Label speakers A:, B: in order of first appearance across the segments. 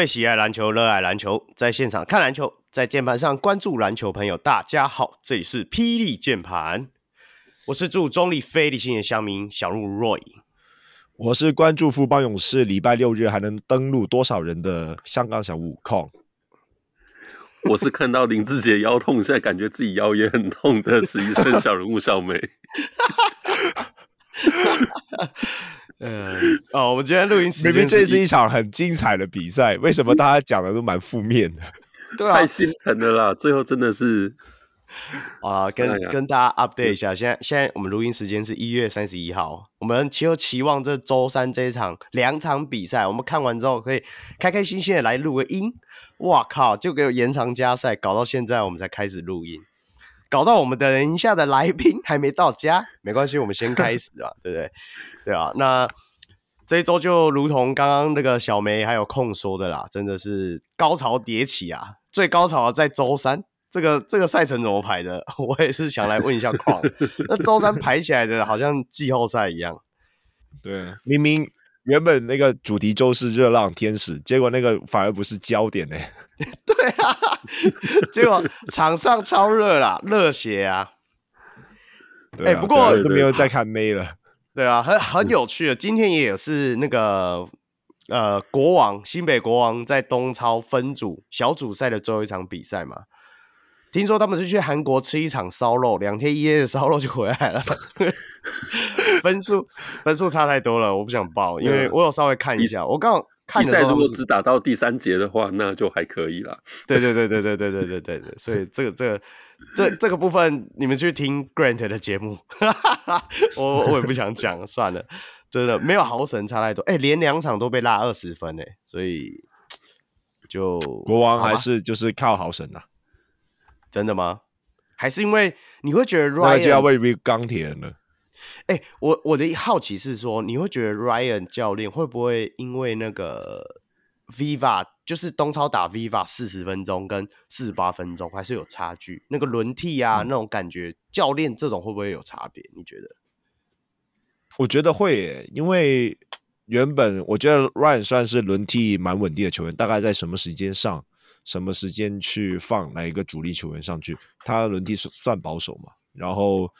A: 位喜爱篮球、热爱篮球，在现场看篮球，在键盘上关注篮球朋友，大家好，这里是霹雳键盘，我是驻中立非理性的乡民小鹿 Roy，
B: 我是关注富邦勇士礼拜六日还能登录多少人的香港小悟空。
C: 我是看到林志杰腰痛，现在感觉自己腰也很痛的实习生小人物小梅。
A: 嗯，哦，我们今天录音时间，
B: 明明这是一场很精彩的比赛，为什么大家讲的都蛮负面的？
A: 对啊，
C: 太心疼了啦！最后真的是
A: 啊，跟跟大家 update 一下，现在现在我们录音时间是一月三十一号，我们其实期望这周三这一场两场比赛，我们看完之后可以开开心心的来录个音。哇靠！就给我延长加赛，搞到现在我们才开始录音，搞到我们等一下的来宾还没到家，没关系，我们先开始啊，对不对？对啊，那这一周就如同刚刚那个小梅还有空说的啦，真的是高潮迭起啊！最高潮在周三，这个这个赛程怎么排的？我也是想来问一下 矿，那周三排起来的好像季后赛一样，
B: 对，明明。原本那个主题周是热浪天使，结果那个反而不是焦点呢、欸。
A: 对啊，结果场上超热啦，热血啊！哎、啊欸，不过
B: 都没有再看妹了。
A: 对啊，很很有趣的。今天也是那个呃，国王新北国王在东超分组小组赛的最后一场比赛嘛。听说他们是去韩国吃一场烧肉，两天一夜的烧肉就回来了。分数分数差太多了，我不想报，因为我有稍微看一下。我刚好看的时候，
C: 比赛如果只打到第三节的话，那就还可以了。
A: 对对对对对对对对对对，所以这个这个 这这个部分，你们去听 Grant 的节目。我我也不想讲，算了，真的没有豪神差太多。哎、欸，连两场都被拉二十分哎，所以就
B: 国王还是就是靠豪神呐、啊。
A: 真的吗？还是因为你会觉得 Ryan
B: 那就要为为钢铁人了？
A: 哎、欸，我我的好奇是说，你会觉得 Ryan 教练会不会因为那个 Viva 就是东超打 Viva 四十分钟跟四十八分钟还是有差距？那个轮替啊，嗯、那种感觉，教练这种会不会有差别？你觉得？
B: 我觉得会耶，因为原本我觉得 Ryan 算是轮替蛮稳定的球员，大概在什么时间上？什么时间去放哪一个主力球员上去？他轮替算保守嘛？然后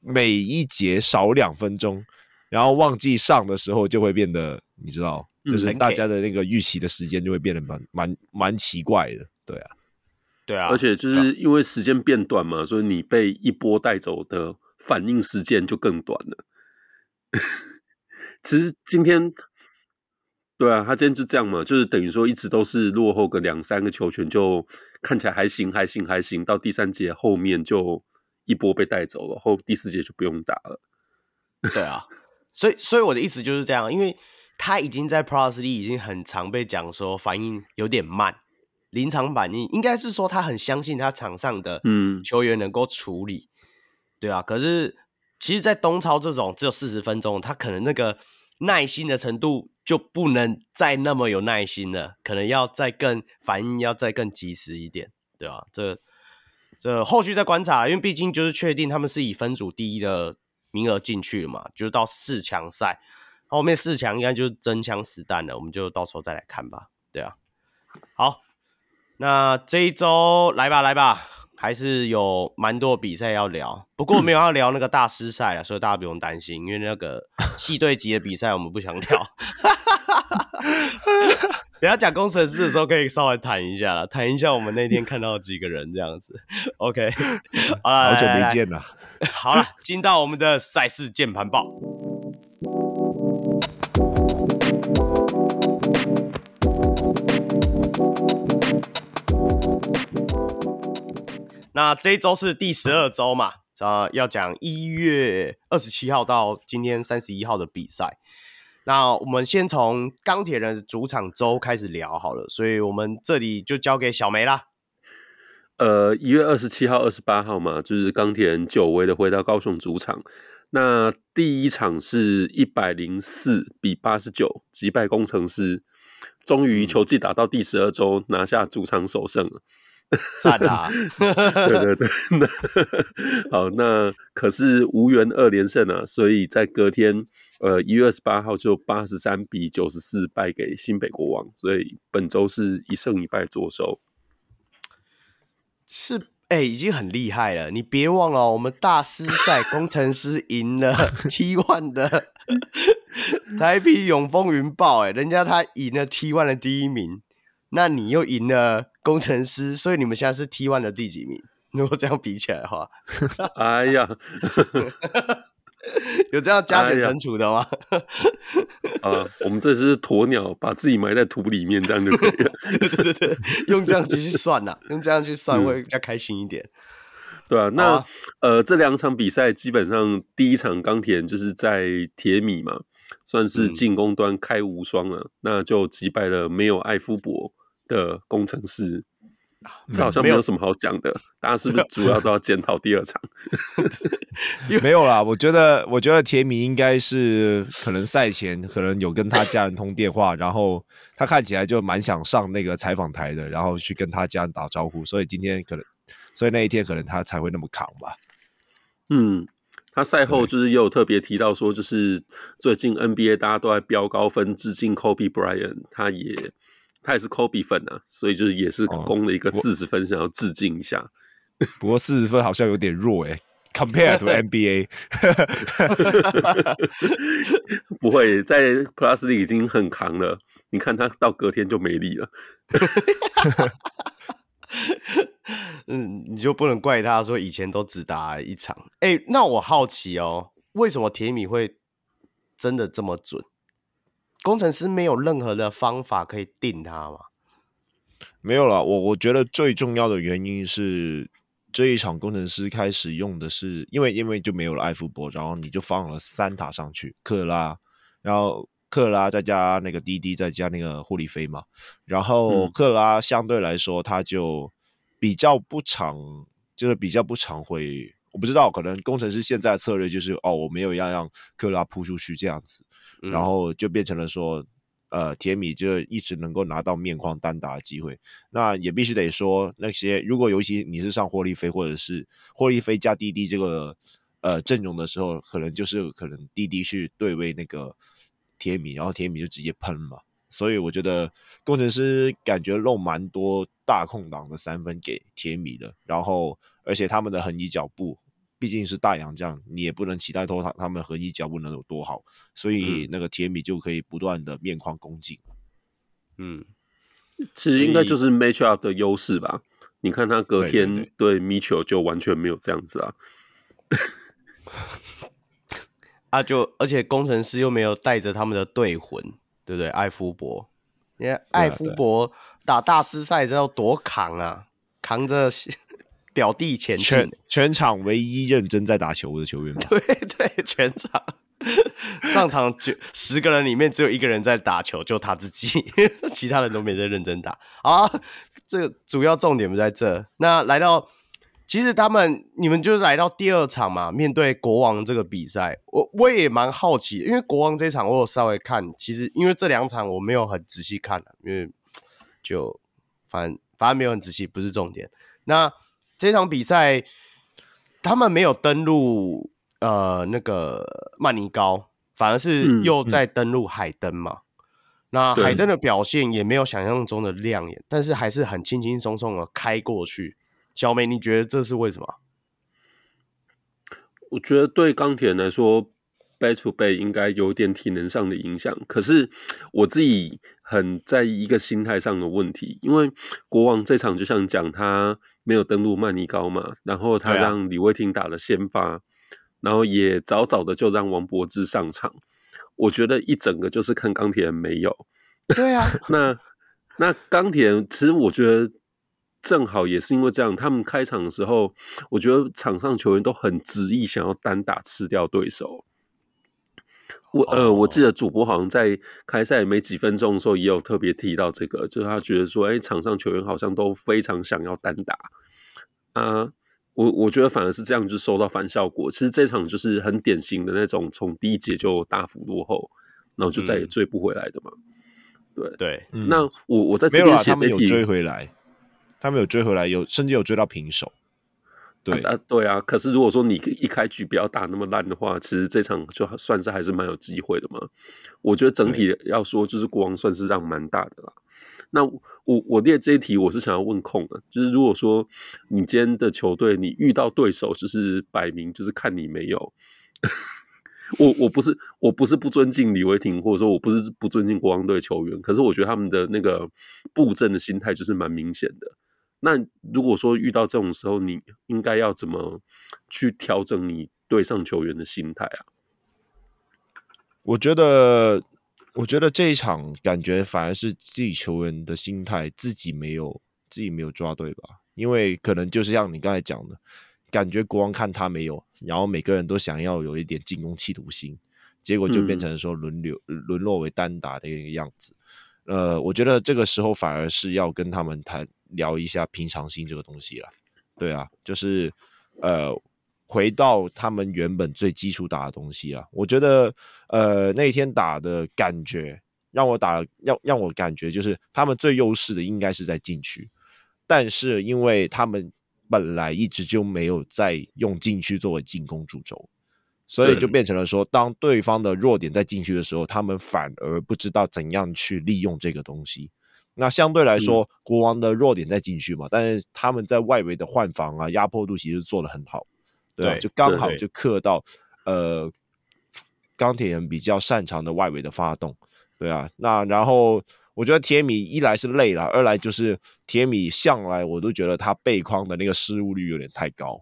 B: 每一节少两分钟，然后忘记上的时候就会变得，你知道，就是大家的那个预期的时间就会变得蛮蛮蛮奇怪的，对啊，
A: 对啊，
C: 而且就是因为时间变短嘛，所以你被一波带走的反应时间就更短了。其实今天。对啊，他今天就这样嘛，就是等于说一直都是落后个两三个球权，就看起来还行还行还行，到第三节后面就一波被带走了，后第四节就不用打了。
A: 对啊，所以所以我的意思就是这样，因为他已经在 Plus 里已经很常被讲说反应有点慢，临场反应应该是说他很相信他场上的嗯球员能够处理，嗯、对啊，可是其实，在东超这种只有四十分钟，他可能那个耐心的程度。就不能再那么有耐心了，可能要再更反应，要再更及时一点，对吧？这这后续再观察，因为毕竟就是确定他们是以分组第一的名额进去了嘛，就是到四强赛，后面四强应该就是真枪实弹了，我们就到时候再来看吧，对啊。好，那这一周来吧，来吧。还是有蛮多比赛要聊，不过我没有要聊那个大师赛了，嗯、所以大家不用担心，因为那个系队级的比赛我们不想聊。等下讲工程师的时候可以稍微谈一下了，谈一下我们那天看到几个人这样子。OK，好了，
B: 好久没见了。
A: 好了，进到我们的赛事键盘报。那这一周是第十二周嘛，啊，要讲一月二十七号到今天三十一号的比赛。那我们先从钢铁人主场周开始聊好了，所以我们这里就交给小梅啦。
C: 呃，一月二十七号、二十八号嘛，就是钢铁人久违的回到高雄主场。那第一场是一百零四比八十九击败工程师，终于球季打到第十二周，拿下主场首胜了。
A: 赞啊！
C: 对对对，那好，那可是无缘二连胜啊，所以在隔天呃，一月二十八号就八十三比九十四败给新北国王，所以本周是一胜一败作收。
A: 是，哎、欸，已经很厉害了。你别忘了，我们大师赛工程师赢了 T One 的台啤永丰云豹，哎，人家他赢了 T One 的第一名，那你又赢了工程师，所以你们现在是 T one 的第几名？如果这样比起来的话，
C: 哎呀。
A: 有这样加减乘除的吗？
C: 哎、啊，我们这是鸵鸟，把自己埋在土里面，这样就可以了。
A: 对对对对，用这样子去算呐，用这样去算会比较开心一点。
C: 嗯、对啊，那、啊、呃，这两场比赛基本上第一场钢铁就是在铁米嘛，算是进攻端开无双了，嗯、那就击败了没有艾夫伯的工程师。这好像没有什么好讲的，大家是不是主要都要检讨第二场？
B: 没有啦，我觉得，我觉得铁米应该是可能赛前可能有跟他家人通电话，然后他看起来就蛮想上那个采访台的，然后去跟他家人打招呼，所以今天可能，所以那一天可能他才会那么扛吧。
C: 嗯，他赛后就是也有特别提到说，就是最近 NBA 大家都在飙高分致敬 Kobe Bryant，他也。他也是 Kobe 粉啊，所以就是也是攻了一个四十分，哦、想要致敬一下。
B: 不过四十分好像有点弱诶、欸、，compared to NBA，
C: 不会在 Plus 已经很扛了。你看他到隔天就没力了。
A: 嗯，你就不能怪他说以前都只打一场。哎、欸，那我好奇哦，为什么铁米会真的这么准？工程师没有任何的方法可以定他吗？
B: 没有了，我我觉得最重要的原因是这一场工程师开始用的是，因为因为就没有了艾夫伯，然后你就放了三塔上去，克拉，然后克拉再加那个滴滴，再加那个霍利菲嘛，然后克拉相对来说他就比较不常，就是比较不常会，我不知道，可能工程师现在的策略就是哦，我没有要让克拉扑出去这样子。然后就变成了说，呃，铁米就一直能够拿到面框单打的机会。那也必须得说，那些如果尤其你是上霍利菲或者是霍利菲加滴滴这个呃阵容的时候，可能就是可能滴滴去对位那个铁米，然后铁米就直接喷嘛。所以我觉得工程师感觉漏蛮多大空档的三分给铁米的，然后而且他们的横移脚步。毕竟是大洋将，你也不能期待说他他们合一脚步能有多好，所以那个铁米就可以不断的面框攻击。
A: 嗯，
C: 其实应该就是 match up 的优势吧？你看他隔天对 Mitchell 就完全没有这样子啊。
A: 啊，就而且工程师又没有带着他们的队魂，对不对？艾夫伯，因为艾夫伯打大师赛知道多扛啊，扛着。表弟前进，
B: 全全场唯一认真在打球的球员吗？
A: 对对，全场上场就十个人里面只有一个人在打球，就他自己，其他人都没在认真打。啊，这个主要重点不在这。那来到，其实他们你们就是来到第二场嘛，面对国王这个比赛，我我也蛮好奇，因为国王这场我有稍微看，其实因为这两场我没有很仔细看，因为就反正反正没有很仔细，不是重点。那这场比赛，他们没有登陆呃那个曼尼高，反而是又在登陆海登嘛。嗯嗯、那海登的表现也没有想象中的亮眼，但是还是很轻轻松松的开过去。小美，你觉得这是为什么？
C: 我觉得对钢铁人来说，back to back 应该有点体能上的影响。可是我自己很在意一个心态上的问题，因为国王这场就像讲他。没有登陆曼尼高嘛，然后他让李威廷打了先发，啊、然后也早早的就让王柏芝上场。我觉得一整个就是看钢铁人没有。
A: 对啊，
C: 那那钢铁人其实我觉得正好也是因为这样，他们开场的时候，我觉得场上球员都很执意想要单打吃掉对手。我呃，我记得主播好像在开赛没几分钟的时候，也有特别提到这个，就是他觉得说，哎，场上球员好像都非常想要单打啊。我我觉得反而是这样，就收到反效果。其实这场就是很典型的那种从第一节就大幅落后，然后就再也追不回来的嘛。嗯、对对，嗯、那我我在这边写这题，
B: 他们有追回来，他们有追回来，有甚至有追到平手。对
C: 啊，对啊。可是如果说你一开局不要打那么烂的话，其实这场就算是还是蛮有机会的嘛。我觉得整体要说，就是国王算是让蛮大的啦。那我我列这一题，我是想要问控的，就是如果说你今天的球队你遇到对手，就是摆明就是看你没有。我我不是我不是不尊敬李维廷，或者说我不是不尊敬国王队球员，可是我觉得他们的那个布阵的心态就是蛮明显的。那如果说遇到这种时候，你应该要怎么去调整你对上球员的心态啊？
B: 我觉得，我觉得这一场感觉反而是自己球员的心态自己没有自己没有抓对吧？因为可能就是像你刚才讲的。感觉国王看他没有，然后每个人都想要有一点进攻企图心，结果就变成说轮流沦落为单打的一个样子。呃，我觉得这个时候反而是要跟他们谈聊一下平常心这个东西了。对啊，就是呃回到他们原本最基础打的东西啊。我觉得呃那天打的感觉让我打让让我感觉就是他们最优势的应该是在禁区，但是因为他们。本来一直就没有在用禁区作为进攻主轴，所以就变成了说，当对方的弱点在禁区的时候，他们反而不知道怎样去利用这个东西。那相对来说，国王的弱点在禁区嘛，但是他们在外围的换防啊、压迫度其实做的很好，对啊，就刚好就克到呃钢铁人比较擅长的外围的发动，对啊，那然后。我觉得铁米一来是累了，二来就是铁米向来我都觉得他背筐的那个失误率有点太高，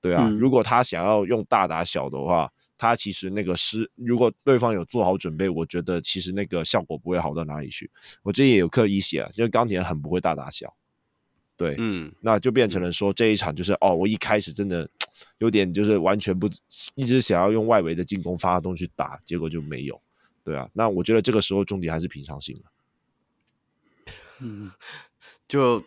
B: 对啊，嗯、如果他想要用大打小的话，他其实那个失，如果对方有做好准备，我觉得其实那个效果不会好到哪里去。我这也有刻意写，就是钢铁人很不会大打小，对，嗯，那就变成了说这一场就是哦，我一开始真的 有点就是完全不一直想要用外围的进攻发动去打，结果就没有，对啊，那我觉得这个时候重点还是平常心了。
A: 嗯，就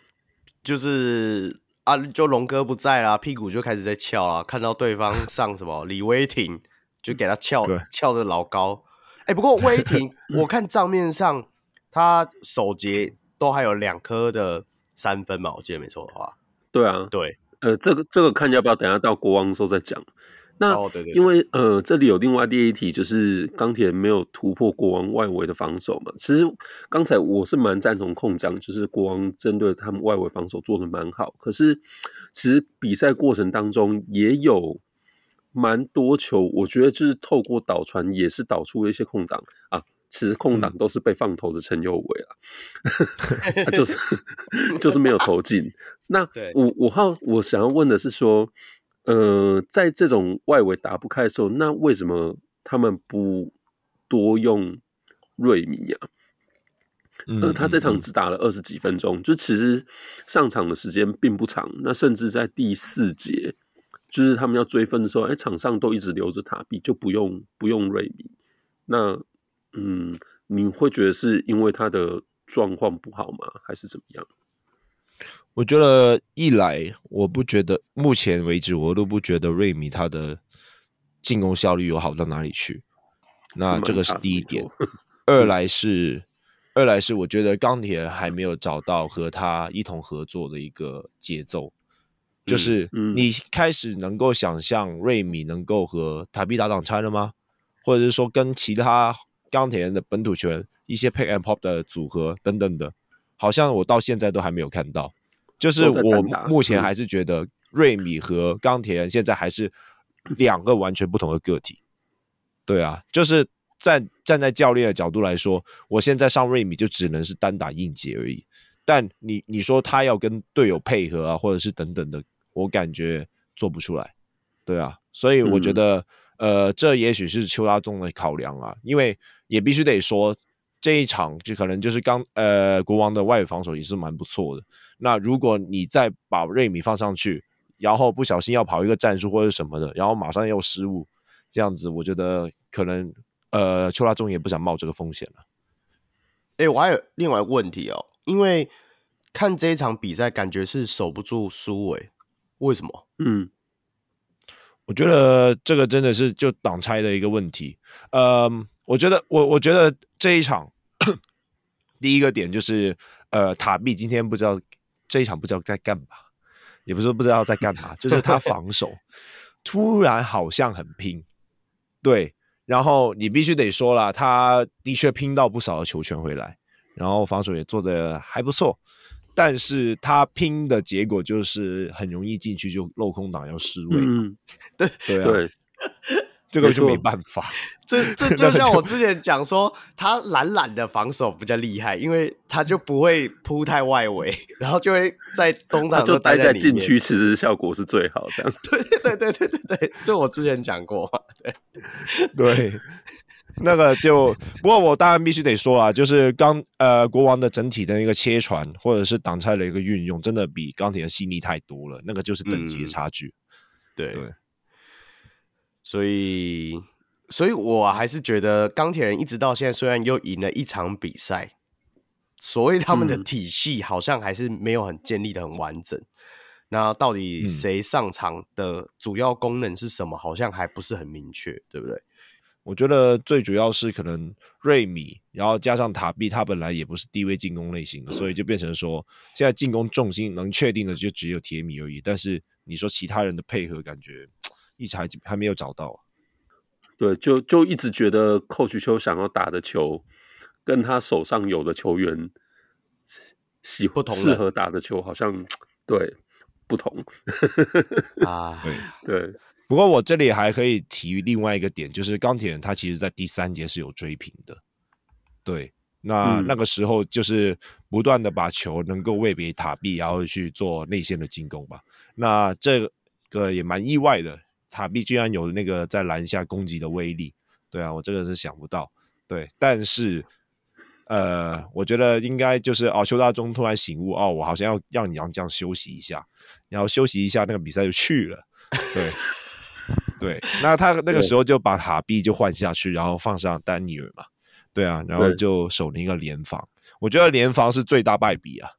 A: 就是啊，就龙哥不在啦，屁股就开始在翘啊。看到对方上什么李威霆，就给他翘翘的老高。哎、欸，不过威霆，我看账面上他首节都还有两颗的三分嘛，我记得没错的话。
C: 对啊，
A: 对，
C: 呃，这个这个看要不要等下到国王的时候再讲。那哦因为呃，这里有另外第一题，就是钢铁没有突破国王外围的防守嘛。其实刚才我是蛮赞同控讲，就是国王针对他们外围防守做的蛮好。可是其实比赛过程当中也有蛮多球，我觉得就是透过导传也是导出了一些空档啊。其实空档都是被放投的陈佑伟啊，他就是 就是没有投进。那我我好我想要问的是说。呃，在这种外围打不开的时候，那为什么他们不多用瑞米呀、啊？呃，他这场只打了二十几分钟，就其实上场的时间并不长。那甚至在第四节，就是他们要追分的时候，哎，场上都一直留着塔比，就不用不用瑞米。那嗯，你会觉得是因为他的状况不好吗？还是怎么样？
B: 我觉得一来，我不觉得目前为止，我都不觉得瑞米他的进攻效率有好到哪里去。那这个是第一点。二来是，二来是，我觉得钢铁还没有找到和他一同合作的一个节奏。就是你开始能够想象瑞米能够和塔比打挡拆了吗？或者是说跟其他钢铁人的本土球员一些 pick and pop 的组合等等的，好像我到现在都还没有看到。就是我目前还是觉得瑞米和钢铁人现在还是两个完全不同的个体。对啊，就是站站在教练的角度来说，我现在上瑞米就只能是单打硬解而已。但你你说他要跟队友配合啊，或者是等等的，我感觉做不出来。对啊，所以我觉得呃，这也许是邱拉中的考量啊，因为也必须得说。这一场就可能就是刚呃国王的外围防守也是蛮不错的。那如果你再把瑞米放上去，然后不小心要跑一个战术或者什么的，然后马上又失误，这样子我觉得可能呃邱拉中也不想冒这个风险了。
A: 哎，我还有另外一个问题哦，因为看这一场比赛感觉是守不住苏伟，为什么？
C: 嗯，
B: 我觉得这个真的是就挡拆的一个问题。呃，我觉得我我觉得这一场。第一个点就是，呃，塔比今天不知道这一场不知道在干嘛，也不是不知道在干嘛，就是他防守突然好像很拼，对，然后你必须得说了，他的确拼到不少的球权回来，然后防守也做的还不错，但是他拼的结果就是很容易进去就漏空档要失位，
C: 嗯，
B: 对对啊。
C: 对
B: 这个就没办法，
A: 这 这就像我之前讲说，他懒懒的防守比较厉害，因为他就不会扑太外围，然后就会在东场
C: 就待在禁区，
A: 其
C: 实效果是最好的。
A: 对对对对对对，就我之前讲过，对
B: 对，那个就不过我当然必须得说啊，就是刚呃国王的整体的一个切传或者是挡拆的一个运用，真的比钢铁人细腻太多了，那个就是等级的差距，
A: 嗯、对。
B: 对
A: 所以，所以我还是觉得钢铁人一直到现在，虽然又赢了一场比赛，所谓他们的体系好像还是没有很建立的很完整。嗯、那到底谁上场的主要功能是什么？好像还不是很明确，对不对？
B: 我觉得最主要是可能瑞米，然后加上塔比，他本来也不是低位进攻类型的，所以就变成说，现在进攻重心能确定的就只有铁米而已。但是你说其他人的配合，感觉。一直还还没有找到，
C: 对，就就一直觉得寇曲秋想要打的球，跟他手上有的球员喜不同适合打的球，好像对不同
B: 啊，对对。不过我这里还可以提另外一个点，就是钢铁人他其实在第三节是有追平的，对，那、嗯、那个时候就是不断的把球能够喂给塔比，然后去做内线的进攻吧。那这个也蛮意外的。塔比居然有那个在篮下攻击的威力，对啊，我这个是想不到，对，但是，呃，我觉得应该就是哦，邱大中突然醒悟，哦，我好像要让你洋将休息一下，然后休息一下，那个比赛就去了，对，对，那他那个时候就把塔比就换下去，然后放上丹尼尔嘛，对啊，然后就守了一个联防，我觉得联防是最大败笔啊，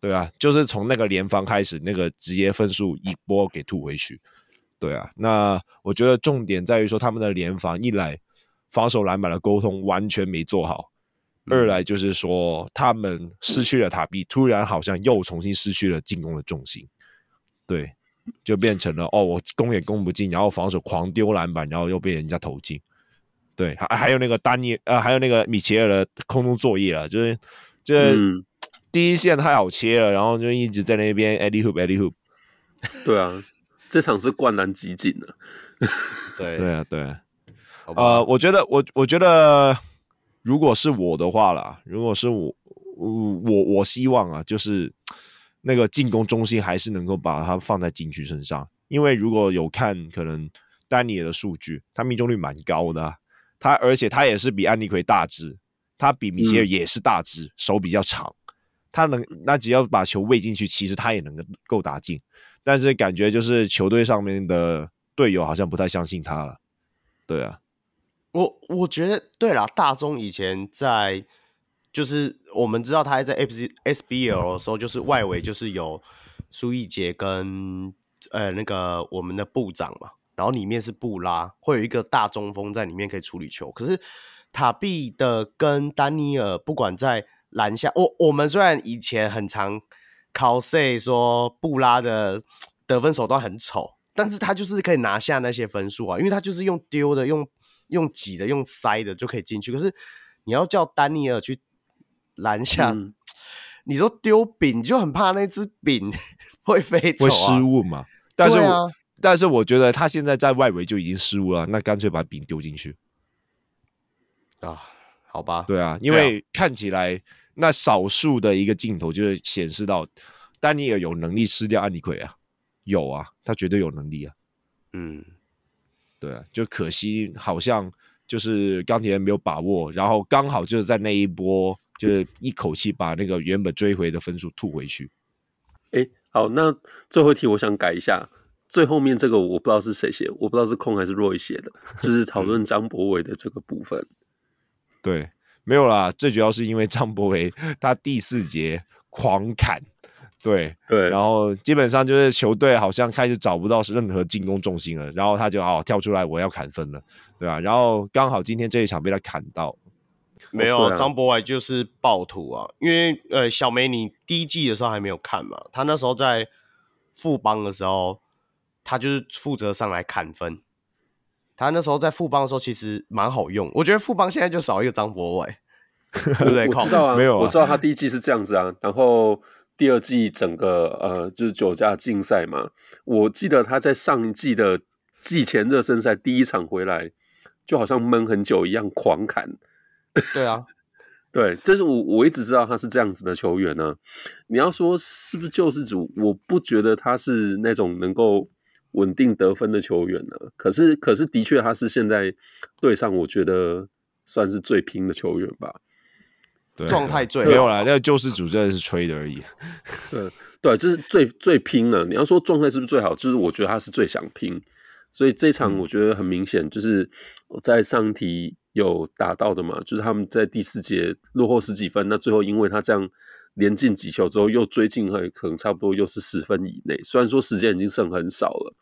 B: 对啊，就是从那个联防开始，那个直接分数一波给吐回去。对啊，那我觉得重点在于说他们的联防，一来防守篮板的沟通完全没做好，嗯、二来就是说他们失去了塔比，突然好像又重新失去了进攻的重心，对，就变成了哦，我攻也攻不进，然后防守狂丢篮板，然后又被人家投进，对，还还有那个丹尼呃，还有那个米切尔的空中作业啊，就是这、嗯、第一线太好切了，然后就一直在那边 alley hoop alley hoop，
C: 对啊。这场是灌篮集锦了，
A: 对
B: 对啊，对啊，呃，我觉得我我觉得，如果是我的话啦，如果是我，我我希望啊，就是那个进攻中心还是能够把它放在禁区身上，因为如果有看可能丹尼尔的数据，他命中率蛮高的，他而且他也是比安妮奎大只，他比米歇尔也是大只，嗯、手比较长，他能那只要把球喂进去，其实他也能够打进。但是感觉就是球队上面的队友好像不太相信他了，对啊，
A: 我我觉得对啦，大中以前在就是我们知道他还在 SBL 的时候，就是外围就是有苏奕杰跟呃那个我们的部长嘛，然后里面是布拉，会有一个大中锋在里面可以处理球。可是塔碧的跟丹尼尔不管在篮下，我我们虽然以前很常。考赛说布拉的得分手段很丑，但是他就是可以拿下那些分数啊，因为他就是用丢的、用用挤的、用塞的就可以进去。可是你要叫丹尼尔去篮下，嗯、你说丢饼就很怕那只饼 会飞走、啊、会失误
B: 嘛？但是，啊、但是我觉得他现在在外围就已经失误了，那干脆把饼丢进去
A: 啊？好吧，
B: 对啊，因为看起来。那少数的一个镜头就是显示到丹尼尔有能力吃掉安妮奎啊，有啊，他绝对有能力啊。
A: 嗯，
B: 对啊，就可惜好像就是钢铁人没有把握，然后刚好就是在那一波，就是一口气把那个原本追回的分数吐回去。
C: 哎，好，那最后一题我想改一下，最后面这个我不知道是谁写，我不知道是空还是 Roy 写的，就是 讨论张博伟的这个部分。
B: 对。没有啦，最主要是因为张博伟他第四节狂砍，对
C: 对，
B: 然后基本上就是球队好像开始找不到任何进攻重心了，然后他就哦跳出来我要砍分了，对吧？然后刚好今天这一场被他砍到，
A: 没有啊，张博伟就是暴徒啊，因为呃小梅你第一季的时候还没有看嘛，他那时候在富邦的时候，他就是负责上来砍分。他那时候在富邦的时候其实蛮好用，我觉得富邦现在就少一个张博伟，对不对？
C: 我知道啊，
B: 没有啊，
C: 我知道他第一季是这样子啊，然后第二季整个呃就是酒驾竞赛嘛，我记得他在上一季的季前热身赛第一场回来，就好像闷很久一样狂砍。
A: 对啊，
C: 对，就是我我一直知道他是这样子的球员呢、啊。你要说是不是救世主？我不觉得他是那种能够。稳定得分的球员呢？可是，可是的确他是现在队上我觉得算是最拼的球员吧。
B: 对，
A: 状态最
B: 没有啦，那个救世主真的是吹的而已。
C: 对对，就是最最拼了。你要说状态是不是最好？就是我觉得他是最想拼。所以这场我觉得很明显，就是我在上一题有达到的嘛，就是他们在第四节落后十几分，那最后因为他这样。连进几球之后，又追进，可能差不多又是十分以内。虽然说时间已经剩很少了，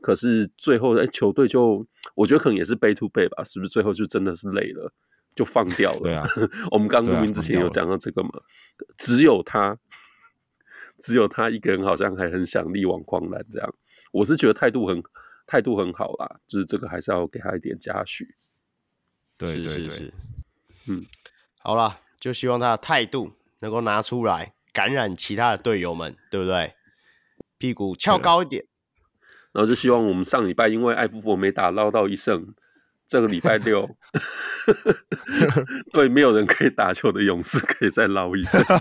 C: 可是最后，哎、欸，球队就我觉得可能也是背 to 背吧，是不是？最后就真的是累了，就放掉了。对啊，我们刚录音之前有讲到这个嘛，只有他，只有他一个人好像还很想力挽狂澜这样。我是觉得态度很态度很好啦，就是这个还是要给他一点嘉许。
B: 对对对，
A: 是是是，
C: 嗯，
A: 好了，就希望他的态度。能够拿出来感染其他的队友们，对不对？屁股翘高一点，
C: 然后就希望我们上礼拜因为艾夫伯没打捞到一胜，这个礼拜六 对没有人可以打球的勇士可以再捞一次。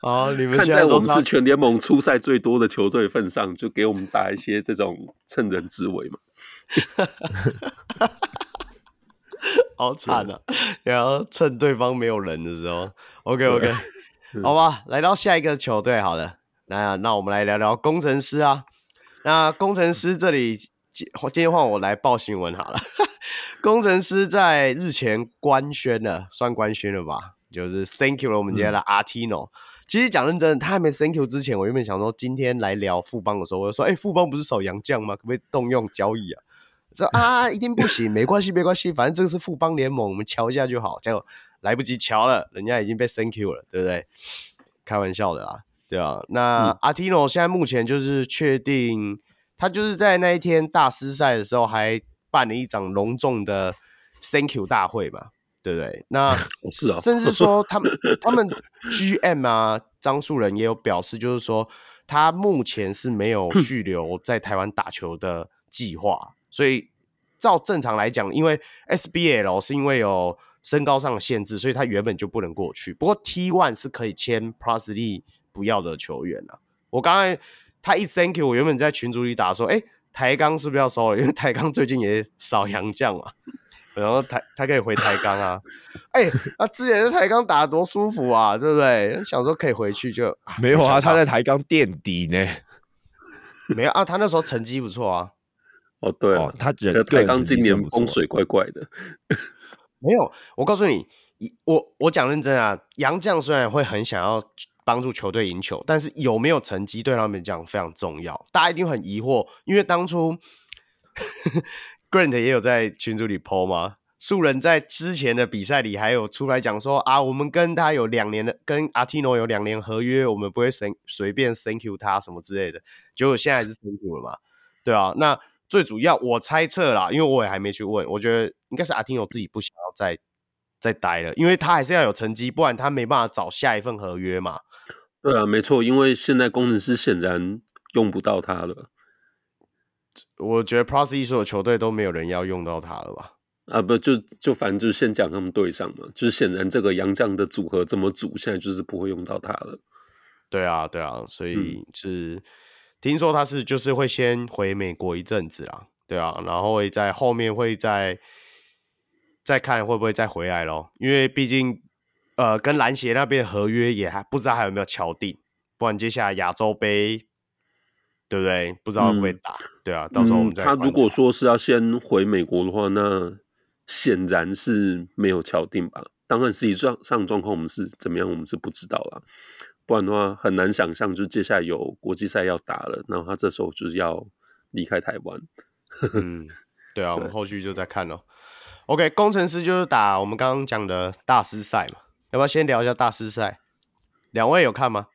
A: 好，你们
C: 看在我们是全联盟出赛最多的球队份上，就给我们打一些这种趁人之危嘛。
A: 好惨啊！然后趁对方没有人的时候，OK OK，好吧，来到下一个球队好了。那那我们来聊聊工程师啊。那工程师这里今天换我来报新闻好了。工程师在日前官宣了，算官宣了吧？就是 Thank you 了，我们家的 Artino。其实讲认真的，他还没 Thank you 之前，我原本想说今天来聊富邦的时候，我就说，哎、欸，富邦不是守洋将吗？可不可以动用交易啊？说啊，一定不行，没关系，没关系，反正这个是富邦联盟，我们瞧一下就好。结果来不及瞧了，人家已经被 thank you 了，对不对？开玩笑的啦，对啊。那、嗯、阿提诺现在目前就是确定，他就是在那一天大师赛的时候还办了一场隆重的 thank you 大会嘛，对不对？那
C: 是啊，
A: 甚至说 他们他们 GM 啊，张树人也有表示，就是说他目前是没有续留在台湾打球的计划。所以，照正常来讲，因为 SBL 是因为有身高上的限制，所以他原本就不能过去。不过 T One 是可以签 Plus 不要的球员啊。我刚才他一 Thank you，我原本在群组里打说，哎、欸，台钢是不是要收了？因为台钢最近也少洋将嘛，然后台他可以回台钢啊。哎、欸，他之前在台钢打得多舒服啊，对不对？想说可以回去就
B: 没有啊，他在台钢垫底呢。
A: 没有啊，他那时候成绩不错啊。
C: 哦，对哦，他人台钢今年风水怪怪的。
A: 没有，我告诉你，我我讲认真啊，杨将虽然会很想要帮助球队赢球，但是有没有成绩对他们讲非常重要。大家一定很疑惑，因为当初 Grant 也有在群组里 po 吗，素人在之前的比赛里还有出来讲说啊，我们跟他有两年的，跟阿提诺有两年合约，我们不会随随便 Thank you 他什么之类的。结果现在是 Thank you 了嘛？对啊，那。最主要，我猜测啦，因为我也还没去问，我觉得应该是阿提诺自己不想要再再待了，因为他还是要有成绩，不然他没办法找下一份合约嘛。
C: 对啊，没错，因为现在工程师显然用不到他了。
A: 我觉得 Plus 所有球队都没有人要用到他了吧？
C: 啊，不，就就反正就先讲他们队上嘛，就是显然这个杨将的组合怎么组，现在就是不会用到他了。
A: 对啊，对啊，所以是。嗯听说他是就是会先回美国一阵子啊，对啊，然后会在后面会再再看会不会再回来咯，因为毕竟呃跟篮协那边合约也还不知道还有没有敲定，不然接下来亚洲杯对不对？不知道会不会打，嗯、对啊，到时候我们再、嗯。他
C: 如果说是要先回美国的话，那显然是没有敲定吧？当然实际上上状况我们是怎么样，我们是不知道啦。不然的话，很难想象，就接下来有国际赛要打了，然后他这时候就是要离开台湾。
A: 嗯，对啊，对我们后续就再看咯。OK，工程师就是打我们刚刚讲的大师赛嘛，要不要先聊一下大师赛？两位有看吗？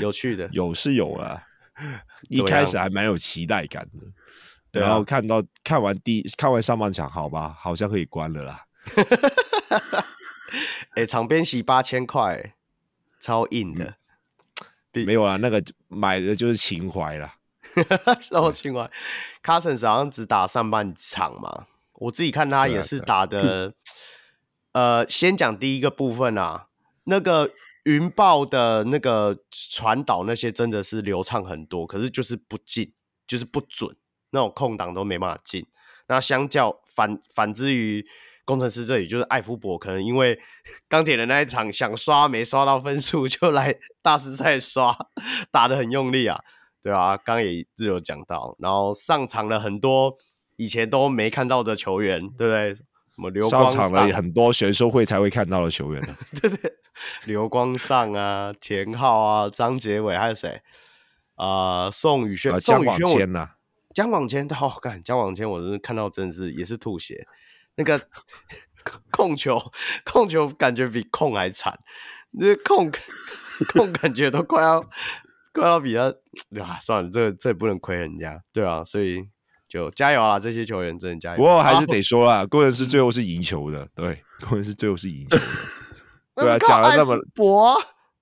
A: 有趣的，
B: 有是有啊，一开始还蛮有期待感的，对然后看到看完第看完上半场，好吧，好像可以关了啦。
A: 哎、欸，场边席八千块，超硬的。
B: 嗯、没有啊，那个买的就是情怀啦。
A: 超情怀。Cousins 好像只打上半场嘛，我自己看他也是打的。呃，先讲第一个部分啊，那个云豹的那个传导那些真的是流畅很多，可是就是不进，就是不准，那种空档都没办法进。那相较反反之于。工程师这里就是艾夫伯，可能因为 钢铁人那一场想刷没刷到分数，就来 大师赛刷，打的很用力啊，对啊，刚刚也是有讲到，然后上场了很多以前都没看到的球员，对不对？什么流光上，
B: 上场了很多选秀会才会看到的球员
A: 对对，流光上啊，田浩啊，张杰伟还有谁？呃，宋宇轩，宋宇轩我呐，江广谦，好看，江广谦，我真是看到真的是也是吐血。那个控球，控球感觉比控还惨，那控控感觉都快要快要比他，对 吧？算了，这这也不能亏人家，对啊，所以就加油啊！这些球员真的加油。
B: 不过还是得说啊，工程师最后是赢球的，对，工程师最后是赢球的，对啊，讲了那么
A: 博，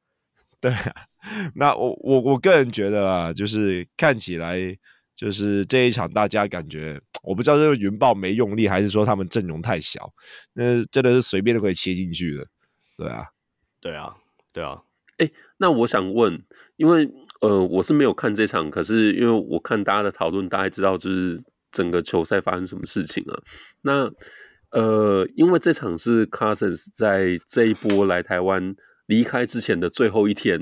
B: 对啊，那我我我个人觉得啊，就是看起来就是这一场大家感觉。我不知道这个云豹没用力，还是说他们阵容太小，那真的是随便都可以切进去的，对啊，
A: 对啊，对啊。
C: 哎、欸，那我想问，因为呃，我是没有看这场，可是因为我看大家的讨论，大概知道就是整个球赛发生什么事情啊。那呃，因为这场是 Cousins 在这一波来台湾离开之前的最后一天，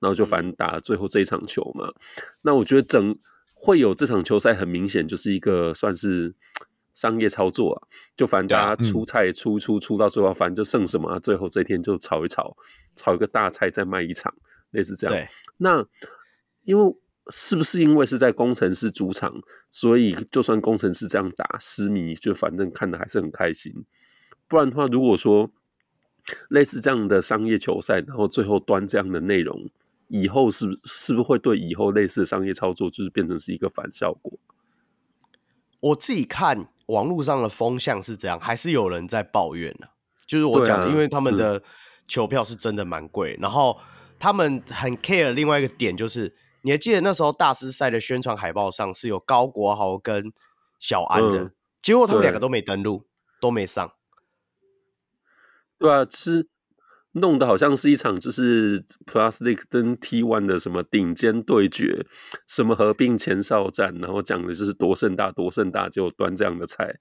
C: 然后就反打最后这一场球嘛。那我觉得整。会有这场球赛，很明显就是一个算是商业操作啊，就反正大家出菜出出出到最后，反正就剩什么，最后这天就炒一炒，炒一个大菜再卖一场，类似这样。
A: 对，
C: 那因为是不是因为是在工程师主场，所以就算工程师这样打，狮迷就反正看的还是很开心。不然的话，如果说类似这样的商业球赛，然后最后端这样的内容。以后是是不是会对以后类似的商业操作，就是变成是一个反效果？
A: 我自己看网络上的风向是这样，还是有人在抱怨呢、啊？就是我讲的，啊、因为他们的球票是真的蛮贵，嗯、然后他们很 care 另外一个点，就是你还记得那时候大师赛的宣传海报上是有高国豪跟小安的，嗯、结果他们两个都没登录，都没上。
C: 对啊，是。弄得好像是一场就是 Plastic 跟 T One 的什么顶尖对决，什么合并前哨战，然后讲的就是多盛大多盛大，就端这样的菜。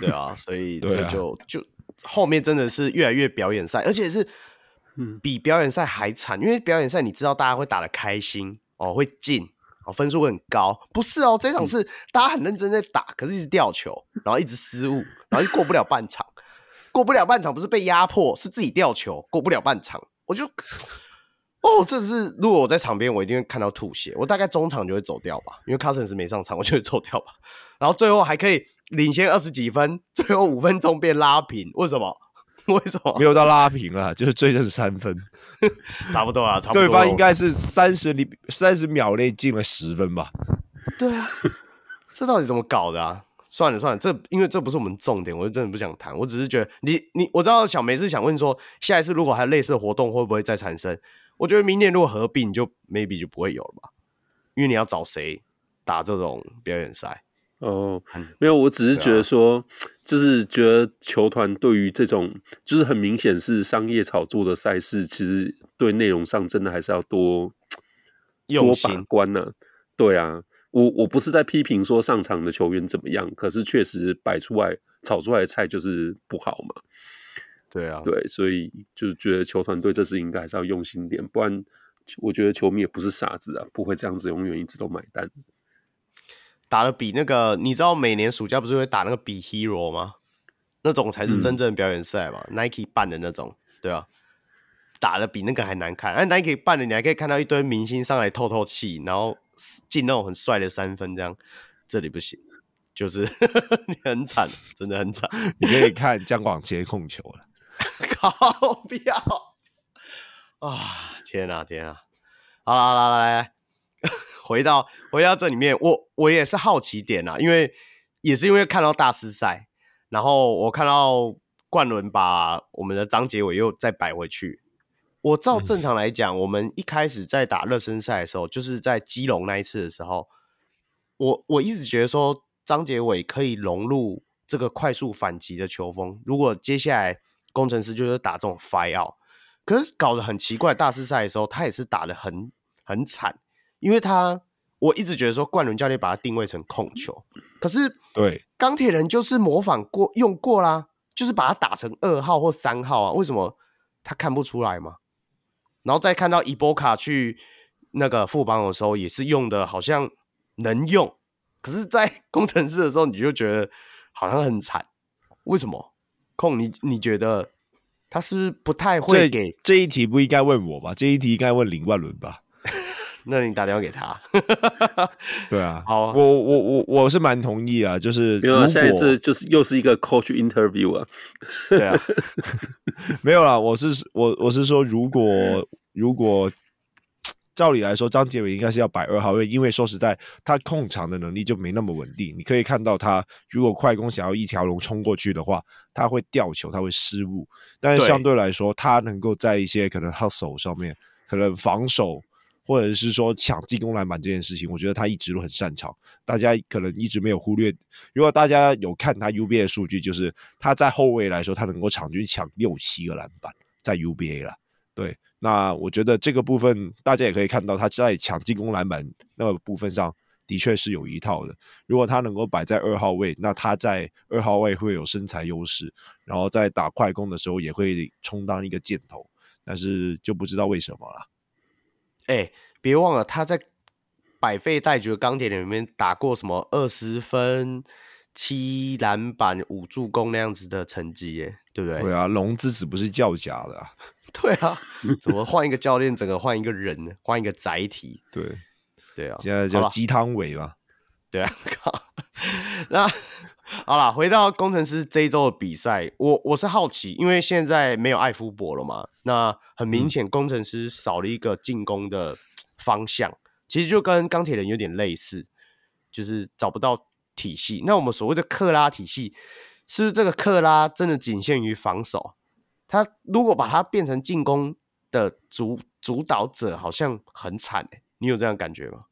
A: 对啊，所以这就、啊、就后面真的是越来越表演赛，而且是比表演赛还惨，因为表演赛你知道大家会打得开心哦，会进哦，分数会很高。不是哦，这场是大家很认真在打，可是一直掉球，然后一直失误，然后就过不了半场。过不了半场，不是被压迫，是自己掉球，过不了半场。我就，哦，这是如果我在场边，我一定会看到吐血。我大概中场就会走掉吧，因为 Cousins 没上场，我就会走掉吧。然后最后还可以领先二十几分，最后五分钟变拉平，为什么？为什么？
B: 没有到拉平啊，就是追成三分，
A: 差不多啊，差不多。
B: 对方应该是三十里三十秒内进了十分吧？
A: 对啊，这到底怎么搞的啊？算了算了，这因为这不是我们重点，我是真的不想谈。我只是觉得你你，我知道小梅是想问说，下一次如果还有类似的活动，会不会再产生？我觉得明年如果合并，就 maybe 就不会有了吧，因为你要找谁打这种表演赛？
C: 哦，没有，我只是觉得说，啊、就是觉得球团对于这种就是很明显是商业炒作的赛事，其实对内容上真的还是要多 多把关呢。对啊。我我不是在批评说上场的球员怎么样，可是确实摆出来炒出来的菜就是不好嘛。
A: 对啊，
C: 对，所以就觉得球团对这事应该还是要用心点，不然我觉得球迷也不是傻子啊，不会这样子永远一直都买单。
A: 打的比那个，你知道每年暑假不是会打那个比 Hero 吗？那种才是真正的表演赛嘛，嗯，Nike 办的那种，对啊，打的比那个还难看。哎，Nike 办的你还可以看到一堆明星上来透透气，然后。进那种很帅的三分，这样这里不行，就是 你很惨，真的很惨。
B: 你可以看江广杰控球了，
A: 靠，不要！啊，天啊天啊！好啦好啦来来，回到回到这里面，我我也是好奇点啊，因为也是因为看到大师赛，然后我看到冠伦把我们的张杰伟又再摆回去。我照正常来讲，嗯、我们一开始在打热身赛的时候，就是在基隆那一次的时候，我我一直觉得说张杰伟可以融入这个快速反击的球风。如果接下来工程师就是打这种 fire out，可是搞得很奇怪，大师赛的时候他也是打的很很惨，因为他我一直觉得说冠伦教练把他定位成控球，可是
B: 对
A: 钢铁人就是模仿过用过啦，就是把他打成二号或三号啊，为什么他看不出来吗？然后再看到伊波卡去那个副帮的时候，也是用的好像能用，可是，在 工程师的时候，你就觉得好像很惨。为什么？控你你觉得他是不是不太会给
B: 这？这一题不应该问我吧？这一题应该问林冠伦吧？
A: 那你打电话给他。
B: 对啊，
A: 好，
B: 我我我我是蛮同意啊，就是
C: 没有啊，现在这就是又是一个 coach interview 啊。
A: 对啊，
B: 没有啦，我是我我是说，如果如果照理来说，张杰伟应该是要摆二号位，因为说实在，他控场的能力就没那么稳定。你可以看到他，如果快攻想要一条龙冲过去的话，他会掉球，他会失误。但是相对来说，他能够在一些可能 hustle 上面，可能防守。或者是说抢进攻篮板这件事情，我觉得他一直都很擅长。大家可能一直没有忽略，如果大家有看他 UBA 数据，就是他在后卫来说，他能够场均抢六七个篮板，在 UBA 了。对，那我觉得这个部分大家也可以看到，他在抢进攻篮板那个部分上的确是有一套的。如果他能够摆在二号位，那他在二号位会有身材优势，然后在打快攻的时候也会充当一个箭头。但是就不知道为什么了。
A: 哎、欸，别忘了他在百废待举的钢铁里面打过什么二十分、七篮板、五助攻那样子的成绩耶，对不对？
B: 对啊，龙之子不是叫假的啊。
A: 对啊，怎么换一个教练，整个换一个人呢？换一个载体？
B: 对，
A: 对啊，
B: 现在叫鸡汤尾嘛。
A: 对啊，靠。那好了，回到工程师这一周的比赛，我我是好奇，因为现在没有艾夫伯了嘛，那很明显工程师少了一个进攻的方向，嗯、其实就跟钢铁人有点类似，就是找不到体系。那我们所谓的克拉体系，是不是这个克拉真的仅限于防守？他如果把它变成进攻的主主导者，好像很惨、欸、你有这样感觉吗？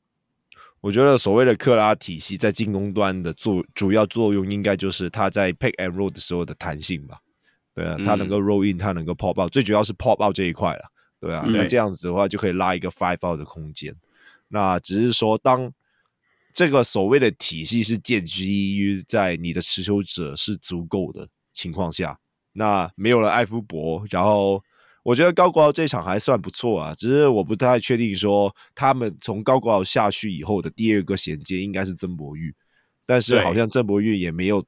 B: 我觉得所谓的克拉体系在进攻端的作主要作用，应该就是他在 pick and roll 的时候的弹性吧。对啊，他能够 roll in，他能够 pop out，最主要是 pop out 这一块了。对啊，那这样子的话就可以拉一个 five out 的空间。那只是说，当这个所谓的体系是建基于在你的持球者是足够的情况下，那没有了艾夫伯，然后。我觉得高国豪这场还算不错啊，只是我不太确定说他们从高国豪下去以后的第二个衔接应该是曾博玉，但是好像曾博玉也没有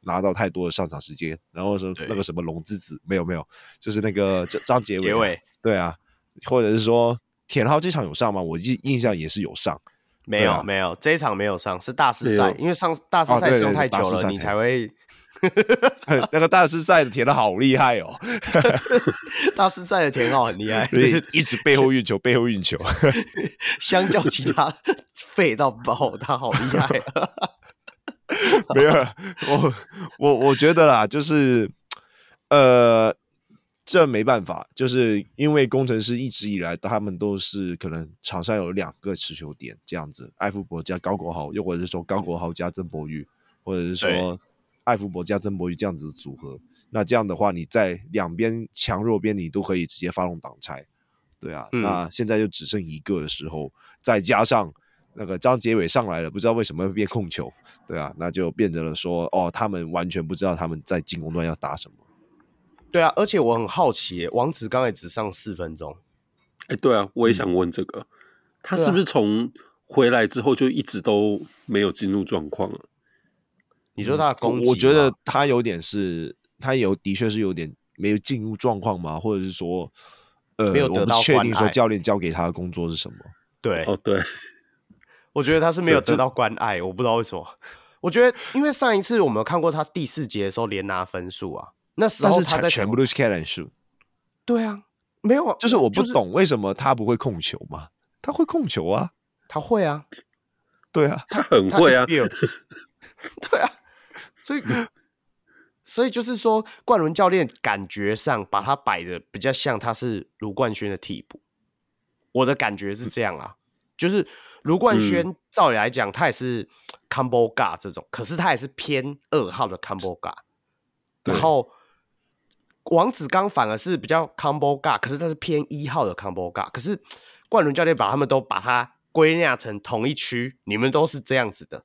B: 拿到太多的上场时间。然后说那个什么龙之子没有没有，就是那个张张杰伟，对啊，或者是说田浩这场有上吗？我印印象也是有上，
A: 没有、啊、没有这一场没有上是大师赛，因为上大师赛上太久了，你才会。
B: 那个大师赛的填的好厉害哦，
A: 大师赛的填号很厉害，
B: 一直背后运球，背后运球，
A: 相较其他废到爆，他好厉害啊！
B: 没有，我我我觉得啦，就是呃，这没办法，就是因为工程师一直以来他们都是可能场上有两个持球点这样子，艾夫伯加高国豪，又或者是说高国豪加曾博玉，或者是说。艾福伯加曾博宇这样子的组合，那这样的话，你在两边强弱边你都可以直接发动挡拆，对啊。嗯、那现在就只剩一个的时候，再加上那个张杰伟上来了，不知道为什么会变控球，对啊，那就变成了说，哦，他们完全不知道他们在进攻端要打什么。
A: 对啊，而且我很好奇，王子刚才只上四分钟，
C: 哎，对啊，我也想问这个，嗯、他是不是从回来之后就一直都没有进入状况了？
A: 你说他的攻击，
B: 我觉得他有点是，他有的确是有点没有进入状况嘛，或者是说，呃，没有得到，我不确定说教练交给他的工作是什么。
A: 对，
C: 哦对，
A: 我觉得他是没有得到关爱，我不知道为什么。我觉得，因为上一次我们有看过他第四节的时候连拿分数啊，那时候他在
B: 全部都是 and shoot。
A: 对啊，没有啊，
B: 就是我不懂为什么他不会控球嘛？他会控球啊，
A: 他会啊，
B: 对啊，
C: 他很会啊
A: 对啊，所以所以就是说，冠伦教练感觉上把他摆的比较像他是卢冠轩的替补，我的感觉是这样啊，就是卢冠轩照理来讲，他也是 combo guard 这种，可是他也是偏二号的 combo guard，然后王子刚反而是比较 combo guard，可是他是偏一号的 combo guard，可是冠伦教练把他们都把他归纳成同一区，你们都是这样子的。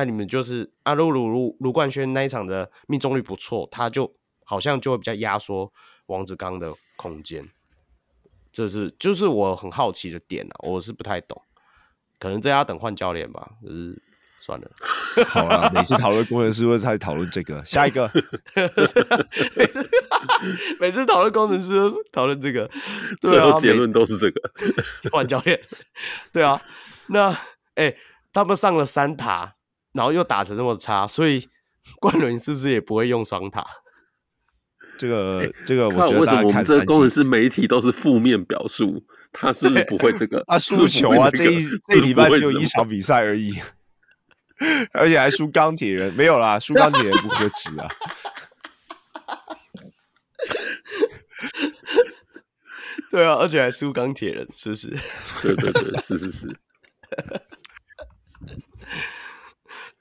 A: 那、啊、你们就是阿鲁鲁鲁卢冠轩那一场的命中率不错，他就好像就会比较压缩王子刚的空间，这是就是我很好奇的点啊，我是不太懂，可能这要等换教练吧，就是算了。
B: 好了，每次讨论工程师会在讨论这个，下一个，
A: 每次讨论工程师讨论这个，对
C: 最后
A: 啊，
C: 结论都是这个
A: 换教练，对啊，那哎、欸，他们上了三塔。然后又打成那么差，所以 冠伦是不是也不会用双塔？
B: 这个这个，我
C: 看为什么我们这个工程师媒体都是负面表述？他是不是不会这个？
B: 啊输球啊！这一这礼拜只有一场比赛而已，而且还输钢铁人，没有啦，输钢铁人不可耻啊！
A: 对啊，而且还输钢铁人，是不是？
C: 对对对，是是是。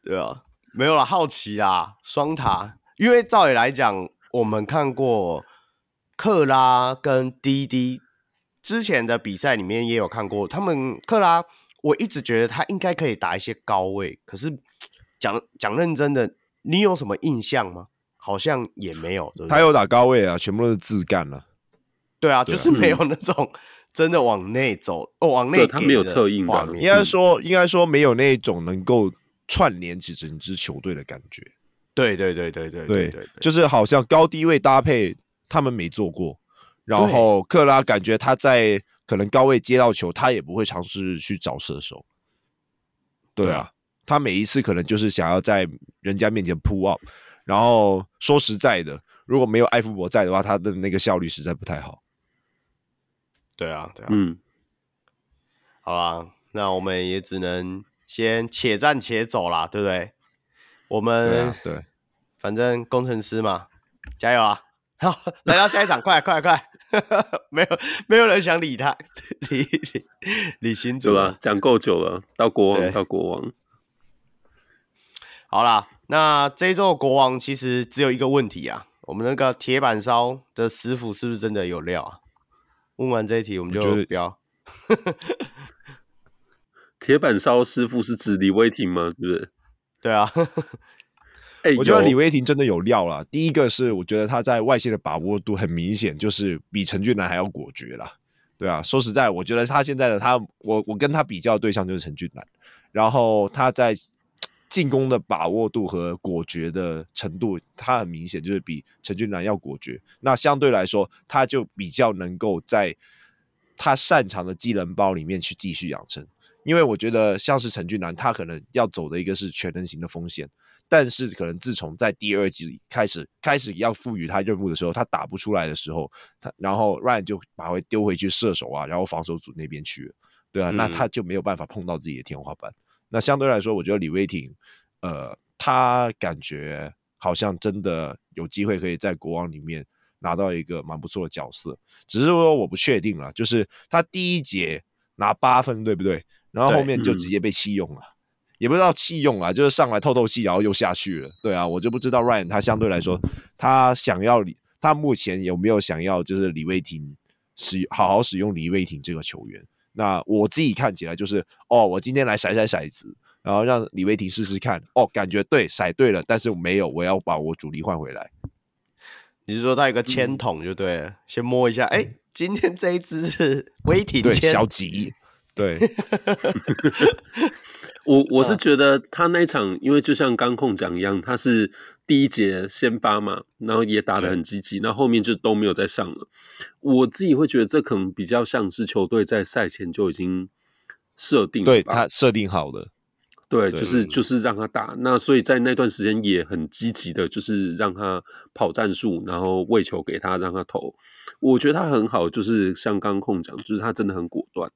A: 对啊，没有啦，好奇啊，双塔，因为照理来讲，我们看过克拉跟滴滴之前的比赛里面也有看过，他们克拉，我一直觉得他应该可以打一些高位，可是讲讲认真的，你有什么印象吗？好像也没有，对对
B: 他有打高位啊，全部都是自干了。
A: 对啊，就是没有那种真的往内走，哦，往内
C: 他没有策应的，
B: 应该说应该说没有那种能够。串联起整支球队的感觉，
A: 对对对对对对对，
B: 就是好像高低位搭配他们没做过，然后克拉感觉他在可能高位接到球，他也不会尝试去找射手，对啊，他每一次可能就是想要在人家面前 pull up，然后说实在的，如果没有艾夫伯在的话，他的那个效率实在不太好。
A: 对啊，对啊，
C: 嗯，
A: 好啦，那我们也只能。先且战且走啦，对不对？我
B: 们对，
A: 反正工程师嘛，加油啊！好，来到下一场，快快快！没有没有人想理他，理理理新主
C: 吧？讲够久了，到国王，到国王。
A: 好啦，那这一周国王其实只有一个问题啊，我们那个铁板烧的师傅是不是真的有料啊？问完这一题，我们就不要。
C: 铁板烧师傅是指李威霆吗？是不是？
A: 对啊，
B: 欸、我觉得李威霆真的有料啦。第一个是我觉得他在外线的把握度很明显，就是比陈俊南还要果决啦。对啊，说实在，我觉得他现在的他，我我跟他比较的对象就是陈俊南，然后他在进攻的把握度和果决的程度，他很明显就是比陈俊南要果决。那相对来说，他就比较能够在他擅长的技能包里面去继续养成。因为我觉得像是陈俊南，他可能要走的一个是全能型的风险，但是可能自从在第二季开始开始要赋予他任务的时候，他打不出来的时候，他然后 Ryan 就把会丢回去射手啊，然后防守组那边去了，对啊，嗯、那他就没有办法碰到自己的天花板。那相对来说，我觉得李威霆，呃，他感觉好像真的有机会可以在国王里面拿到一个蛮不错的角色，只是说我不确定了，就是他第一节拿八分，对不对？然后后面就直接被弃用了，嗯、也不知道弃用啊，就是上来透透气，然后又下去了。对啊，我就不知道 Ryan 他相对来说，他想要他目前有没有想要就是李卫廷使好好使用李卫廷这个球员？那我自己看起来就是哦，我今天来甩甩骰子，然后让李卫廷试试看。哦，感觉对，骰对了，但是我没有，我要把我主力换回来。
A: 你是说他有个签筒就对了，嗯、先摸一下，哎，今天这一支是威霆
B: 对小吉。对，
C: 我我是觉得他那一场，因为就像刚控讲一样，他是第一节先发嘛，然后也打得很积极，那后后面就都没有再上了。我自己会觉得这可能比较像是球队在赛前就已经设定了，
B: 对他设定好的。
C: 对，就是就是让他打。那所以在那段时间也很积极的，就是让他跑战术，然后喂球给他，让他投。我觉得他很好，就是像刚控讲，就是他真的很果断。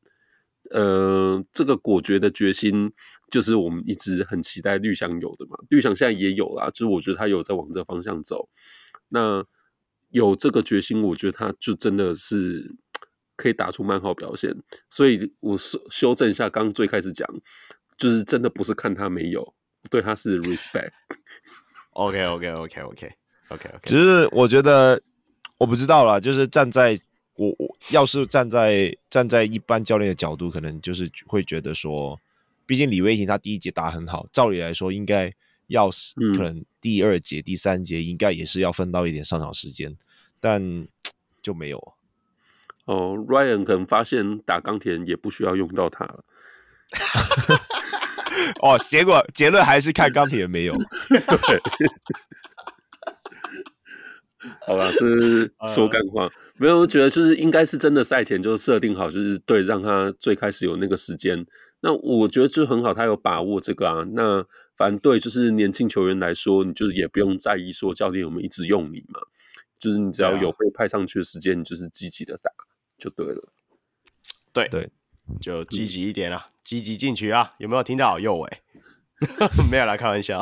C: 呃，这个果决的决心，就是我们一直很期待绿翔有的嘛。绿翔现在也有啦，就是我觉得他有在往这方向走。那有这个决心，我觉得他就真的是可以打出蛮好表现。所以我修修正一下，刚最开始讲，就是真的不是看他没有，对他是 respect。
A: OK OK OK OK OK OK，
B: 只是我觉得我不知道啦，就是站在。我我要是站在站在一般教练的角度，可能就是会觉得说，毕竟李威霆他第一节打很好，照理来说应该要是可能第二节、嗯、第三节应该也是要分到一点上场时间，但 就没有。
C: 哦，Ryan 可能发现打钢铁人也不需要用到他了。
B: 哦，结果结论还是看钢铁人没有。对。
C: 好吧，这是说干话。没有，我觉得就是应该是真的赛前就设定好，就是对，让他最开始有那个时间。那我觉得就很好，他有把握这个啊。那反正对，就是年轻球员来说，你就是也不用在意说教练有没有一直用你嘛。就是你只要有被派上去的时间，你就是积极的打就对了。
A: 对对，就积极一点啊，积极进取啊。有没有听到右伟？没有啦开玩笑。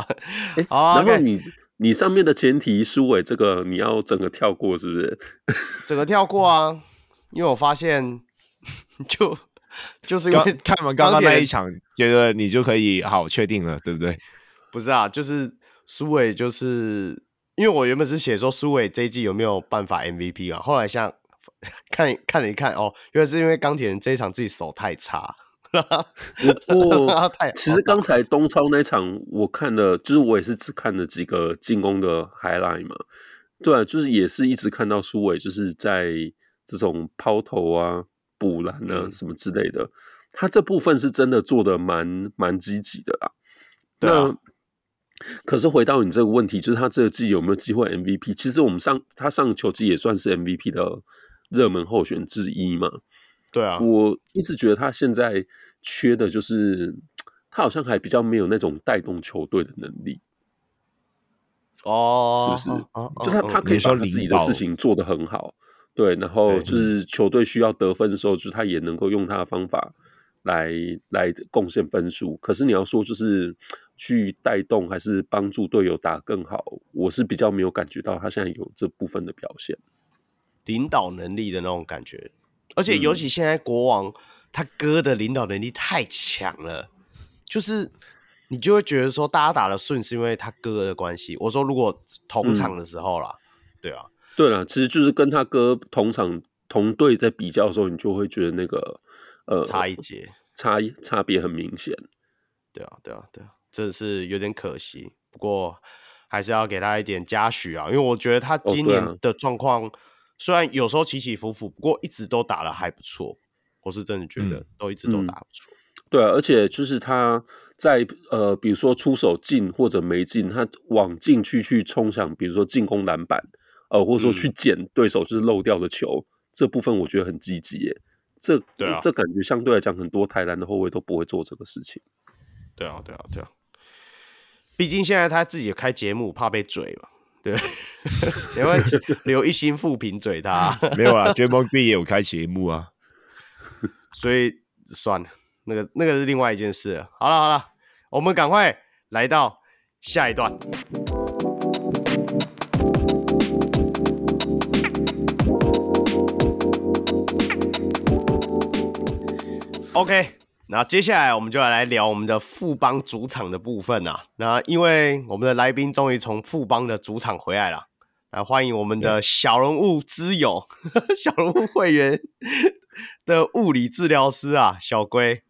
C: 欸、好，然后你。Okay 你上面的前提，苏伟这个你要整个跳过是不是？
A: 整个跳过啊，因为我发现 就就是因为
B: 看完刚刚那一场，觉得你就可以好确定了，对不对？
A: 不是啊，就是苏伟，就是因为我原本是写说苏伟这一季有没有办法 MVP 啊，后来像看看了一看哦，原来是因为钢铁人这一场自己手太差。
C: 不过，其实刚才东超那场我看了，就是我也是只看了几个进攻的 highlight 嘛。对啊，就是也是一直看到苏伟就是在这种抛投啊、补篮啊什么之类的，嗯、他这部分是真的做的蛮蛮积极的啦。对啊。那可是回到你这个问题，就是他这个季有没有机会 MVP？其实我们上他上球季也算是 MVP 的热门候选之一嘛。
A: 对啊，
C: 我一直觉得他现在缺的就是他好像还比较没有那种带动球队的能力
A: 哦，
C: 是不是？
A: 哦，
C: 就他他可以把他自己的事情做得很好，对，然后就是球队需要得分的时候，就是他也能够用他的方法来来贡献分数。可是你要说就是去带动还是帮助队友打更好，我是比较没有感觉到他现在有这部分的表现，
A: 领导能力的那种感觉。而且尤其现在国王他哥的领导能力太强了，就是你就会觉得说大家打的顺是因为他哥的关系。我说如果同场的时候啦，对啊，
C: 对啊，其实就是跟他哥同场同队在比较的时候，你就会觉得那个呃
A: 差一截，
C: 差异差别很明显。
A: 对啊，对啊，对啊，真的是有点可惜。不过还是要给他一点嘉许啊，因为我觉得他今年的状况。虽然有时候起起伏伏，不过一直都打得还不错。我是真的觉得都一直都打不
C: 错。对啊，而且就是他在呃，比如说出手进或者没进，他往禁区去冲抢，比如说进攻篮板，呃，或者说去捡对手就是漏掉的球，嗯、这部分我觉得很积极耶。这对啊，这感觉相对来讲，很多台南的后卫都不会做这个事情。
A: 对啊，对啊，对啊。毕竟现在他自己开节目，怕被嘴嘛。对，因为留一星负评嘴他
B: 没有啊，Draymond Green 也有开节目啊，
A: 所以算了，那个那个是另外一件事了。好了好了，我们赶快来到下一段。OK。那接下来我们就要来聊我们的富邦主场的部分啊。那因为我们的来宾终于从富邦的主场回来了，来欢迎我们的小人物之友、小人物会员的物理治疗师啊，小龟。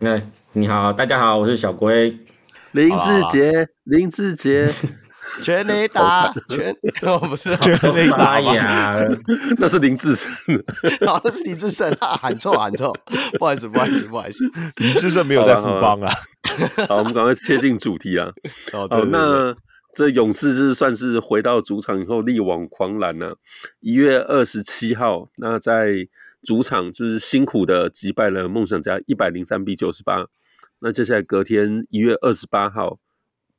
D: 哎，你好，大家好，我是小龟，
C: 林志杰，林志杰。
A: 全雷打，全 哦不是
B: 全雷打
D: 呀，
C: 那是林志胜，
A: 哦那是林志胜。啊，喊错喊错，不好意思不好意思不好意思，
B: 林志胜没有在富邦啊。
C: 好，我们赶快切进主题啊。哦，对对对，那这勇士是算是回到主场以后力挽狂澜呢。一月二十七号，那在主场就是辛苦的击败了梦想家一百零三比九十八。那接下来隔天一月二十八号，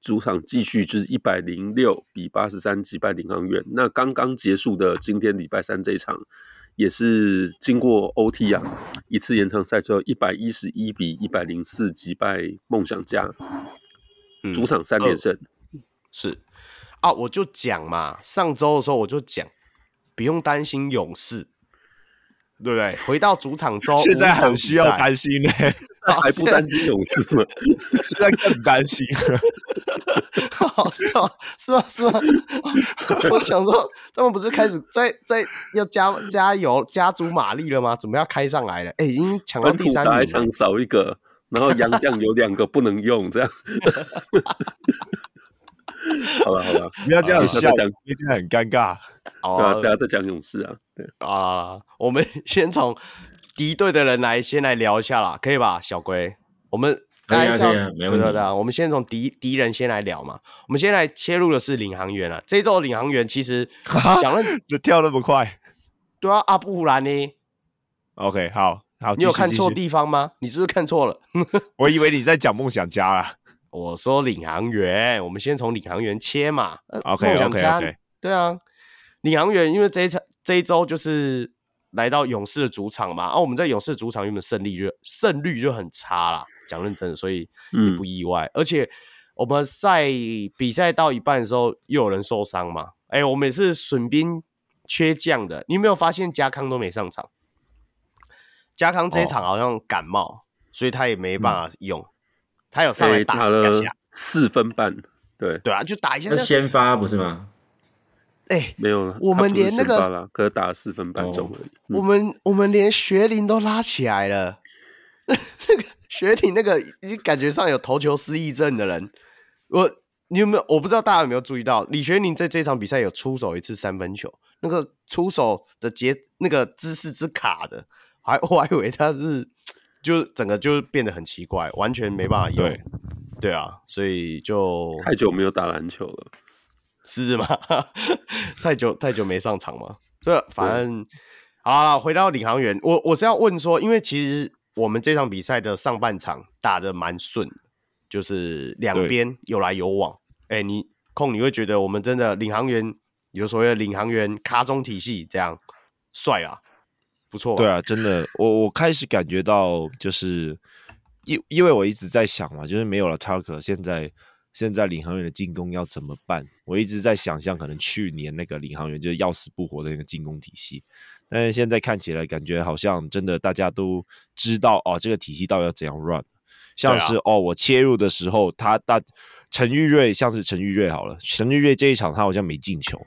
C: 主场继续就是一百零六比八十三击败领航员。那刚刚结束的今天礼拜三这一场，也是经过 OT 啊，一次延长赛之后，一百一十一比一百零四击败梦想家，主场三
A: 连胜。是啊，我就讲嘛，上周的时候我就讲，不用担心勇士。对不对？回到主场中，
B: 现在很需要担心呢，
C: 还不担心勇士吗？
B: 现在更担心了，
A: 是吗？是吧？是吧？我想说，他们不是开始在在要加加油加足马力了吗？怎么要开上来了？哎，已经抢到第三
C: 场少一个，然后杨将有两个不能用，这样。好了好了，
B: 不要这样笑，因为现在很尴尬。
A: 哦，
C: 对啊，大家在讲勇士啊，对
A: 啊，我们先从敌对的人来先来聊一下啦，可以吧？小龟，我们
D: 可以啊，可以啊，没问题
A: 的。我们先从敌敌人先来聊嘛。我们先来切入的是领航员啊，这一周领航员其实讲了，
B: 就跳那么快？
A: 对啊，阿布兰呢
B: ？OK，好好，
A: 你有看错地方吗？你是不是看错了？
B: 我以为你在讲梦想家啊。
A: 我说领航员，我们先从领航员切嘛。
B: OK OK OK，
A: 对啊，领航员因为这一场这一周就是来到勇士的主场嘛，啊，我们在勇士的主场原本胜利就胜率就很差啦，讲认真的，所以也不意外。嗯、而且我们赛比赛到一半的时候又有人受伤嘛，哎、欸，我们也是损兵缺将的，你有没有发现家康都没上场？家康这一场好像感冒，哦、所以他也没办法用。嗯他有上来打了
C: 四分半，对
A: 对啊，就打一下。
D: 是先发不是吗？
A: 哎、欸，
C: 没有了，
A: 我们连那个
C: 可是打了四分半钟而已。
A: 哦嗯、我们我们连学林都拉起来了，那个学林那个你感觉上有投球失忆症的人，我你有没有？我不知道大家有没有注意到，李学林在这场比赛有出手一次三分球，那个出手的节那个姿势之卡的，还我还以为他是。就整个就变得很奇怪，完全没办法用。对，对啊，所以就
C: 太久没有打篮球了，
A: 是吗？太久太久没上场吗？这反正对好了，回到领航员，我我是要问说，因为其实我们这场比赛的上半场打的蛮顺，就是两边有来有往。哎、欸，你控你会觉得我们真的领航员有所谓的领航员卡中体系这样帅啊？不错，
B: 对啊，真的，我我开始感觉到，就是因因为我一直在想嘛，就是没有了 Tucker，现在现在领航员的进攻要怎么办？我一直在想象，可能去年那个领航员就是要死不活的那个进攻体系，但是现在看起来，感觉好像真的大家都知道哦，这个体系到底要怎样 run，像是、啊、哦，我切入的时候，他大陈玉瑞像是陈玉瑞好了，陈玉瑞这一场他好像没进球。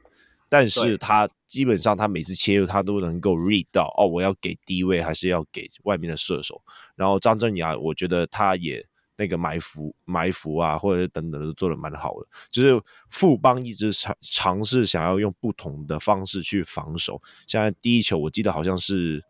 B: 但是他基本上他每次切入他都能够 read 到哦，我要给低位还是要给外面的射手。然后张镇雅，我觉得他也那个埋伏埋伏啊，或者是等等都做的蛮好的。就是富邦一直尝尝试想要用不同的方式去防守。现在第一球我记得好像是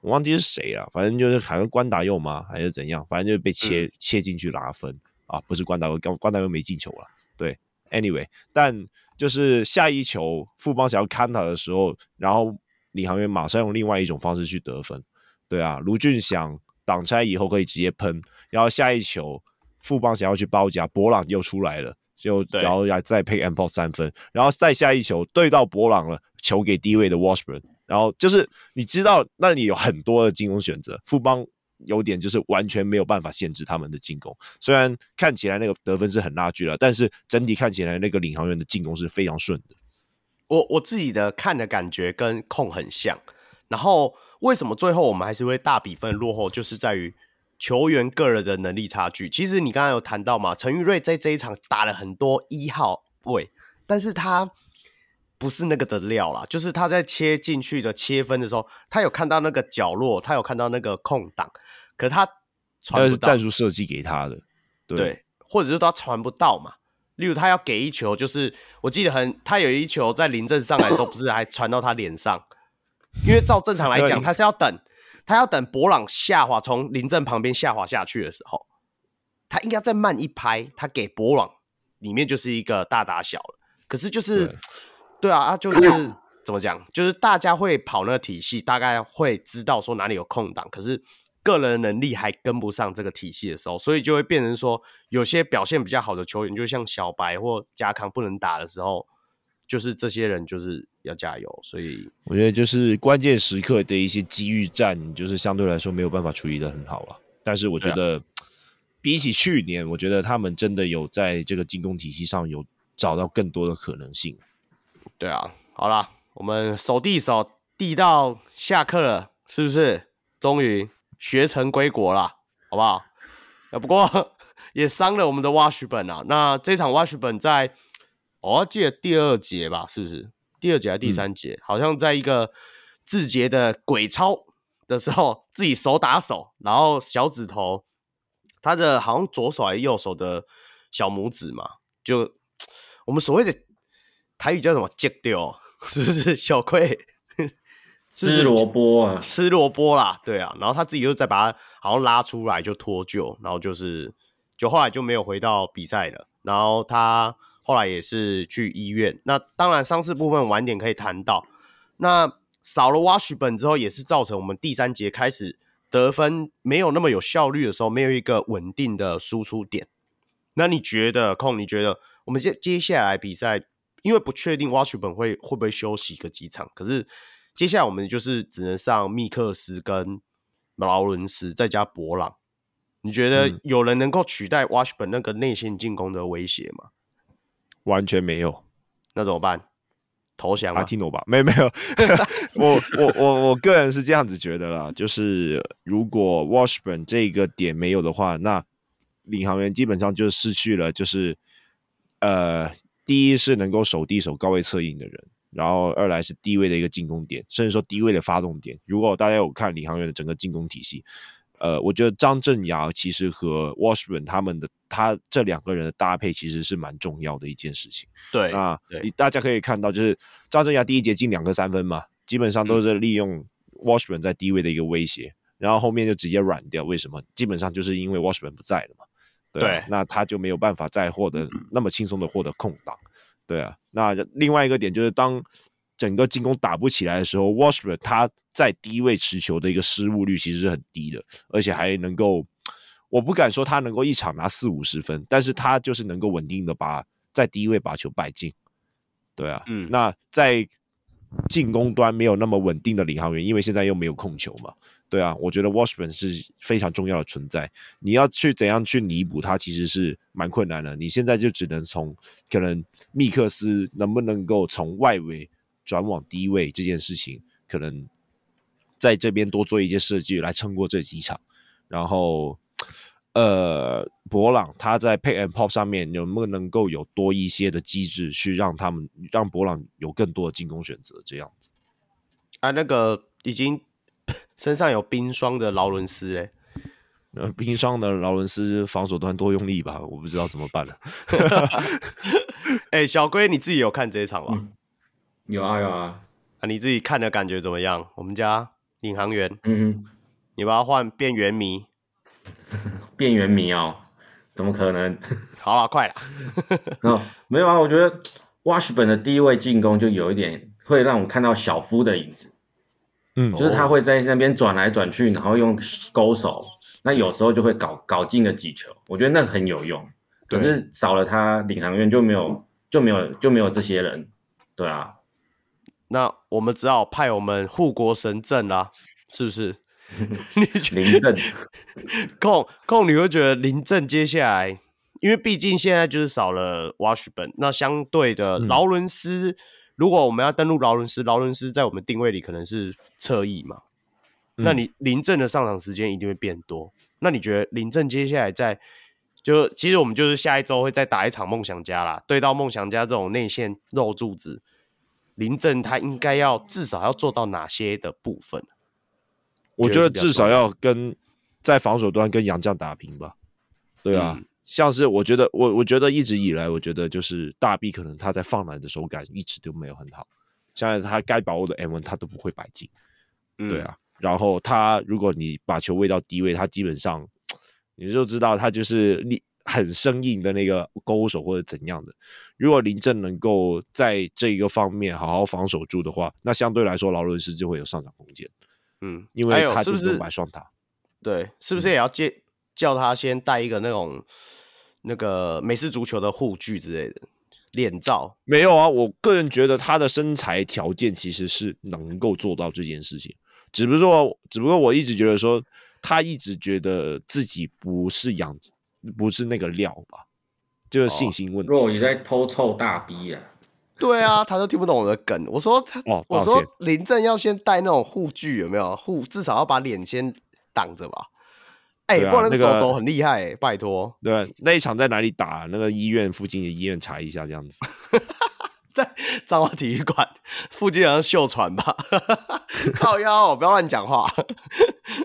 B: 我忘记是谁了，反正就是好像关达佑吗还是怎样，反正就是被切、嗯、切进去拿分啊，不是关达佑，关达佑没进球了。对，anyway，但。就是下一球富邦想要看他的时候，然后李航员马上用另外一种方式去得分，对啊，卢俊祥挡拆以后可以直接喷，然后下一球富邦想要去包夹，博朗又出来了，就然后再配 M 炮三分，然后再下一球对到博朗了，球给低位的 Washburn，然后就是你知道那里有很多的进攻选择，富邦。有点就是完全没有办法限制他们的进攻，虽然看起来那个得分是很拉锯了，但是整体看起来那个领航员的进攻是非常顺的。
A: 我我自己的看的感觉跟控很像，然后为什么最后我们还是会大比分落后，就是在于球员个人的能力差距。其实你刚刚有谈到嘛，陈玉瑞在这一场打了很多一号位，但是他不是那个的料啦，就是他在切进去的切分的时候，他有看到那个角落，他有看到那个空档。可他传不到，
B: 是战术设计给他的，对，
A: 对，或者是他传不到嘛？例如他要给一球，就是我记得很，他有一球在林政上来的时候，不是还传到他脸上？因为照正常来讲，他是要等，他要等博朗下滑从林政旁边下滑下去的时候，他应该再慢一拍，他给博朗里面就是一个大打小了。可是就是，对，对啊，就是怎么讲？就是大家会跑那个体系，大概会知道说哪里有空档，可是。个人能力还跟不上这个体系的时候，所以就会变成说，有些表现比较好的球员，就像小白或加康不能打的时候，就是这些人就是要加油。所以
B: 我觉得就是关键时刻的一些机遇战，就是相对来说没有办法处理的很好了。但是我觉得。比起去年，我觉得他们真的有在这个进攻体系上有找到更多的可能性。
A: 对啊，好了，我们手递手递到下课了，是不是？终于学成归国啦，好不好？啊，不过 也伤了我们的 Washburn 啊。那这场 Washburn 在，我记得第二节吧，是不是？第二节还是第三节？嗯、好像在一个字节的鬼操的时候，自己手打手，然后小指头。他的好像左手还是右手的小拇指嘛，就我们所谓的台语叫什么“截掉”，是不是小亏？
D: 吃萝卜啊，
A: 吃萝卜啦，对啊。然后他自己又再把它好像拉出来就脱臼，然后就是就后来就没有回到比赛了。然后他后来也是去医院。那当然伤势部分晚点可以谈到。那少了 Washburn 之后，也是造成我们第三节开始。得分没有那么有效率的时候，没有一个稳定的输出点。那你觉得，空？你觉得我们接接下来比赛，因为不确定 Washburn 会会不会休息个几场，可是接下来我们就是只能上密克斯跟劳伦斯再加博朗。你觉得有人能够取代 Washburn 那个内线进攻的威胁吗？
B: 完全没有，
A: 那怎么办？投降
B: 阿提诺吧？没有没有，我我我我个人是这样子觉得啦，就是如果 Washburn 这个点没有的话，那领航员基本上就失去了，就是呃，第一是能够守低守高位策应的人，然后二来是低位的一个进攻点，甚至说低位的发动点。如果大家有看李航员的整个进攻体系。呃，我觉得张镇雅其实和 Washburn 他们的他这两个人的搭配其实是蛮重要的一件事情。
A: 对
B: 啊，大家可以看到，就是张镇雅第一节进两个三分嘛，基本上都是利用 Washburn 在低位的一个威胁，嗯、然后后面就直接软掉。为什么？基本上就是因为 Washburn 不在了嘛。对，那他就没有办法再获得那么轻松的获得空档。对啊，那另外一个点就是当。整个进攻打不起来的时候，Washburn 他在低位持球的一个失误率其实是很低的，而且还能够，我不敢说他能够一场拿四五十分，但是他就是能够稳定的把在低位把球摆进。对啊，嗯，那在进攻端没有那么稳定的领航员，因为现在又没有控球嘛，对啊，我觉得 Washburn 是非常重要的存在，你要去怎样去弥补他，其实是蛮困难的。你现在就只能从可能密克斯能不能够从外围。转往低位这件事情，可能在这边多做一些设计来撑过这几场。然后，呃，博朗他在 pick and pop 上面有没有能够有多一些的机制，去让他们让博朗有更多的进攻选择？这样子
A: 啊，那个已经 身上有冰霜的劳伦斯哎，
B: 呃，冰霜的劳伦斯防守端多用力吧？我不知道怎么办了。
A: 哎、欸，小龟，你自己有看这一场吗？嗯
D: 有啊有啊，
A: 啊你自己看的感觉怎么样？我们家领航员，
D: 嗯哼，
A: 你把它换变圆迷，
D: 变圆迷哦，怎么可能？
A: 好了，快了，
D: 哦，没有啊，我觉得 Washburn 的第一位进攻就有一点会让我看到小夫的影子，嗯，就是他会在那边转来转去，然后用勾手，那有时候就会搞搞进了几球，我觉得那很有用，可是少了他领航员就没有就没有就没有这些人，对啊。
A: 那我们只好派我们护国神阵啦，是不是？
D: 林阵。
A: 控控，你会觉得林阵接下来，因为毕竟现在就是少了 Washburn，那相对的劳伦斯，嗯、如果我们要登录劳伦斯，劳伦斯在我们定位里可能是侧翼嘛，嗯、那你林振的上场时间一定会变多。那你觉得林振接下来在就其实我们就是下一周会再打一场梦想家啦，对到梦想家这种内线肉柱子。林振他应该要至少要做到哪些的部分？
B: 我觉得至少要跟在防守端跟杨将打平吧。对啊，嗯、像是我觉得我我觉得一直以来，我觉得就是大 B 可能他在放篮的手感一直都没有很好，像他该把握的 M1 他都不会摆进。对啊，嗯、然后他如果你把球喂到低位，他基本上你就知道他就是你。很生硬的那个勾手或者怎样的，如果林振能够在这一个方面好好防守住的话，那相对来说劳伦斯就会有上涨空间。嗯，因为他就是摆双塔。
A: 对，是不是也要借、嗯、叫他先带一个那种那个美式足球的护具之类的脸罩？
B: 没有啊，我个人觉得他的身材条件其实是能够做到这件事情，只不过，只不过我一直觉得说，他一直觉得自己不是养，不是那个料吧，就是信心问题。
D: 若你在偷臭大逼啊！
A: 对啊，他都听不懂我的梗。我说他，哦、我说林正要先带那种护具，有没有护？至少要把脸先挡着吧。哎、欸，啊、不然那个手肘很厉害、欸，拜托。
B: 对，那一场在哪里打？那个医院附近的医院查一下，这样子。
A: 在彰化体育馆附近，好像秀传吧。靠腰，不要乱讲话。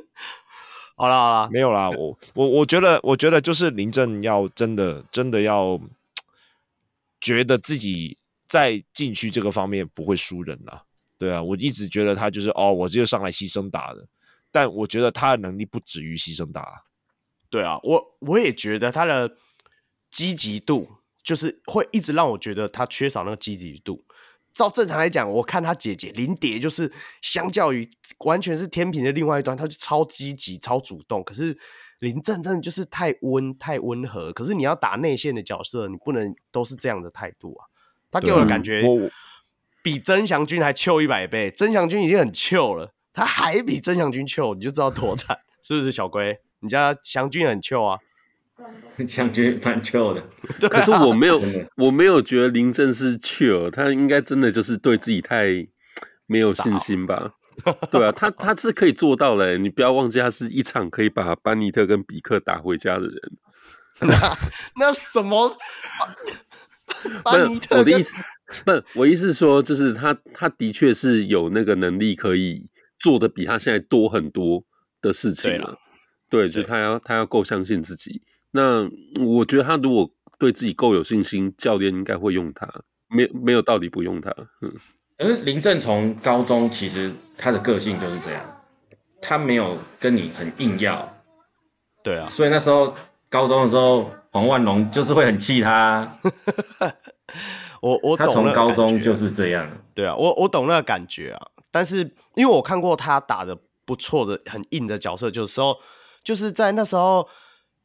A: 好了好了，
B: 没有啦。我我我觉得，我觉得就是林正要真的真的要觉得自己。在禁区这个方面不会输人啦，对啊，我一直觉得他就是哦，我就上来牺牲打的，但我觉得他的能力不止于牺牲打，
A: 对啊，我我也觉得他的积极度就是会一直让我觉得他缺少那个积极度。照正常来讲，我看他姐姐林蝶就是相较于完全是天平的另外一端，他就超积极、超主动，可是林正真的就是太温、太温和。可是你要打内线的角色，你不能都是这样的态度啊。他给我的感觉，比曾祥军还糗一百倍。曾祥军已经很糗了，他还比曾祥军糗，你就知道多惨，是不是？小龟，你家祥军很糗啊？
D: 祥军蛮糗的，
C: 可是我没有，我没有觉得林正是糗，他应该真的就是对自己太没有信心吧？对啊，他他是可以做到的，你不要忘记，他是一场可以把班尼特跟比克打回家的人。
A: 那那什么？
C: 班尼特，我的意思不，我意思是说，就是他，他的确是有那个能力可以做的比他现在多很多的事情了。对，对，就是他要他要够相信自己。那我觉得他如果对自己够有信心，教练应该会用他，没没有道理不用他。嗯，
D: 而林正从高中其实他的个性就是这样，他没有跟你很硬要。
A: 对啊，
D: 所以那时候高中的时候。黄万隆就是会很气他，
A: 我我懂，他从
D: 高中就是这样。
A: 对啊，我我懂那个感觉啊。但是因为我看过他打的不错的很硬的角色，就是时候就是在那时候，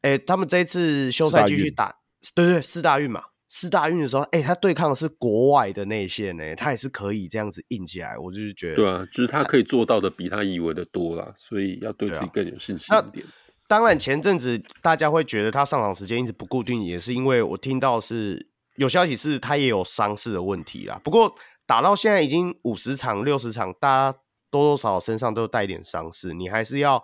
A: 哎、欸，他们这一次休赛继续打，对，对对，四大运嘛，四大运的时候，哎、欸，他对抗的是国外的内线呢，他也是可以这样子硬起来。我就是觉得，
C: 对啊，就是他可以做到的比他以为的多啦，所以要对自己更有信心一点。
A: 当然，前阵子大家会觉得他上场时间一直不固定，也是因为我听到是有消息是他也有伤势的问题啦。不过打到现在已经五十场、六十场，大家多多少少身上都带一点伤势，你还是要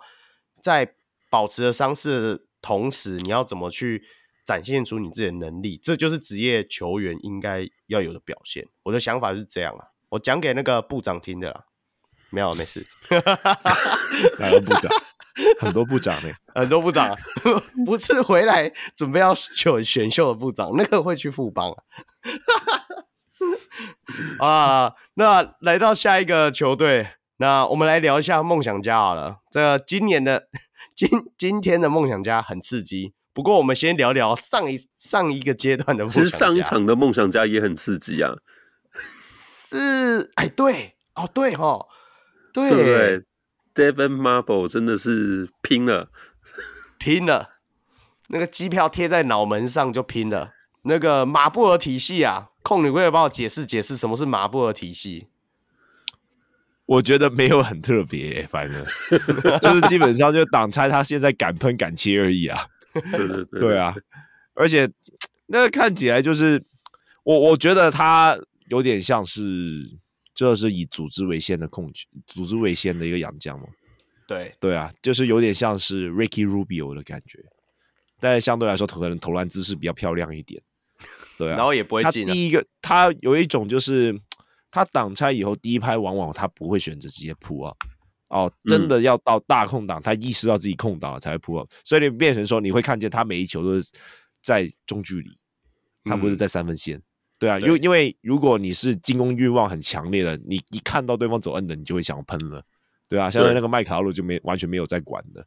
A: 在保持着伤势的同时，你要怎么去展现出你自己的能力？这就是职业球员应该要有的表现。我的想法是这样啊，我讲给那个部长听的啦，没有，没事。
B: 哪个部长？很多部长呢、欸，
A: 很多部长，不是回来准备要选选秀的部长，那个会去副帮啊。啊，那来到下一个球队，那我们来聊一下梦想家好了。这个、今年的今今天的梦想家很刺激，不过我们先聊聊上一上一个阶段的梦想家。
C: 其实上一场的梦想家也很刺激啊。
A: 是，哎，对，哦，对哦，对。
C: 对对 Devyn Marble 真的是拼了，
A: 拼了！那个机票贴在脑门上就拼了。那个马布尔体系啊，控你可以帮我解释解释什么是马布尔体系？
B: 我觉得没有很特别、欸，反正 就是基本上就挡拆他现在敢喷敢切而已啊。
C: 对对对，
B: 对，啊！而且那个看起来就是我，我觉得他有点像是。就是以组织为先的控制，组织为先的一个洋将嘛。
A: 对
B: 对啊，就是有点像是 Ricky Rubio 的感觉，但是相对来说，可能投篮姿势比较漂亮一点。对啊，
A: 然后也不会进。
B: 他第一个，他有一种就是他挡拆以后，第一拍往往他不会选择直接扑啊。哦，真的要到大空档，嗯、他意识到自己空档了才会扑啊。所以你变成说，你会看见他每一球都是在中距离，他不是在三分线。嗯对啊，因为因为如果你是进攻欲望很强烈的，你一看到对方走 N 的，你就会想喷了，对啊，相当于那个麦卡洛就没完全没有在管的，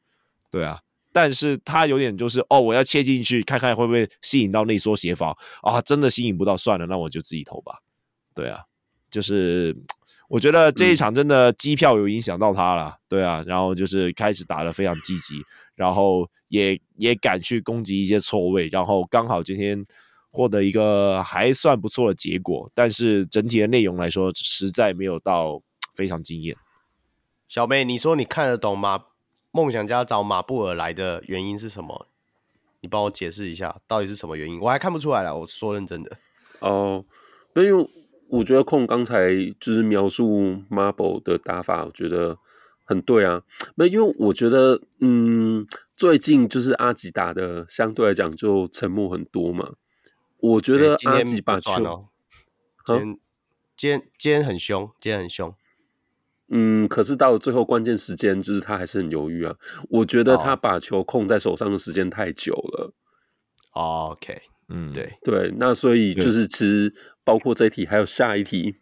B: 对啊，但是他有点就是哦，我要切进去看看会不会吸引到内缩协防啊，真的吸引不到算了，那我就自己投吧，对啊，就是我觉得这一场真的机票有影响到他了，嗯、对啊，然后就是开始打得非常积极，然后也也敢去攻击一些错位，然后刚好今天获得一个还算不错的结果，但是整体的内容来说，实在没有到非常惊艳。
A: 小妹，你说你看得懂吗？梦想家找马布尔来的原因是什么？你帮我解释一下，到底是什么原因？我还看不出来了。我说认真的。
C: 哦，那因为我觉得控刚才就是描述 Marble 的打法，我觉得很对啊。那因为我觉得，嗯，最近就是阿吉打的相对来讲就沉默很多嘛。我觉得阿吉把球，
A: 哦、今天、啊、今天今天很凶，今天很凶。
C: 嗯，可是到了最后关键时间，就是他还是很犹豫啊。我觉得他把球控在手上的时间太久了。
A: Oh. OK，嗯，对
C: 对，那所以就是其实包括这一题还有下一题，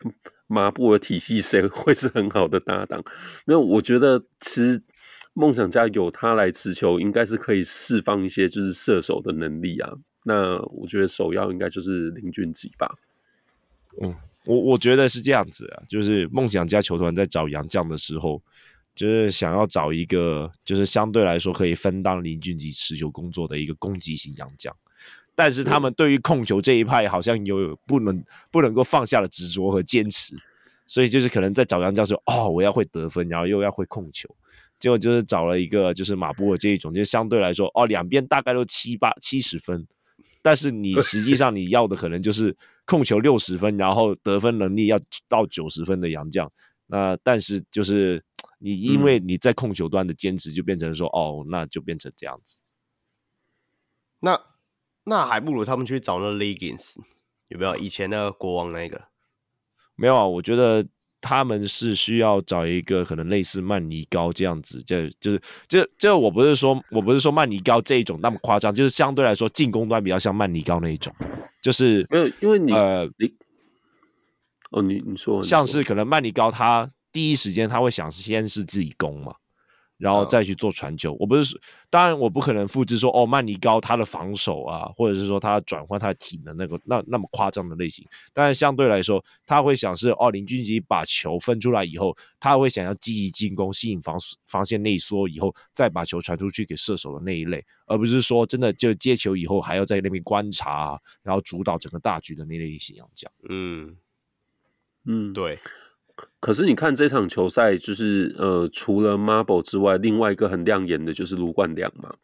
C: 马布尔体系谁 会是很好的搭档？那我觉得其实梦想家有他来持球，应该是可以释放一些就是射手的能力啊。那我觉得首要应该就是林俊杰吧。
B: 嗯。我我觉得是这样子啊，就是梦想家球团在找洋将的时候，就是想要找一个就是相对来说可以分担林俊杰持球工作的一个攻击型洋将，但是他们对于控球这一派好像有不能不能够放下的执着和坚持，所以就是可能在找洋将时候，哦，我要会得分，然后又要会控球，结果就是找了一个就是马布尔这一种，就相对来说，哦，两边大概都七八七十分。但是你实际上你要的可能就是控球六十分，然后得分能力要到九十分的洋将。那但是就是你因为你在控球端的坚持，就变成说、嗯、哦，那就变成这样子。
A: 那那还不如他们去找那 Legends 有没有？以前那个国王那个
B: 没有啊？我觉得。他们是需要找一个可能类似曼尼高这样子，就就是这这我不是说我不是说曼尼高这一种那么夸张，就是相对来说进攻端比较像曼尼高那一种，就是
C: 没有因为你呃你哦你你说
B: 像是可能曼尼高他第一时间他会想先是自己攻嘛。然后再去做传球，我不是说，当然我不可能复制说哦，曼尼高他的防守啊，或者是说他转换他的体能那个那那么夸张的类型，但是相对来说，他会想是哦，林俊杰把球分出来以后，他会想要积极进攻，吸引防防线内缩以后，再把球传出去给射手的那一类，而不是说真的就接球以后还要在那边观察啊，然后主导整个大局的那类型洋将。
A: 嗯。
C: 嗯，
A: 对。
C: 可是你看这场球赛，就是呃，除了 Marble 之外，另外一个很亮眼的就是卢冠良嘛。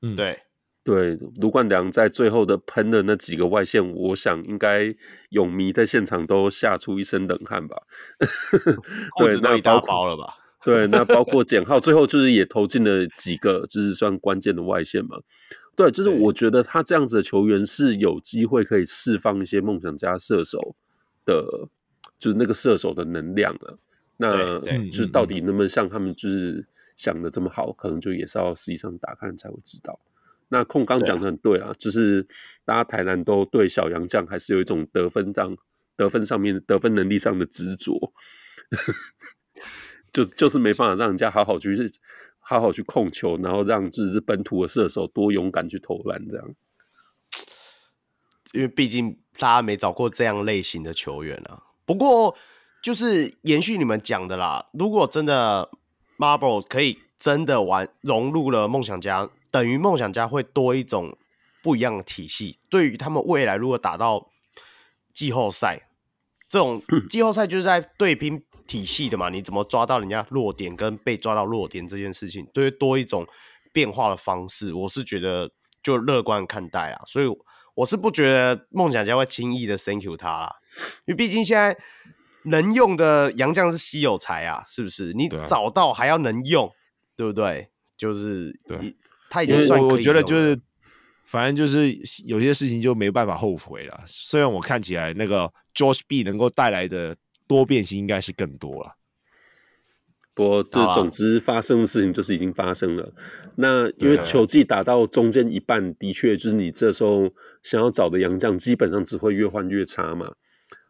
A: 嗯，对
C: 对，卢冠良在最后的喷的那几个外线，我想应该泳迷在现场都吓出一身冷汗吧。
A: 对，那一大包了吧？
C: 对，那包括 简浩最后就是也投进了几个，就是算关键的外线嘛。对，就是我觉得他这样子的球员是有机会可以释放一些梦想家射手的。就是那个射手的能量了，那就是到底能不能像他们就是想的这么好，可能就也是要实际上打看才会知道。那控刚讲的很对啊，就是大家台南都对小杨将还是有一种得分上得分上面得分能力上的执着，就就是没办法让人家好好去好好去控球，然后让就是本土的射手多勇敢去投篮这样。
A: 因为毕竟大家没找过这样类型的球员啊。不过，就是延续你们讲的啦。如果真的 Marble 可以真的玩融入了梦想家，等于梦想家会多一种不一样的体系。对于他们未来如果打到季后赛，这种季后赛就是在对拼体系的嘛，你怎么抓到人家弱点跟被抓到弱点这件事情，对，多一种变化的方式，我是觉得就乐观看待啊。所以。我是不觉得梦想家会轻易的 thank you 他啦，因为毕竟现在能用的洋将是稀有才啊，是不是？你找到还要能用，对，啊、对不对？就是对，他已经算可以。我觉
B: 得就是，反正就是有些事情就没办法后悔了。虽然我看起来那个 George B 能够带来的多变性应该是更多了。
C: 不过，这总之发生的事情就是已经发生了。啊、那因为球季打到中间一半，的确就是你这时候想要找的洋将，基本上只会越换越差嘛，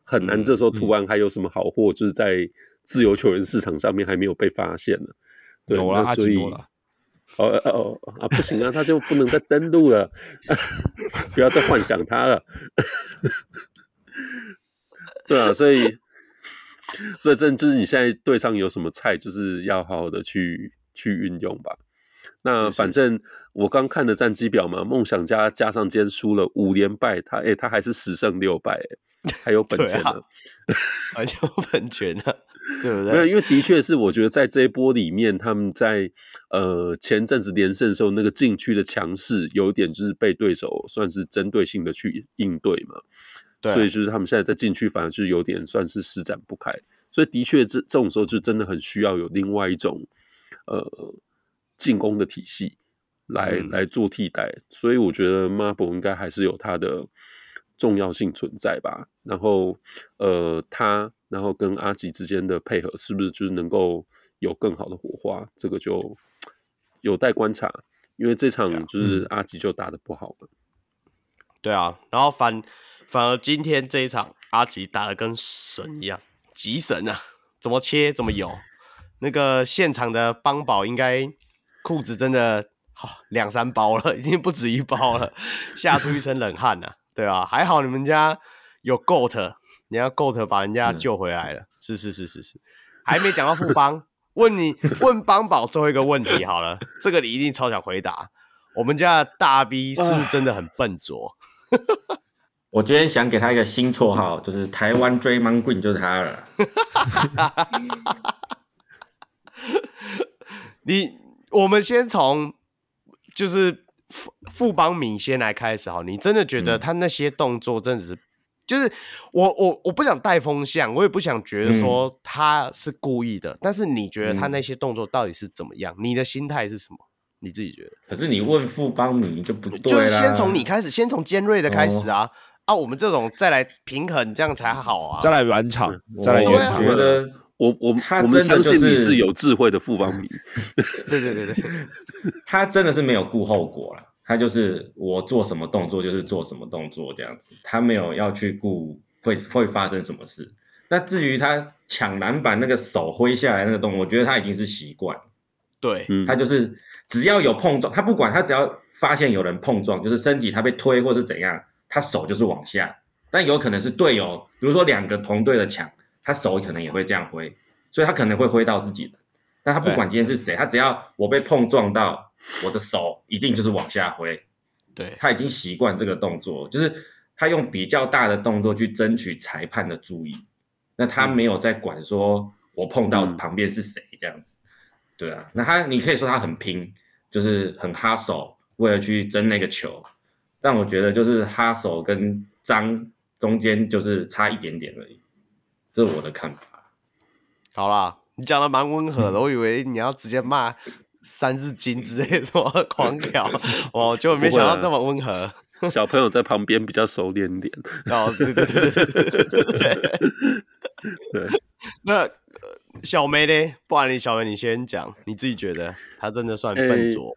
C: 很难这时候突然还有什么好货，就是在自由球员市场上面还没有被发现
B: 呢。对，
C: 那所以
B: 了
C: 哦哦哦啊，不行啊，他就不能再登录了，不要再幻想他了。对啊，所以。所以这就是你现在队上有什么菜，就是要好好的去去运用吧。那反正我刚看的战绩表嘛，梦想家加上今天输了五连败，他诶、欸、他还是十胜六败，还有本钱的，
A: 还有本钱呢，对不对？
C: 没有，因为的确是我觉得在这一波里面，他们在呃前阵子连胜的时候，那个禁区的强势有点就是被对手算是针对性的去应对嘛，对，所以就是他们现在在禁区反而是有点算是施展不开，所以的确这这种时候就真的很需要有另外一种呃。进攻的体系来、嗯、来做替代，所以我觉得 Marble 应该还是有他的重要性存在吧。然后，呃，他然后跟阿吉之间的配合是不是就是能够有更好的火花？这个就有待观察。因为这场就是阿吉就打的不好了。
A: 对啊，然后反反而今天这一场阿吉打的跟神一样，极神啊！怎么切怎么有，那个现场的邦宝应该。裤子真的好两三包了，已经不止一包了，吓出一身冷汗呐，对啊，还好你们家有 GOAT，人家 GOAT 把人家救回来了，嗯、是是是是是，还没讲到富邦，问你问邦宝最后一个问题好了，这个你一定超想回答，我们家的大 B 是不是真的很笨拙？
D: 我今天想给他一个新绰号，就是台湾 Draymond Green 就是他了
A: 你。我们先从就是富富邦敏先来开始好，你真的觉得他那些动作真的是，嗯、就是我我我不想带风向，我也不想觉得说他是故意的，嗯、但是你觉得他那些动作到底是怎么样？你的心态是什么？你自己觉得？
D: 可是你问富邦敏就不对，
A: 就是先从你开始，先从尖锐的开始啊、哦、啊，我们这种再来平衡，这样才好啊，
B: 再来软场，再来圆场。
D: 我觉得。
C: 我我
D: 他
C: 我们相信你是有智慧的富邦迷，
A: 对对对对，
D: 他真的是没有顾后果了，他就是我做什么动作就是做什么动作这样子，他没有要去顾会会发生什么事。那至于他抢篮板那个手挥下来那个动作，我觉得他已经是习惯，
A: 对，
D: 他就是只要有碰撞，他不管他只要发现有人碰撞，就是身体他被推或是怎样，他手就是往下，但有可能是队友，比如说两个同队的抢。他手可能也会这样挥，所以他可能会挥到自己的。但他不管今天是谁，他只要我被碰撞到，我的手一定就是往下挥。
A: 对，他
D: 已经习惯这个动作，就是他用比较大的动作去争取裁判的注意。那他没有在管说我碰到旁边是谁这样子。嗯、对啊，那他你可以说他很拼，就是很哈手，为了去争那个球。但我觉得就是哈手跟脏中间就是差一点点而已。这是我的看法。
A: 好啦，你讲的蛮温和的，嗯、我以为你要直接骂三字经之类的，狂屌，我 就没想到那么温和、啊。
C: 小朋友在旁边比较熟练点。
A: 哦，对对对对对对对。那小梅呢？不然你小梅你先讲，你自己觉得他真的算笨拙、欸？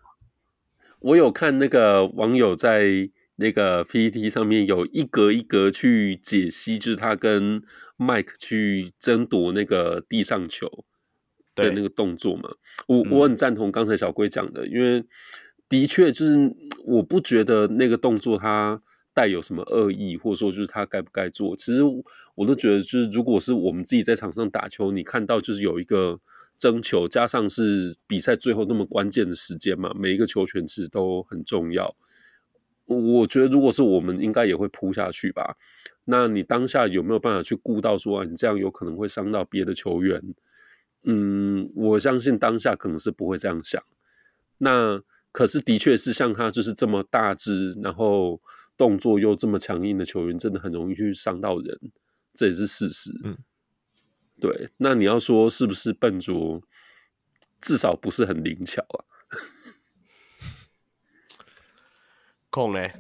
C: 我有看那个网友在。那个 PPT 上面有一格一格去解析，就是他跟 Mike 去争夺那个地上球的那个动作嘛。我我很赞同刚才小龟讲的，因为的确就是我不觉得那个动作它带有什么恶意，或者说就是他该不该做。其实我都觉得，就是如果是我们自己在场上打球，你看到就是有一个争球，加上是比赛最后那么关键的时间嘛，每一个球权其实都很重要。我觉得，如果是我们，应该也会扑下去吧。那你当下有没有办法去顾到说，你这样有可能会伤到别的球员？嗯，我相信当下可能是不会这样想。那可是的确是像他就是这么大只，然后动作又这么强硬的球员，真的很容易去伤到人，这也是事实。嗯，对。那你要说是不是笨拙？至少不是很灵巧啊。
A: 控嘞，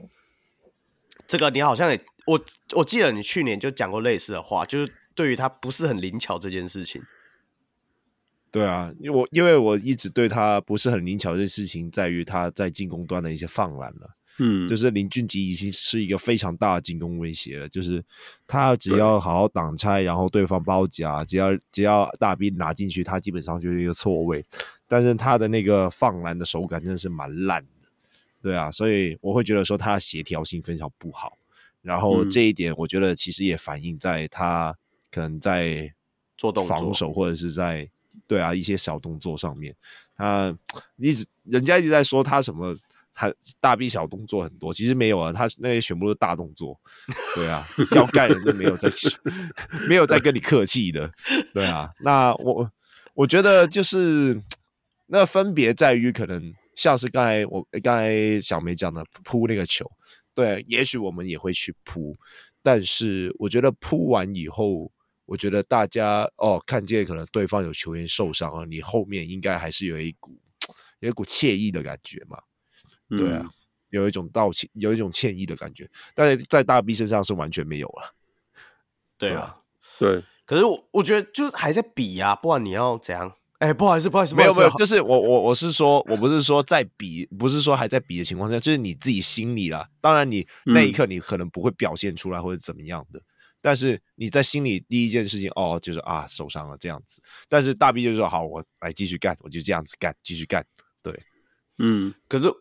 A: 这个你好像也我我记得你去年就讲过类似的话，就是对于他不是很灵巧这件事情。
B: 对啊，因为我因为我一直对他不是很灵巧这件事情，在于他在进攻端的一些放篮了。嗯，就是林俊杰已经是一个非常大的进攻威胁了，就是他只要好好挡拆，然后对方包夹，只要只要大兵拿进去，他基本上就是一个错位。但是他的那个放篮的手感真的是蛮烂。对啊，所以我会觉得说他的协调性非常不好，然后这一点我觉得其实也反映在他可能在
A: 做动作
B: 防守或者是在对啊一些小动作上面，他一直人家一直在说他什么。他大 B 小动作很多，其实没有啊，他那些全部都是大动作，对啊，要干人就没有在 没有在跟你客气的，对啊。那我我觉得就是 那分别在于，可能像是刚才我刚才小梅讲的扑那个球，对，也许我们也会去扑，但是我觉得扑完以后，我觉得大家哦看见可能对方有球员受伤啊，你后面应该还是有一股有一股惬意的感觉嘛。对啊，有一种道歉，有一种歉意的感觉，但是在大 B 身上是完全没有了。
A: 对啊，
C: 对。
A: 可是我我觉得就还在比啊，不然你要怎样？哎，不好意思，不好意思，
B: 没有没有，就是我我我是说，我不是说在比，不是说还在比的情况下，就是你自己心里啦。当然，你那一刻你可能不会表现出来或者怎么样的，嗯、但是你在心里第一件事情哦，就是啊受伤了这样子。但是大 B 就是说好，我来继续干，我就这样子干，继续干。对，
A: 嗯，可是。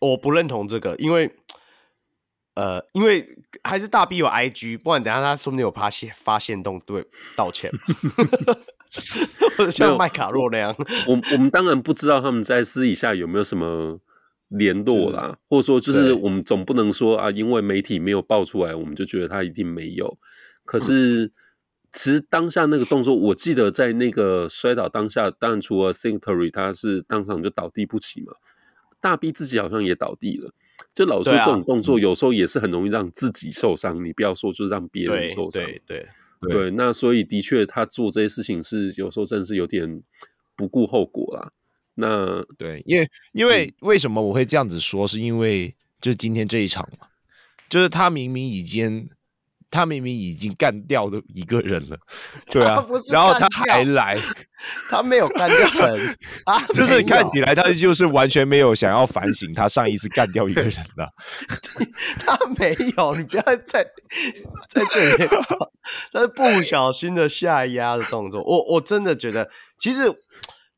A: 我不认同这个，因为，呃，因为还是大 B 有 IG，不然等下他说不定有发现发现动对道歉，或 者像麦卡洛那样。
C: 我我们当然不知道他们在私底下有没有什么联络啦，或者说就是我们总不能说啊，因为媒体没有爆出来，我们就觉得他一定没有。可是其实当下那个动作，我记得在那个摔倒当下，当然除了 Singletary 他是当场就倒地不起嘛。大 B 自己好像也倒地了，就老说这种动作有时候也是很容易让自己受伤。啊嗯、你不要说就是让别人受伤，
A: 对对对，
C: 对。那所以的确，他做这些事情是有时候真的是有点不顾后果啦。那
B: 对，因为因为为什么我会这样子说？是因为就是今天这一场嘛，就是他明明已经。他明明已经干掉的一个人了，对啊，然后他还来，
A: 他没有干掉人啊，
B: 就是看起来他就是完全没有想要反省他上一次干掉一个人的，
A: 他没有，你不要再在这里，他是不小心的下压的动作，我我真的觉得，其实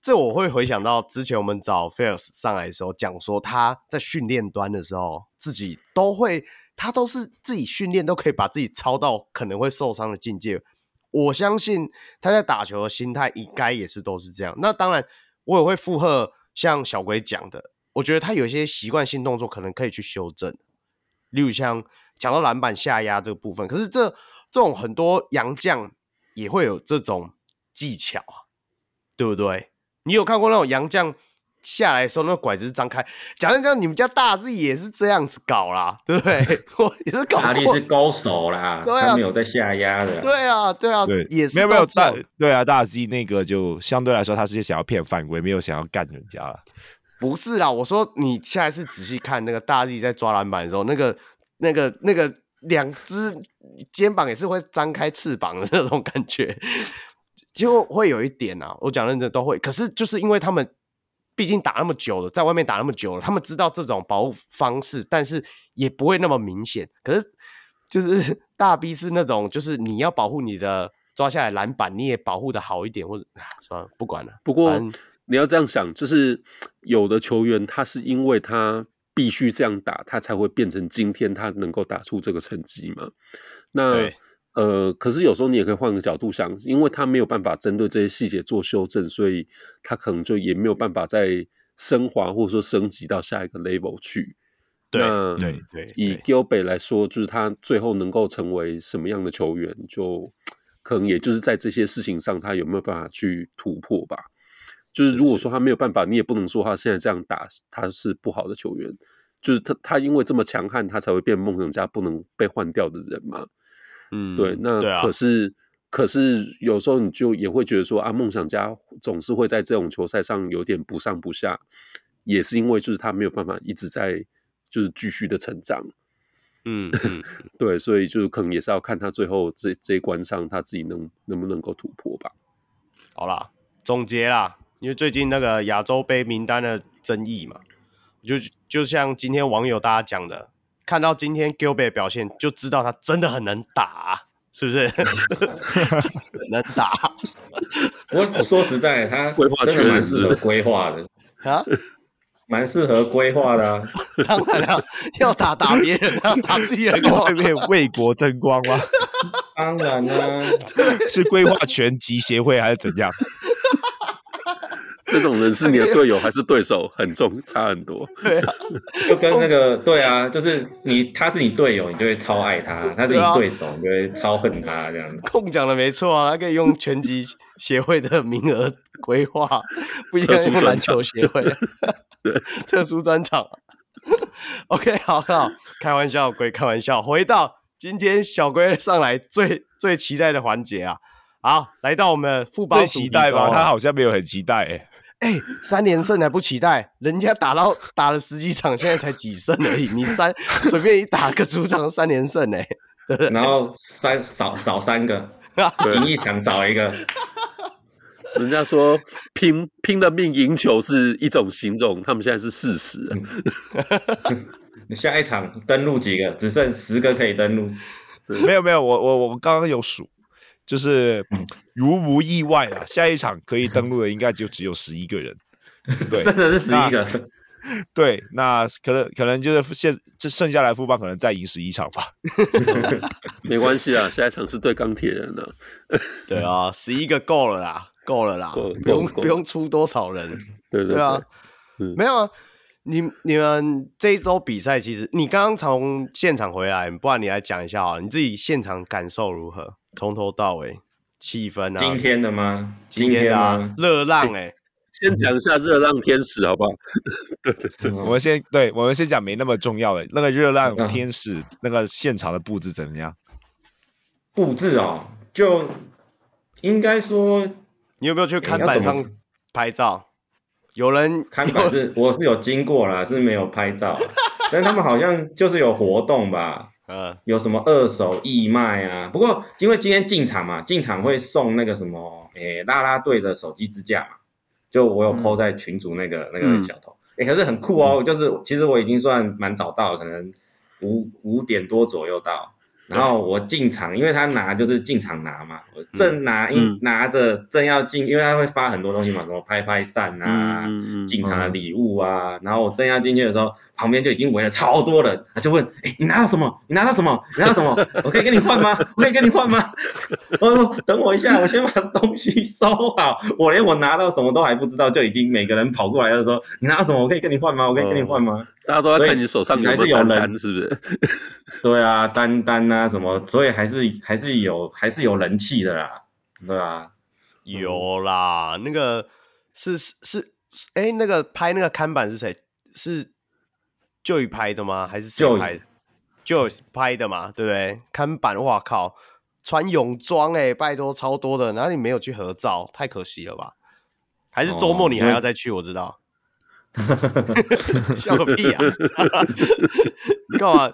A: 这我会回想到之前我们找 Fairs 上来的时候，讲说他在训练端的时候自己都会。他都是自己训练，都可以把自己操到可能会受伤的境界。我相信他在打球的心态应该也是都是这样。那当然，我也会附和像小龟讲的，我觉得他有一些习惯性动作可能可以去修正，例如像讲到篮板下压这个部分。可是这这种很多洋将也会有这种技巧啊，对不对？你有看过那种洋将？下来的时候，那个拐子是张开。讲真讲，你们家大字也是这样子搞啦，对不对？我也是搞。哪
D: 里是高手啦？对啊，他没有在下压的。
A: 对啊，对啊，对，也是
B: 没有没有大。对啊，大 Z 那个就相对来说，他是想要骗犯规，没有想要干人家了。
A: 不是啦，我说你现在是仔细看那个大 Z 在抓篮板的时候，那个、那个、那个两只肩膀也是会张开翅膀的那种感觉，就会有一点啊。我讲认真都会，可是就是因为他们。毕竟打那么久了，在外面打那么久了，他们知道这种保护方式，但是也不会那么明显。可是，就是大 B 是那种，就是你要保护你的抓下来篮板，你也保护的好一点，或者算了，不管了。
C: 不过你要这样想，就是有的球员他是因为他必须这样打，他才会变成今天他能够打出这个成绩嘛。那。呃，可是有时候你也可以换个角度想，因为他没有办法针对这些细节做修正，所以他可能就也没有办法再升华或者说升级到下一个 level 去。
A: 对
C: 那
A: 对对，
C: 以 Gilbert 来说，就是他最后能够成为什么样的球员，就可能也就是在这些事情上，他有没有办法去突破吧。就是如果说他没有办法，你也不能说他现在这样打他是不好的球员，就是他他因为这么强悍，他才会变梦想家不能被换掉的人嘛。
A: 嗯，
C: 对，那可是、啊、可是有时候你就也会觉得说啊，梦想家总是会在这种球赛上有点不上不下，也是因为就是他没有办法一直在就是继续的成长。
A: 嗯，嗯
C: 对，所以就是可能也是要看他最后这这一关上他自己能能不能够突破吧。
A: 好啦，总结啦，因为最近那个亚洲杯名单的争议嘛，就就像今天网友大家讲的。看到今天 Gilbert 表现，就知道他真的很能打，啊，是不是？能打。
D: 我说实在，他规划真的蛮适合规划的啊，蛮适合规划的，啊。
A: 当然了，要打打别人，要打自己人，
B: 在外面为国争光吗？
D: 当然啦，
B: 是规划拳击协会还是怎样？
C: 这种人是你的队友还是对手，很重，差很多。
A: 对啊，
D: 就跟那个对啊，就是你他是你队友，你就会超爱他；他是你对手，你就会超恨他这样。
A: 控讲的没错啊，他可以用拳击协会的名额规划，不一定要用篮球协会。对，特殊专场。OK，好，好，开玩笑归开玩笑，回到今天小龟上来最最期待的环节啊，好，来到我们富邦
B: 期待吧，他好像没有很期待哎。
A: 哎、欸，三连胜还不期待？人家打到打了十几场，现在才几胜而已。你三随便一打个主场三连胜哎，
D: 然后三少少三个，赢一场少一个。
C: 人家说拼拼了命赢球是一种形容，他们现在是事实。
D: 你下一场登录几个？只剩十个可以登录。
B: 没有没有，我我我刚刚有数。就是如无意外啊，下一场可以登录的应该就只有十一个人，对，
D: 真的是十一个。
B: 对，那可能可能就是现这剩下来副帮可能再赢十一场吧。
C: 没关系啊，下一场是对钢铁人的。
A: 对啊，十一个够了啦，够了啦，不用不用出多少人。
C: 对对，啊，
A: 嗯、没有啊，你你们这一周比赛其实你刚刚从现场回来，不然你来讲一下啊，你自己现场感受如何？从头到尾，气氛啊！
D: 今天的吗？
A: 今天的啊，热浪哎、欸，
C: 先讲一下热浪天使好不好？对对对，
B: 我们先对，我们先讲没那么重要的那个热浪天使那个现场的布置怎么样？
D: 布置哦，就应该说，
A: 你有没有去看板上拍照？有人
D: 看板是我是有经过啦，是没有拍照，但他们好像就是有活动吧。呃，有什么二手义卖啊？不过因为今天进场嘛，进场会送那个什么，诶、欸，啦啦队的手机支架嘛，就我有 po 在群组那个、嗯、那个小头，诶、欸，可是很酷哦，嗯、就是其实我已经算蛮早到，可能五五点多左右到。然后我进场，因为他拿就是进场拿嘛，我正拿一、嗯、拿着正要进，因为他会发很多东西嘛，什么拍拍扇啊，进、嗯、场的礼物啊。然后我正要进去的时候，旁边就已经围了超多人，他就问：“哎、欸，你拿到什么？你拿到什么？你拿到什么？我可以跟你换吗？我可以跟你换吗？” 我说：“等我一下，我先把东西收好。”我连我拿到什么都还不知道，就已经每个人跑过来就说：“你拿到什么？我可以跟你换吗？我可以跟你换吗？”哦
C: 大家都在看你手上有没有单单，是不是？
D: 对啊，单单啊什么，所以还是还是有还是有人气的啦，对啊，
A: 有啦，那个是是哎、欸，那个拍那个看板是谁？是 Joey 拍的吗？还是谁拍的？Joey 拍的嘛，对不对？看板，哇靠，穿泳装哎，拜托超多的，然后你没有去合照，太可惜了吧？还是周末你还要再去？哦、我知道。笑个屁啊！你 干嘛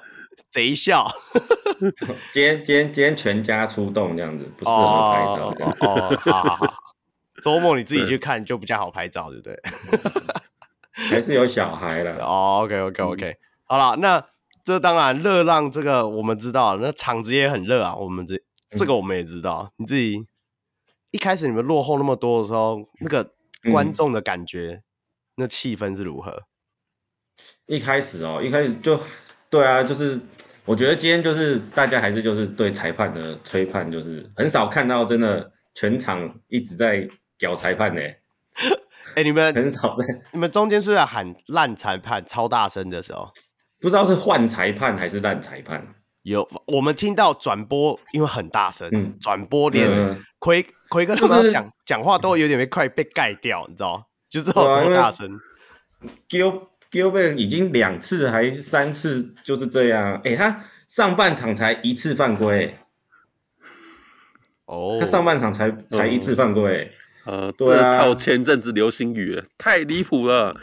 A: 贼笑？
D: 今天今天今天全家出动这样子，不适合拍照哦。哦，
A: 好好好，周末你自己去看就比较好拍照，对不对？
D: 还是有小孩了。
A: 哦，OK OK OK，、嗯、好了，那这当然热浪这个我们知道，那场子也很热啊。我们这这个我们也知道，你自己一开始你们落后那么多的时候，那个观众的感觉。嗯那气氛是如何？
D: 一开始哦，一开始就对啊，就是我觉得今天就是大家还是就是对裁判的吹判，就是很少看到真的全场一直在屌裁判呢。
A: 哎、欸，你们
D: 很少在，
A: 你们中间是不是喊烂裁判超大声的时候？
D: 不知道是换裁判还是烂裁判。
A: 有我们听到转播，因为很大声，转、嗯、播连奎奎哥他们讲讲话都有点被快被盖掉，你知道？就知道多大声
D: ，Gil Gilbert 已经两次还是三次就是这样。哎、欸，他上半场才一次犯规，哦，他上半场才才一次犯规。
C: 呃，对啊，靠前阵子流星雨，太离谱了，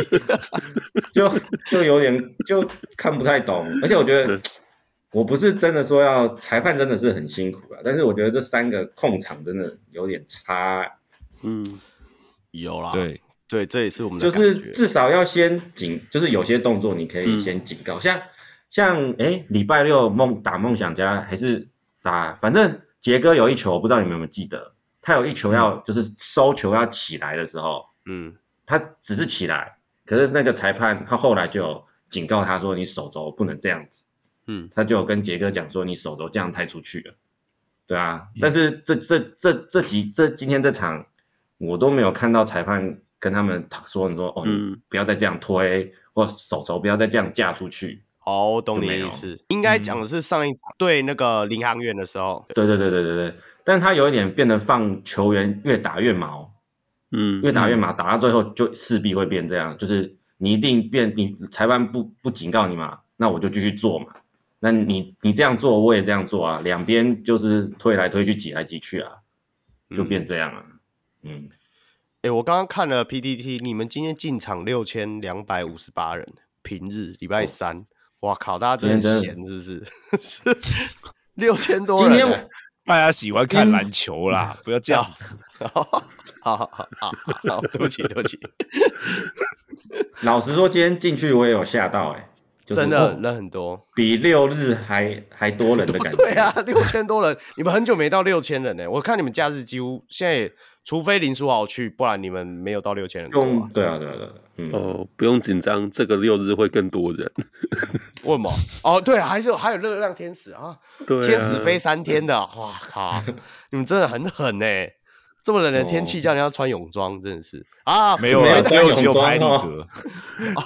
D: 就就有点就看不太懂。而且我觉得，我不是真的说要裁判真的是很辛苦啊，但是我觉得这三个控场真的有点差，
A: 嗯。有啦，
B: 对。
A: 对，这也是我们的
D: 就是至少要先警，就是有些动作你可以先警告，嗯、像像哎，礼拜六梦打梦想家还是打，反正杰哥有一球，我不知道你们有没有记得，他有一球要、嗯、就是收球要起来的时候，嗯，他只是起来，可是那个裁判他后来就警告他说，你手肘不能这样子，
A: 嗯，
D: 他就跟杰哥讲说，你手肘这样太出去了，对啊。嗯、但是这这这这几这今天这场，我都没有看到裁判跟他们说，你说哦，你不要再这样推，嗯、或手肘不要再这样架出去。
A: 哦，我懂你的意思。应该讲的是上一场对那个领航员的时候。
D: 对对对对对对。但是他有一点变得放球员越打越毛，嗯，越打越毛，打到最后就势必会变这样，就是你一定变，你裁判不不警告你嘛，那我就继续做嘛。那你你这样做，我也这样做啊，两边就是推来推去，挤来挤去啊，就变这样啊。嗯，
A: 哎、欸，我刚刚看了 PPT，你们今天进场六千两百五十八人，平日礼拜三，哇、哦、靠，大家真的闲是不是？六千多人。今天
B: 大家喜欢看篮球啦，嗯、不要这样子。
A: 好好好好好，对不起对不起。
D: 老实说，今天进去我也有吓到、欸，哎，
A: 真的人很多，
D: 比六日还还多人的 感觉。
A: 对啊，六千多人，你们很久没到六千人呢、欸。我看你们假日几乎现在也，除非林书豪去，不然你们没有到六千人。对啊
D: 对啊对啊。
C: 嗯、哦，不用紧张，这个六日会更多人。
A: 为什么？哦，对，啊还是有还有热量天使啊，对啊，天使飞三天的，哇靠！你们真的很狠呢，这么冷的天气叫人家穿泳装，真的是啊，
B: 没有了，只有只有拍立得，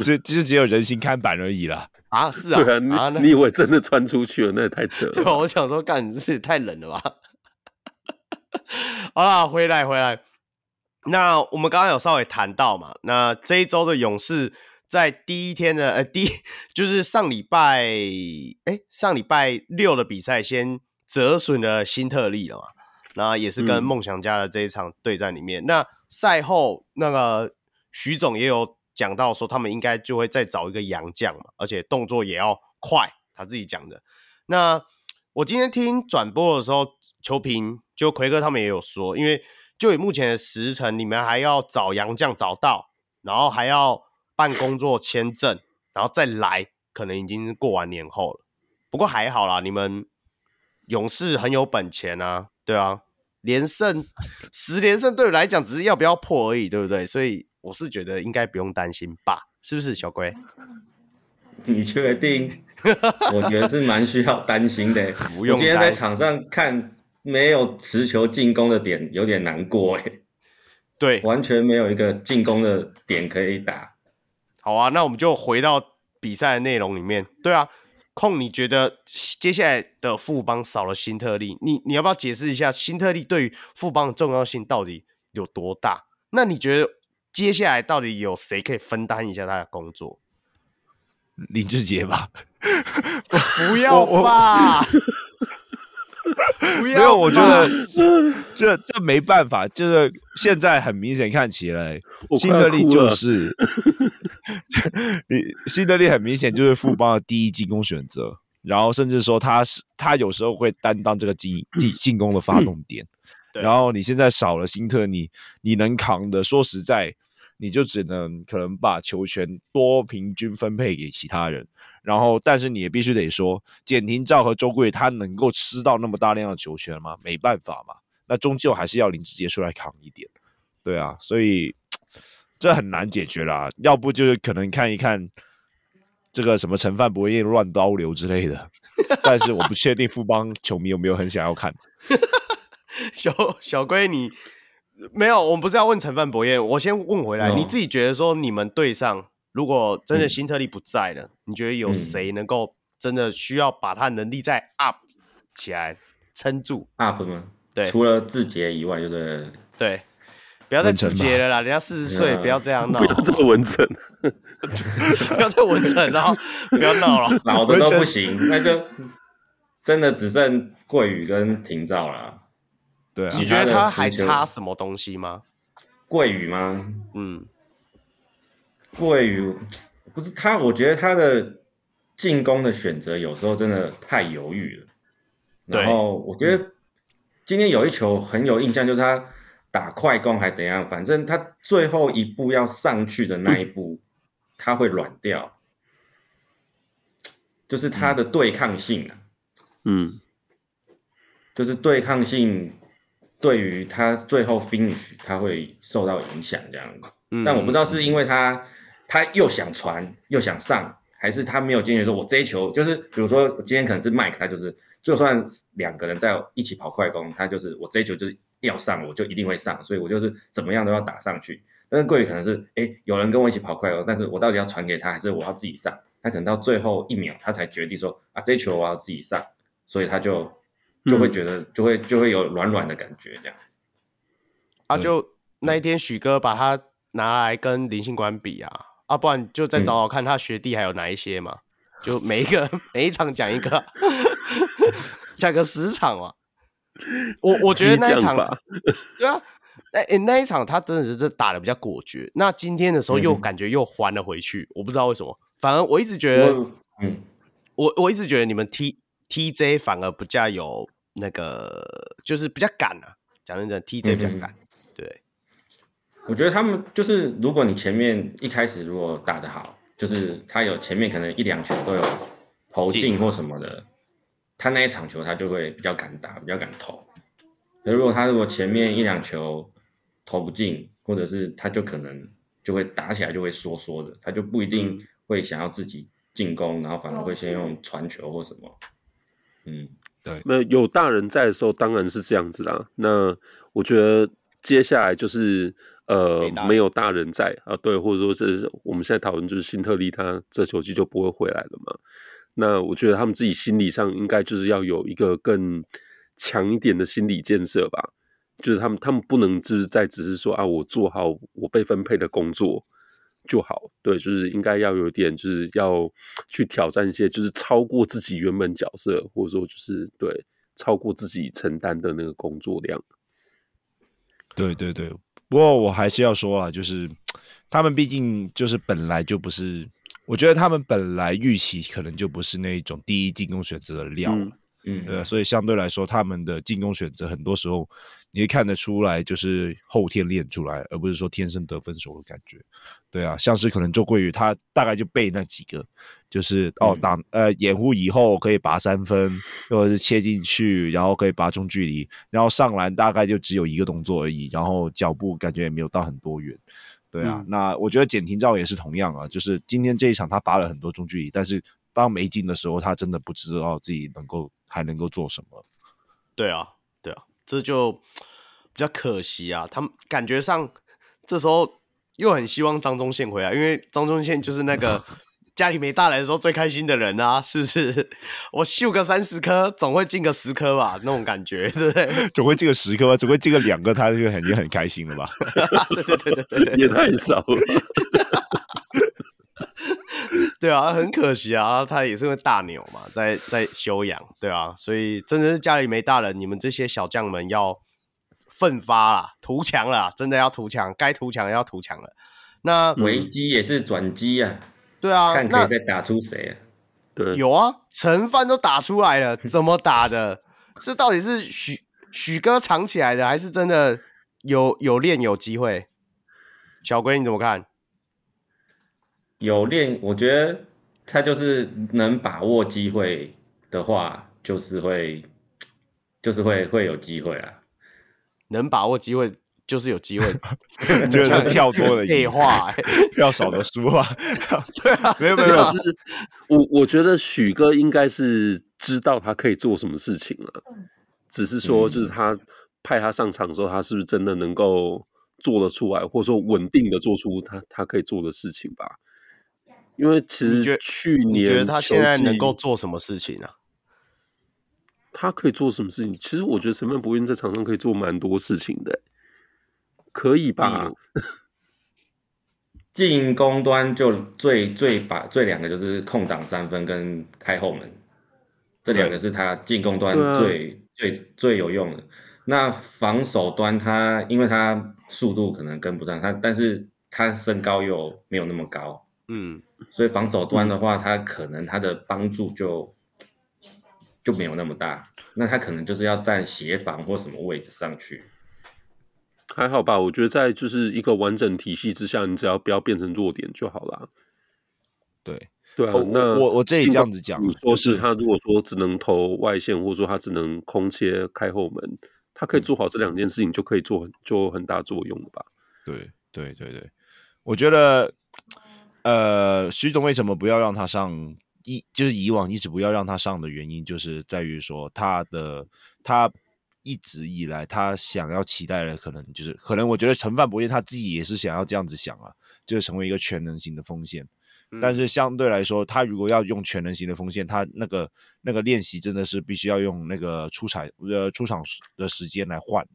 B: 只就只有人形看板而已啦。
A: 啊，是啊，
C: 对啊，你你以为真的穿出去了？那也太扯了。
A: 对，我想说，干你是太冷了吧？好啦，回来回来。那我们刚刚有稍微谈到嘛，那这一周的勇士。在第一天的呃，第就是上礼拜哎，上礼拜六的比赛先折损了新特利了嘛，那也是跟梦想家的这一场对战里面，嗯、那赛后那个徐总也有讲到说，他们应该就会再找一个洋将嘛，而且动作也要快，他自己讲的。那我今天听转播的时候，球评就奎哥他们也有说，因为就以目前的时程，你们还要找洋将找到，然后还要。办工作签证，然后再来，可能已经过完年后了。不过还好啦，你们勇士很有本钱啊，对啊，连胜十连胜对我来讲只是要不要破而已，对不对？所以我是觉得应该不用担心吧，是不是小龟？
D: 你确定？我觉得是蛮需要担心的。不用。我今天在场上看，没有持球进攻的点，有点难过哎。
A: 对，
D: 完全没有一个进攻的点可以打。
A: 好啊，那我们就回到比赛的内容里面。对啊，控，你觉得接下来的富邦少了新特利，你你要不要解释一下新特利对于富邦的重要性到底有多大？那你觉得接下来到底有谁可以分担一下他的工作？
B: 林志杰吧？
A: 不要吧？
B: 没有，我觉得这这没办法，就是现在很明显看起来，新德利就是你辛特利很明显就是富邦的第一进攻选择，然后甚至说他是他有时候会担当这个进 进进攻的发动点，然后你现在少了辛特，你你能扛的，说实在，你就只能可能把球权多平均分配给其他人。然后，但是你也必须得说，简廷照和周贵他能够吃到那么大量的球权吗？没办法嘛，那终究还是要林志杰出来扛一点，对啊，所以这很难解决啦。要不就是可能看一看这个什么陈范柏彦乱刀流之类的，但是我不确定富邦球迷有没有很想要看。
A: 小小龟，你没有？我们不是要问陈范博彦，我先问回来，哦、你自己觉得说你们队上？如果真的辛特利不在了，嗯、你觉得有谁能够真的需要把他能力再 up 起来撑住
D: ？Up 吗？
A: 对，
D: 除了志杰以外，就是
A: 对，不要再志杰了啦，人家四十岁，不要这样闹，
C: 不要这么文成，
A: 不要再文成，然后不要闹了，
D: 老的都不行，那就真的只剩桂宇跟廷照了。
B: 对啊，
A: 你觉得他还差什么东西吗？
D: 桂宇吗？
A: 嗯。
D: 桂宇不是他，我觉得他的进攻的选择有时候真的太犹豫了。然后我觉得今天有一球很有印象，就是他打快攻还怎样，反正他最后一步要上去的那一步，他会软掉，就是他的对抗性啊，
C: 嗯，
D: 就是对抗性对于他最后 finish 他会受到影响这样。但我不知道是因为他。他又想传又想上，还是他没有坚决说，我这一球就是，比如说今天可能是 Mike，他就是就算两个人在一起跑快攻，他就是我这一球就是要上，我就一定会上，所以我就是怎么样都要打上去。但是桂鱼可能是，哎，有人跟我一起跑快攻，但是我到底要传给他，还是我要自己上？他可能到最后一秒，他才决定说，啊，这一球我要自己上，所以他就就会觉得，就会就会有软软的感觉这样。
A: 啊，就那一天许哥把他拿来跟林信官比啊，啊，不然就再找找看他学弟还有哪一些嘛，嗯、就每一个 每一场讲一个，讲个十场嘛。我我觉得那一场，对啊，哎、欸、那一场他真的是打的比较果决。那今天的时候又感觉又还了回去，嗯、我不知道为什么。反而我一直觉得，我嗯，我我一直觉得你们 T TJ 反而不加有那个，就是比较敢啊。讲认真，TJ 比较敢。嗯对，
D: 我觉得他们就是，如果你前面一开始如果打得好，就是他有前面可能一两球都有投进或什么的，他那一场球他就会比较敢打，比较敢投。那如果他如果前面一两球投不进，或者是他就可能就会打起来就会缩缩的，他就不一定会想要自己进攻，然后反而会先用传球或什么。嗯，
C: 对，那有大人在的时候当然是这样子啦。那我觉得。接下来就是呃没，有大人在啊，对，或者说是我们现在讨论就是辛特利他这球季就不会回来了嘛。那我觉得他们自己心理上应该就是要有一个更强一点的心理建设吧，就是他们他们不能就是在只是说啊，我做好我被分配的工作就好，对，就是应该要有点就是要去挑战一些就是超过自己原本角色，或者说就是对超过自己承担的那个工作量。
B: 对对对，不过我还是要说啊，就是他们毕竟就是本来就不是，我觉得他们本来预期可能就不是那一种第一进攻选择的料，嗯，嗯对，所以相对来说，他们的进攻选择很多时候你会看得出来，就是后天练出来，而不是说天生得分手的感觉，对啊，像是可能周桂宇他大概就背那几个。就是哦，挡呃掩护以后可以拔三分，或者是切进去，然后可以拔中距离，然后上篮大概就只有一个动作而已，然后脚步感觉也没有到很多远，对啊。嗯、那我觉得简廷照也是同样啊，就是今天这一场他拔了很多中距离，但是当没进的时候，他真的不知道自己能够还能够做什么。
A: 对啊，对啊，这就比较可惜啊。他们感觉上这时候又很希望张忠宪回来，因为张忠宪就是那个。家里没大人的时候最开心的人啊，是不是？我秀个三十颗，总会进个十颗吧，那种感觉，对不对？
B: 总会进个十颗吧，总会进个两个，他就很也很开心了吧？
A: 对对对对对，对，
C: 也太少了。
A: 对啊，很可惜啊，他也是个大牛嘛，在在休养，对啊，所以真的是家里没大人，你们这些小将们要奋发啦，图强了，真的要图强，该图强要图强了。那
D: 危机也是转机啊。
A: 对啊，
D: 看可以再打出谁啊？
C: 对，
A: 有啊，陈范都打出来了，怎么打的？这到底是许许哥藏起来的，还是真的有有练有机会？小龟你怎么看？
D: 有练，我觉得他就是能把握机会的话，就是会就是会会有机会啊，
A: 能把握机会。就是有机会，
B: 就是票多的
A: 废话，
B: 票少的输啊。
A: 对啊，
B: 没有没有，
C: 就是我我觉得许哥应该是知道他可以做什么事情了，只是说就是他派他上场的时候，他是不是真的能够做得出来，或者说稳定的做出他他可以做的事情吧？因为其实去年
A: 你觉得他现在能够做什么事情啊？
C: 他可以做什么事情？其实我觉得陈曼博在场上可以做蛮多事情的、欸。可以吧？
D: 进攻端就最最把最两个就是空档三分跟开后门，这两个是他进攻端最、啊、最最有用的。那防守端他因为他速度可能跟不上他，但是他身高又没有那么高，嗯，所以防守端的话，他可能他的帮助就就没有那么大。那他可能就是要站协防或什么位置上去。
C: 还好吧，我觉得在就是一个完整体系之下，你只要不要变成弱点就好了。
B: 对
C: 对啊，那
B: 我我这里这样子讲，
C: 你说是他如果说只能投外线，或者说他只能空切开后门，他可以做好这两件事情，就可以做就很大作用了吧？
B: 对对对对，我觉得呃，徐总为什么不要让他上？一就是以往一直不要让他上的原因，就是在于说他的他一直以来他想要期待的可能就是可能我觉得陈范博彦他自己也是想要这样子想啊，就是成为一个全能型的锋线。但是相对来说，他如果要用全能型的锋线，他那个那个练习真的是必须要用那个出场呃出场的时间来换，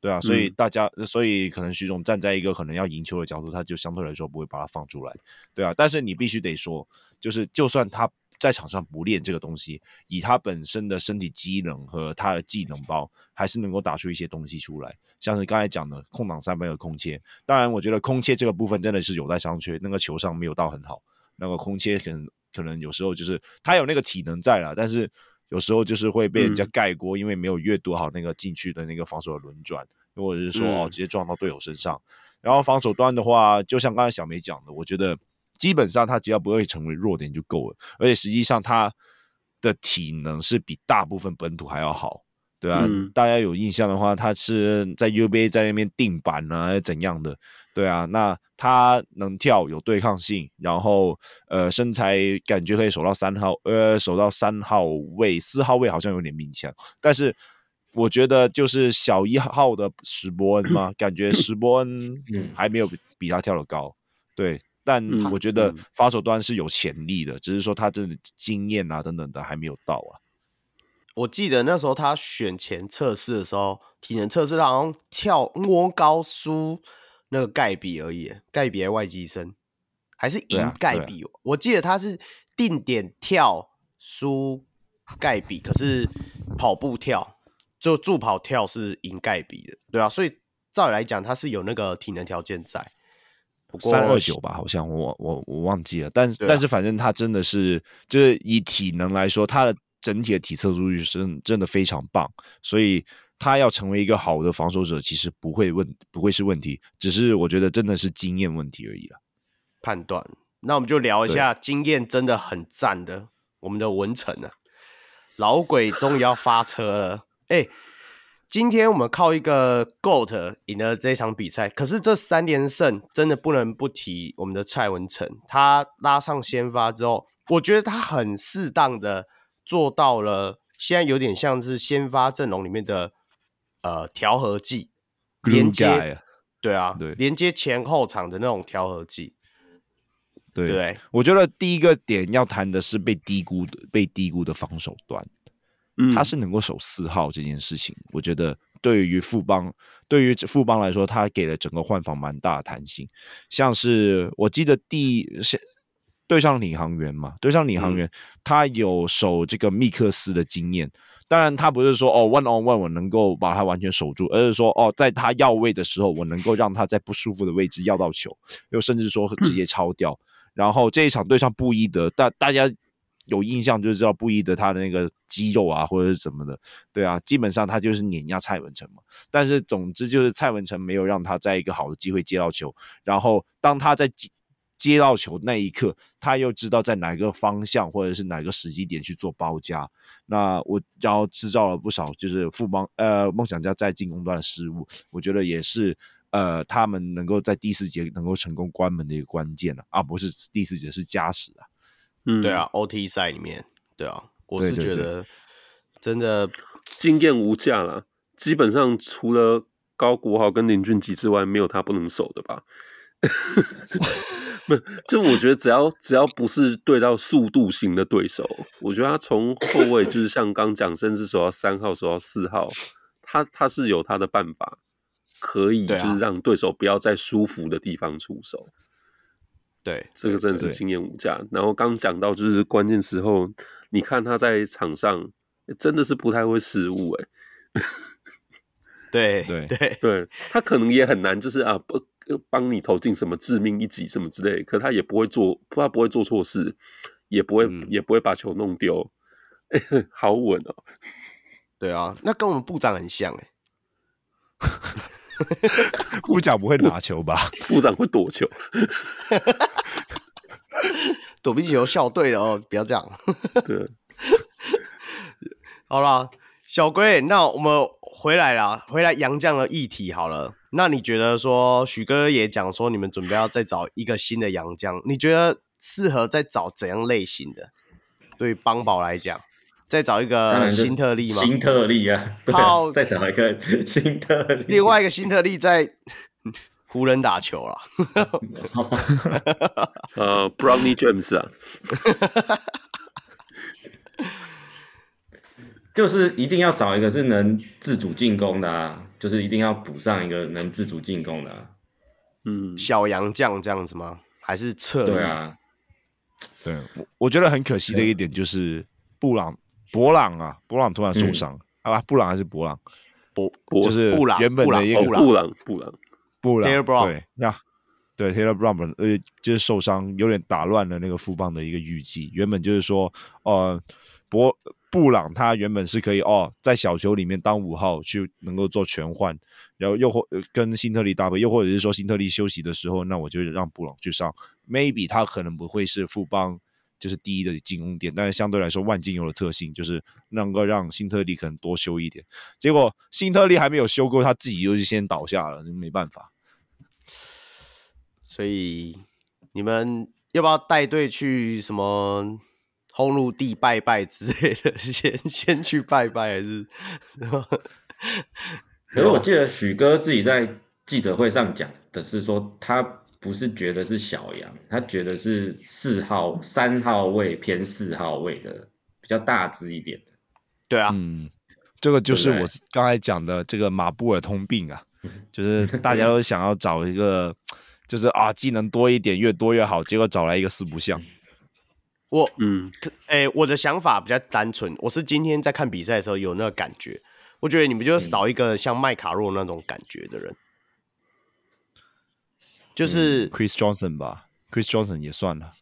B: 对啊，所以大家、嗯、所以可能徐总站在一个可能要赢球的角度，他就相对来说不会把它放出来，对啊。但是你必须得说，就是就算他在场上不练这个东西，以他本身的身体机能和他的技能包，还是能够打出一些东西出来，像是刚才讲的空档三分和空切。当然，我觉得空切这个部分真的是有待商榷，那个球上没有到很好。那个空切可能可能有时候就是他有那个体能在了，但是有时候就是会被人家盖过，因为没有阅读好那个禁区的那个防守的轮转，或者是说哦直接撞到队友身上。然后防守端的话，就像刚才小梅讲的，我觉得基本上他只要不会成为弱点就够了，而且实际上他的体能是比大部分本土还要好。对啊，嗯、大家有印象的话，他是在 UBA 在那边定板啊，怎样的？对啊，那他能跳，有对抗性，然后呃身材感觉可以守到三号，呃守到三号位，四号位好像有点勉强。但是我觉得就是小一号的史伯恩嘛，感觉史伯恩还没有比他跳的高。对，但我觉得防守端是有潜力的，只是说他真的经验啊等等的还没有到啊。
A: 我记得那时候他选前测试的时候，体能测试他好像跳摸高输那个盖比而已，盖比还外籍生，还是赢盖比。啊啊、我记得他是定点跳输盖比，可是跑步跳就助跑跳是赢盖比的，对啊。所以照理来讲，他是有那个体能条件在。
B: 三二九吧，好像我我我忘记了，但、啊、但是反正他真的是就是以体能来说，他的。整体的体测数据是真的非常棒，所以他要成为一个好的防守者，其实不会问不会是问题，只是我觉得真的是经验问题而已了。
A: 判断，那我们就聊一下经验真的很赞的我们的文成啊，老鬼终于要发车了。哎，今天我们靠一个 GOAT 赢了这场比赛，可是这三连胜真的不能不提我们的蔡文成，他拉上先发之后，我觉得他很适当的。做到了，现在有点像是先发阵容里面的呃调和剂，连接，对啊，对，连接前后场的那种调和剂。
B: 对，
A: 对
B: 我觉得第一个点要谈的是被低估的、被低估的防守端，嗯，他是能够守四号这件事情，我觉得对于富邦，对于富邦来说，他给了整个换防蛮大的弹性，像是我记得第是。对上领航员嘛，对上领航员，嗯、他有守这个密克斯的经验。当然，他不是说哦，one on one 我能够把他完全守住，而是说哦，在他要位的时候，我能够让他在不舒服的位置要到球，又甚至说直接超掉。嗯、然后这一场对上布伊德，大大家有印象就知道布伊德他的那个肌肉啊，或者是什么的，对啊，基本上他就是碾压蔡文成嘛。但是总之就是蔡文成没有让他在一个好的机会接到球，然后当他在接到球那一刻，他又知道在哪个方向或者是哪个时机点去做包夹，那我然后制造了不少就是富邦呃梦想家在进攻端的失误，我觉得也是呃他们能够在第四节能够成功关门的一个关键了啊，不是第四节是加时啊，
A: 嗯，对啊，OT 赛里面，对啊，我是觉得真的
C: 经验无价了，基本上除了高国豪跟林俊杰之外，没有他不能守的吧。不，就我觉得只要只要不是对到速度型的对手，我觉得他从后卫就是像刚讲，甚至守到三号、守到四号，他他是有他的办法，可以就是让对手不要在舒服的地方出手。
A: 对，啊、
C: 这个真的是经验无价。然后刚讲到就是关键时候，你看他在场上真的是不太会失误，哎。
A: 对
B: 对
A: 对
C: 对，他可能也很难，就是啊不。帮你投进什么致命一击什么之类，可他也不会做，他不会做错事，也不会、嗯、也不会把球弄丢，欸、好稳哦。
A: 对啊，那跟我们部长很像哎。
B: 部长不会拿球吧？
C: 部长会躲球，
A: 躲避球校队的哦，不要这样。
C: 对，
A: 好了，小龟，那我们回来了，回来杨将的议题好了。那你觉得说许哥也讲说你们准备要再找一个新的洋将，你觉得适合再找怎样类型的？对邦宝来讲，再找一个新特例吗？
D: 新特例啊，好，再找一个 新特例，
A: 另外一个新特例在 湖人打球了。
C: 呃，Brownie James 啊。
D: 就是一定要找一个是能自主进攻的啊，就是一定要补上一个能自主进攻的啊。
A: 嗯，小洋将这样子吗？还是侧翼？
D: 对啊，
B: 对，我我觉得很可惜的一点就是布朗博朗啊，博朗突然受伤，嗯、好吧，布朗还是博朗，
A: 博
B: 就是原本的一个
C: 布朗布朗布朗
B: 布朗对呀，对 Taylor Brown 呃就是受伤，有点打乱了那个富邦的一个预计。原本就是说，呃，博。布朗他原本是可以哦，在小球里面当五号去能够做全换，然后又或跟辛特利搭配，又或者是说辛特利休息的时候，那我就让布朗去上。Maybe 他可能不会是富邦就是第一的进攻点，但是相对来说万金油的特性就是能够让辛特利可能多休一点。结果辛特利还没有休够，他自己就是先倒下了，没办法。
A: 所以你们要不要带队去什么？轰入地拜拜之类的，先先去拜拜还是？
D: 可是我记得许哥自己在记者会上讲的是说，他不是觉得是小杨，他觉得是四号、三号位偏四号位的比较大只一点的。
A: 对啊，
B: 嗯，这个就是我刚才讲的这个马布尔通病啊，就是大家都想要找一个，就是啊技能多一点，越多越好，结果找来一个四不像。
A: 我嗯，哎、欸，我的想法比较单纯。我是今天在看比赛的时候有那个感觉，我觉得你们就少一个像麦卡洛那种感觉的人，就是
B: Chris Johnson 吧，Chris Johnson 也算了。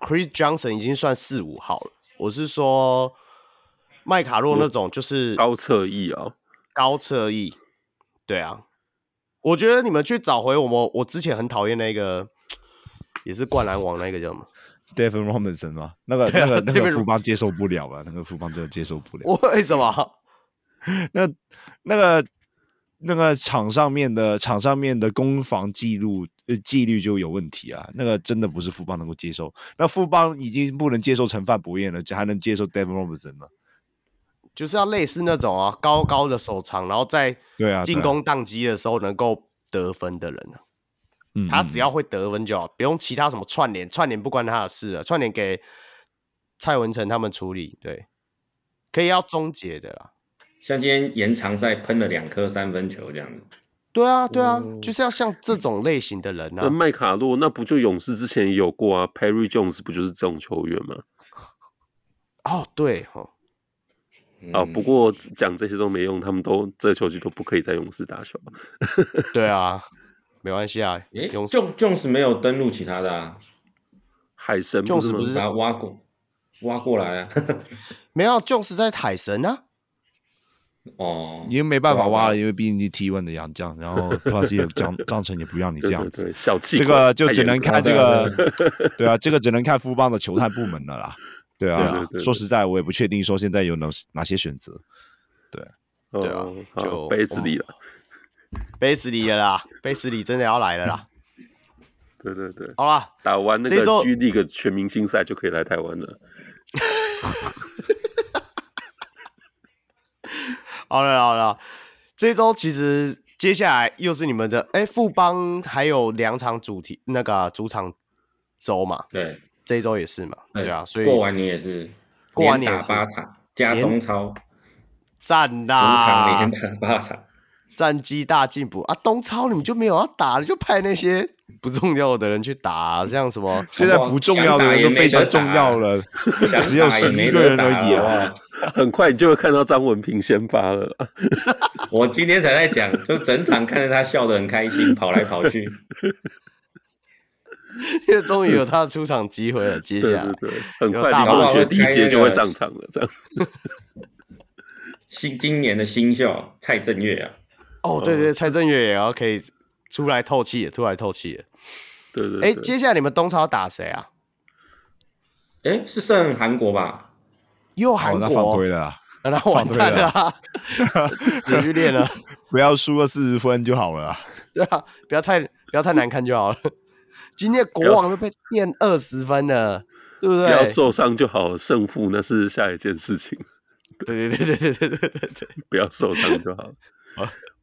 A: Chris Johnson 已经算四五号了。我是说麦卡洛那种就是
C: 高侧翼啊，
A: 高侧翼。对啊，我觉得你们去找回我们，我之前很讨厌那个，也是灌篮王那个叫什么
B: ？Devin Robinson 吗？那个、啊、那个那个富邦接受不了了，那个富邦真的接受不了。
A: 为什么？
B: 那那个那个场上面的场上面的攻防记录呃纪律就有问题啊！那个真的不是富邦能够接受。那富邦已经不能接受陈范博彦了，就还能接受 Devin Robinson 吗？
A: 就是要类似那种啊，高高的手长，然后在对啊进攻宕机的时候能够得分的人啊。他只要会得分就好，不用其他什么串联，串联不关他的事啊，串联给蔡文成他们处理。对，可以要终结的啦。
D: 像今天延长赛喷了两颗三分球这样子。
A: 对啊，对啊，嗯、就是要像这种类型的人啊。
C: 那麦卡洛那不就勇士之前也有过啊？Perry Jones 不就是这种球员吗？
A: 哦，对哦。
C: 啊，不过讲这些都没用，他们都这个球季都不可以在勇士打球。
A: 对啊。没关系啊，诶
D: ，Jones Jones 没有登录其他的啊，
C: 海神
A: Jones 不是
D: 把他挖过挖过来啊，
A: 没有 Jones 在海神啊，
D: 哦，
B: 因为没办法挖了，因为毕竟是 T1 的洋将，然后 Plus 也章章程也不让你这样子，
C: 小气，
B: 这个就只能看这个，对啊，这个只能看富邦的球探部门了啦，对啊，说实在，我也不确定说现在有哪哪些选择，对，
A: 对啊，就
C: 杯子里了。
A: 杯子里了啦，杯子里真的要来了啦！
C: 对对对，
A: 好啦，
C: 打完那个 G League 全明星赛就可以来台湾了。
A: 好了好了，这周其实接下来又是你们的哎，富邦还有两场主题那个主场周嘛？
D: 对，
A: 这周也是嘛？对啊，所以
D: 过完年也是
A: 过完年
D: 打八场加中超，
A: 赞呐！主
D: 场连打八场。
A: 战绩大进步啊！东超你们就没有要打了，就派那些不重要的人去打，啊，像什么
B: 现在不重要的人都非常重要了，只有十一个人而已啊！
C: 很快你就会看到张文平先发了。
D: 我今天才在讲，就整场看着他笑得很开心，跑来跑去，
A: 因为终于有他的出场机会了。接下来
C: 对对对，很快大宝学第一节就会上场了，这样。
D: 新今年的新秀蔡正月啊！
A: 哦，对对，蔡正月也要可以出来透气，出来透气。
C: 对对，
A: 哎，接下来你们东超打谁啊？
D: 哎，是胜韩国吧？
A: 又韩国，
B: 犯规了，
A: 那他完蛋了，你去练了，
B: 不要输个四十分就好了。
A: 对啊，不要太不要太难看就好了。今天国王都被电二十分了，对不对？
C: 不要受伤就好，胜负那是下一件事情。
A: 对对对对对对对对对，
C: 不要受伤就好。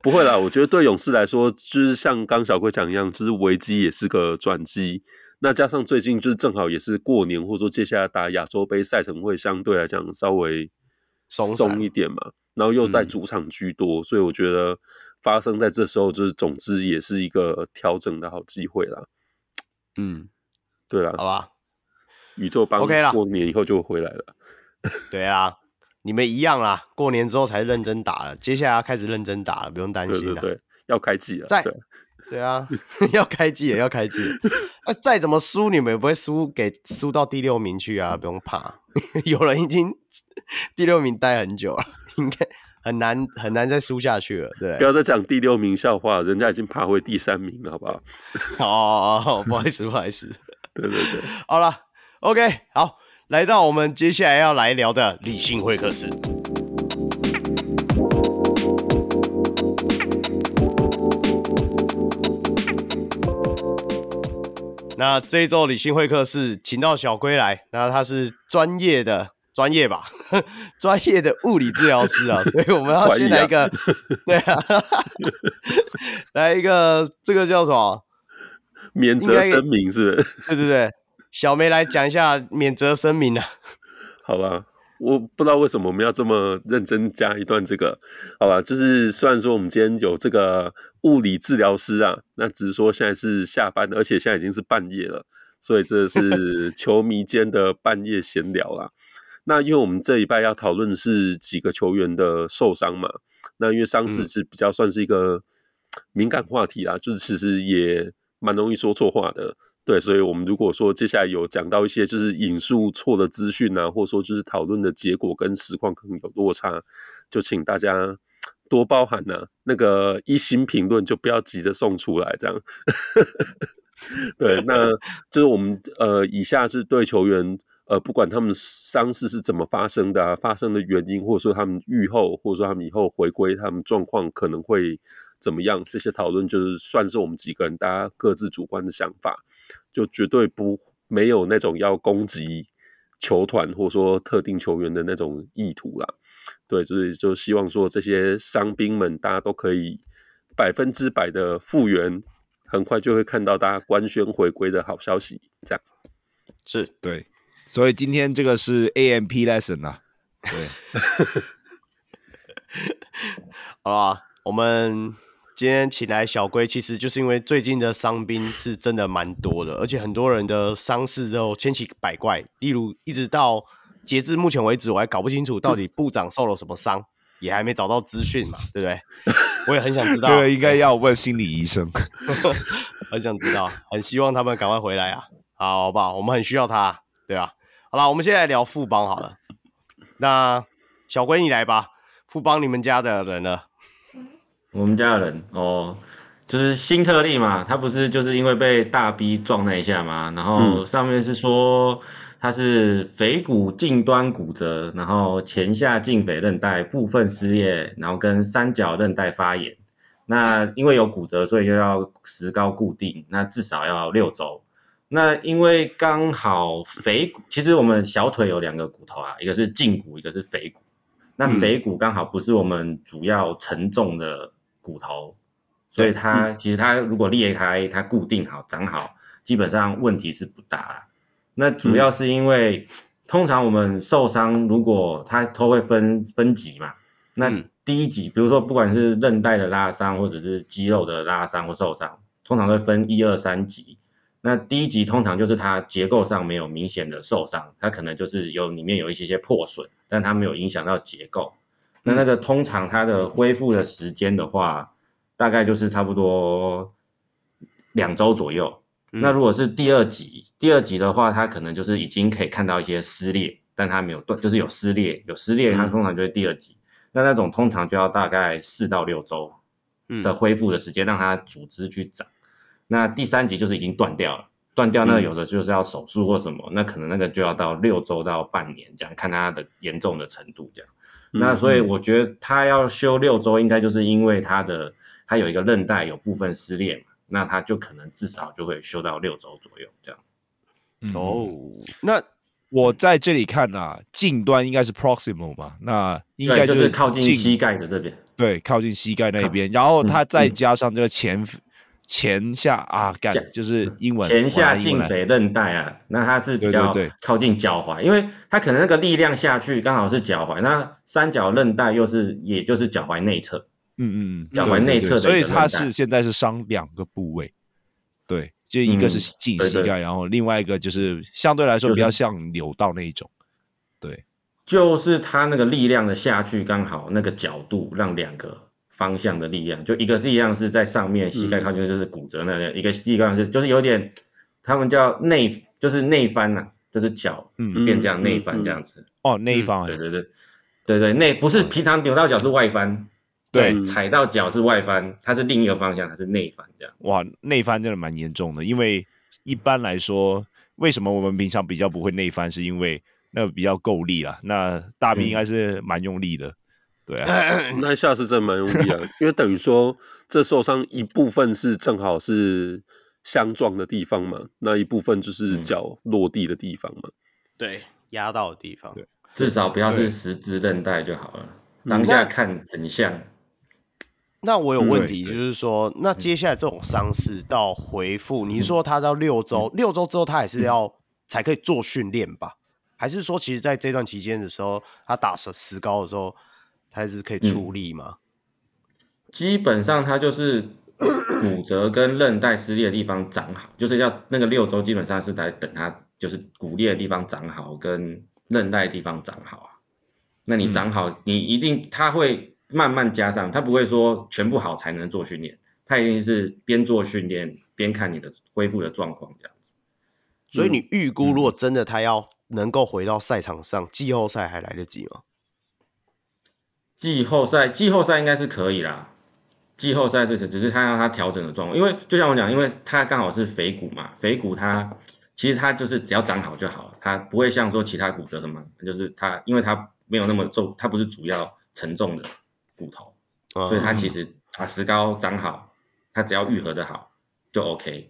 C: 不会啦，我觉得对勇士来说，就是像刚小龟讲一样，就是危机也是个转机。那加上最近就是正好也是过年，或者说接下来打亚洲杯赛程会相对来讲稍微松松一点嘛，然后又在主场居多，嗯，所以我觉得发生在这时候，就是总之也是一个调整的好机会啦。
A: 嗯，
C: 对啦，
A: 好吧，
C: 宇宙帮
A: OK 啦，
C: 过年以后就回来了。
A: 对啊，你们一样啦，过年之后才认真打了，接下来要开始认真打了，不用担心了。
C: 对对对，要开季了。
A: 在。
C: 对
A: 对啊，要开季也要开季。啊，再怎么输，你们也不会输给输到第六名去啊，不用怕。有人已经第六名待很久了，应该很难很难再输下去了。对，
C: 不要再讲第六名笑话，人家已经爬回第三名了，好不好？
A: 哦哦哦，不好意思，不好意思。
C: 对对对，
A: 好了，OK，好，来到我们接下来要来聊的理性会客室。那这一周理性会客室请到小龟来，那他是专业的专业吧，专业的物理治疗师啊，所以我们要先来一个，啊对啊，来一个这个叫什么？
C: 免责声明是不是？
A: 对对对，小梅来讲一下免责声明啊。
C: 好吧。我不知道为什么我们要这么认真加一段这个，好吧？就是虽然说我们今天有这个物理治疗师啊，那只是说现在是下班，而且现在已经是半夜了，所以这是 球迷间的半夜闲聊啦。那因为我们这一拜要讨论是几个球员的受伤嘛，那因为伤势是比较算是一个敏感话题啦，就是其实也蛮容易说错话的。对，所以，我们如果说接下来有讲到一些就是引述错的资讯啊，或者说就是讨论的结果跟实况可能有落差，就请大家多包涵呐、那个一星评论就不要急着送出来，这样。对，那就是我们呃，以下是对球员呃，不管他们伤势是怎么发生的啊，发生的原因，或者说他们愈后，或者说他们以后回归，他们状况可能会怎么样？这些讨论就是算是我们几个人大家各自主观的想法。就绝对不没有那种要攻击球团或者说特定球员的那种意图啦，对，所以就希望说这些伤兵们大家都可以百分之百的复原，很快就会看到大家官宣回归的好消息。这样
B: 是对，所以今天这个是 AMP lesson 啊，对，
A: 好啦，我们。今天请来小龟，其实就是因为最近的伤兵是真的蛮多的，而且很多人的伤势都千奇百怪。例如，一直到截至目前为止，我还搞不清楚到底部长受了什么伤，嗯、也还没找到资讯嘛，对不对？我也很想知道，
B: 对，应该要问心理医生，
A: 很想知道，很希望他们赶快回来啊！好，好不好？我们很需要他，对啊。好了，我们现在聊富邦好了。那小龟你来吧，富邦你们家的人呢？
D: 我们家的人哦，就是新特例嘛，他不是就是因为被大 B 撞那一下嘛，然后上面是说他是腓骨近端骨折，然后前下胫腓韧带部分撕裂，然后跟三角韧带发炎。那因为有骨折，所以就要石膏固定，那至少要六周。那因为刚好腓骨，其实我们小腿有两个骨头啊，一个是胫骨，一个是腓骨。那腓骨刚好不是我们主要承重的。骨头，所以它其实它如果裂开，它固定好长好，基本上问题是不大啦。那主要是因为，通常我们受伤，如果它都会分分级嘛。那第一级，比如说不管是韧带的拉伤，或者是肌肉的拉伤或受伤，通常会分一二三级。那第一级通常就是它结构上没有明显的受伤，它可能就是有里面有一些些破损，但它没有影响到结构。那那个通常它的恢复的时间的话，大概就是差不多两周左右。那如果是第二级，第二级的话，它可能就是已经可以看到一些撕裂，但它没有断，就是有撕裂，有撕裂，它通常就是第二级。那那种通常就要大概四到六周的恢复的时间，让它组织去长。那第三级就是已经断掉了，断掉那有的就是要手术或什么，那可能那个就要到六周到半年这样，看它的严重的程度这样。那所以我觉得他要休六周，应该就是因为他的他有一个韧带有部分撕裂嘛，那他就可能至少就会修到六周左右这样。
B: 嗯、
A: 哦，那
B: 我在这里看啊，近端应该是 proximal 嘛，那应该
D: 就是靠近膝盖的这边，
B: 对，靠近膝盖那边，然后他再加上这个前。嗯嗯前下啊，干就是英文
D: 前下胫腓韧带啊，那它是比较靠近脚踝，因为它可能那个力量下去刚好是脚踝，那三角韧带又是也就是脚踝内侧，
B: 嗯嗯，
D: 脚踝内侧的，
B: 所以它是现在是伤两个部位，对，就一个是近膝盖，然后另外一个就是相对来说比较像扭到那一种，对，
D: 就是它那个力量的下去刚好那个角度让两个。方向的力量，就一个力量是在上面，膝盖靠近就是骨折那样，嗯、一个力量是就是有点，他们叫内，就是内翻呐、啊，就是脚变这样内翻这样子。
B: 嗯嗯嗯、哦，内翻，
D: 对对对，对对内不是平常扭到脚是外翻，对，踩到脚是外翻，它是另一个方向，它是内翻这样。
B: 哇，内翻真的蛮严重的，因为一般来说，为什么我们平常比较不会内翻，是因为那比较够力啊，那大臂应该是蛮用力的。嗯对啊，
C: 那下次真的蛮容易啊，因为等于说这受伤一部分是正好是相撞的地方嘛，那一部分就是脚落地的地方嘛，
A: 嗯、对，压到的地方，
D: 对，至少不要是十字韧带就好了。当下看很像。
A: 那，那我有问题，就是说，那接下来这种伤势到回复，你说他到六周，六周之后他还是要才可以做训练吧？还是说，其实在这段期间的时候，他打石石膏的时候？还是可以处理吗？
D: 基本上它就是骨折跟韧带撕裂的地方长好，就是要那个六周，基本上是在等它就是骨裂的地方长好，跟韧带的地方长好啊。那你长好，你一定它会慢慢加上，它不会说全部好才能做训练，它一定是边做训练边看你的恢复的状况这样子。
A: 所以你预估，如果真的他要能够回到赛场上，季后赛还来得及吗？
D: 季后赛，季后赛应该是可以啦。季后赛这个只是看到他调整的状况，因为就像我讲，因为他刚好是腓骨嘛，腓骨它其实它就是只要长好就好了，它不会像说其他骨折什么，就是它因为它没有那么重，它不是主要承重的骨头，所以它其实打石膏长好，它只要愈合的好就 OK。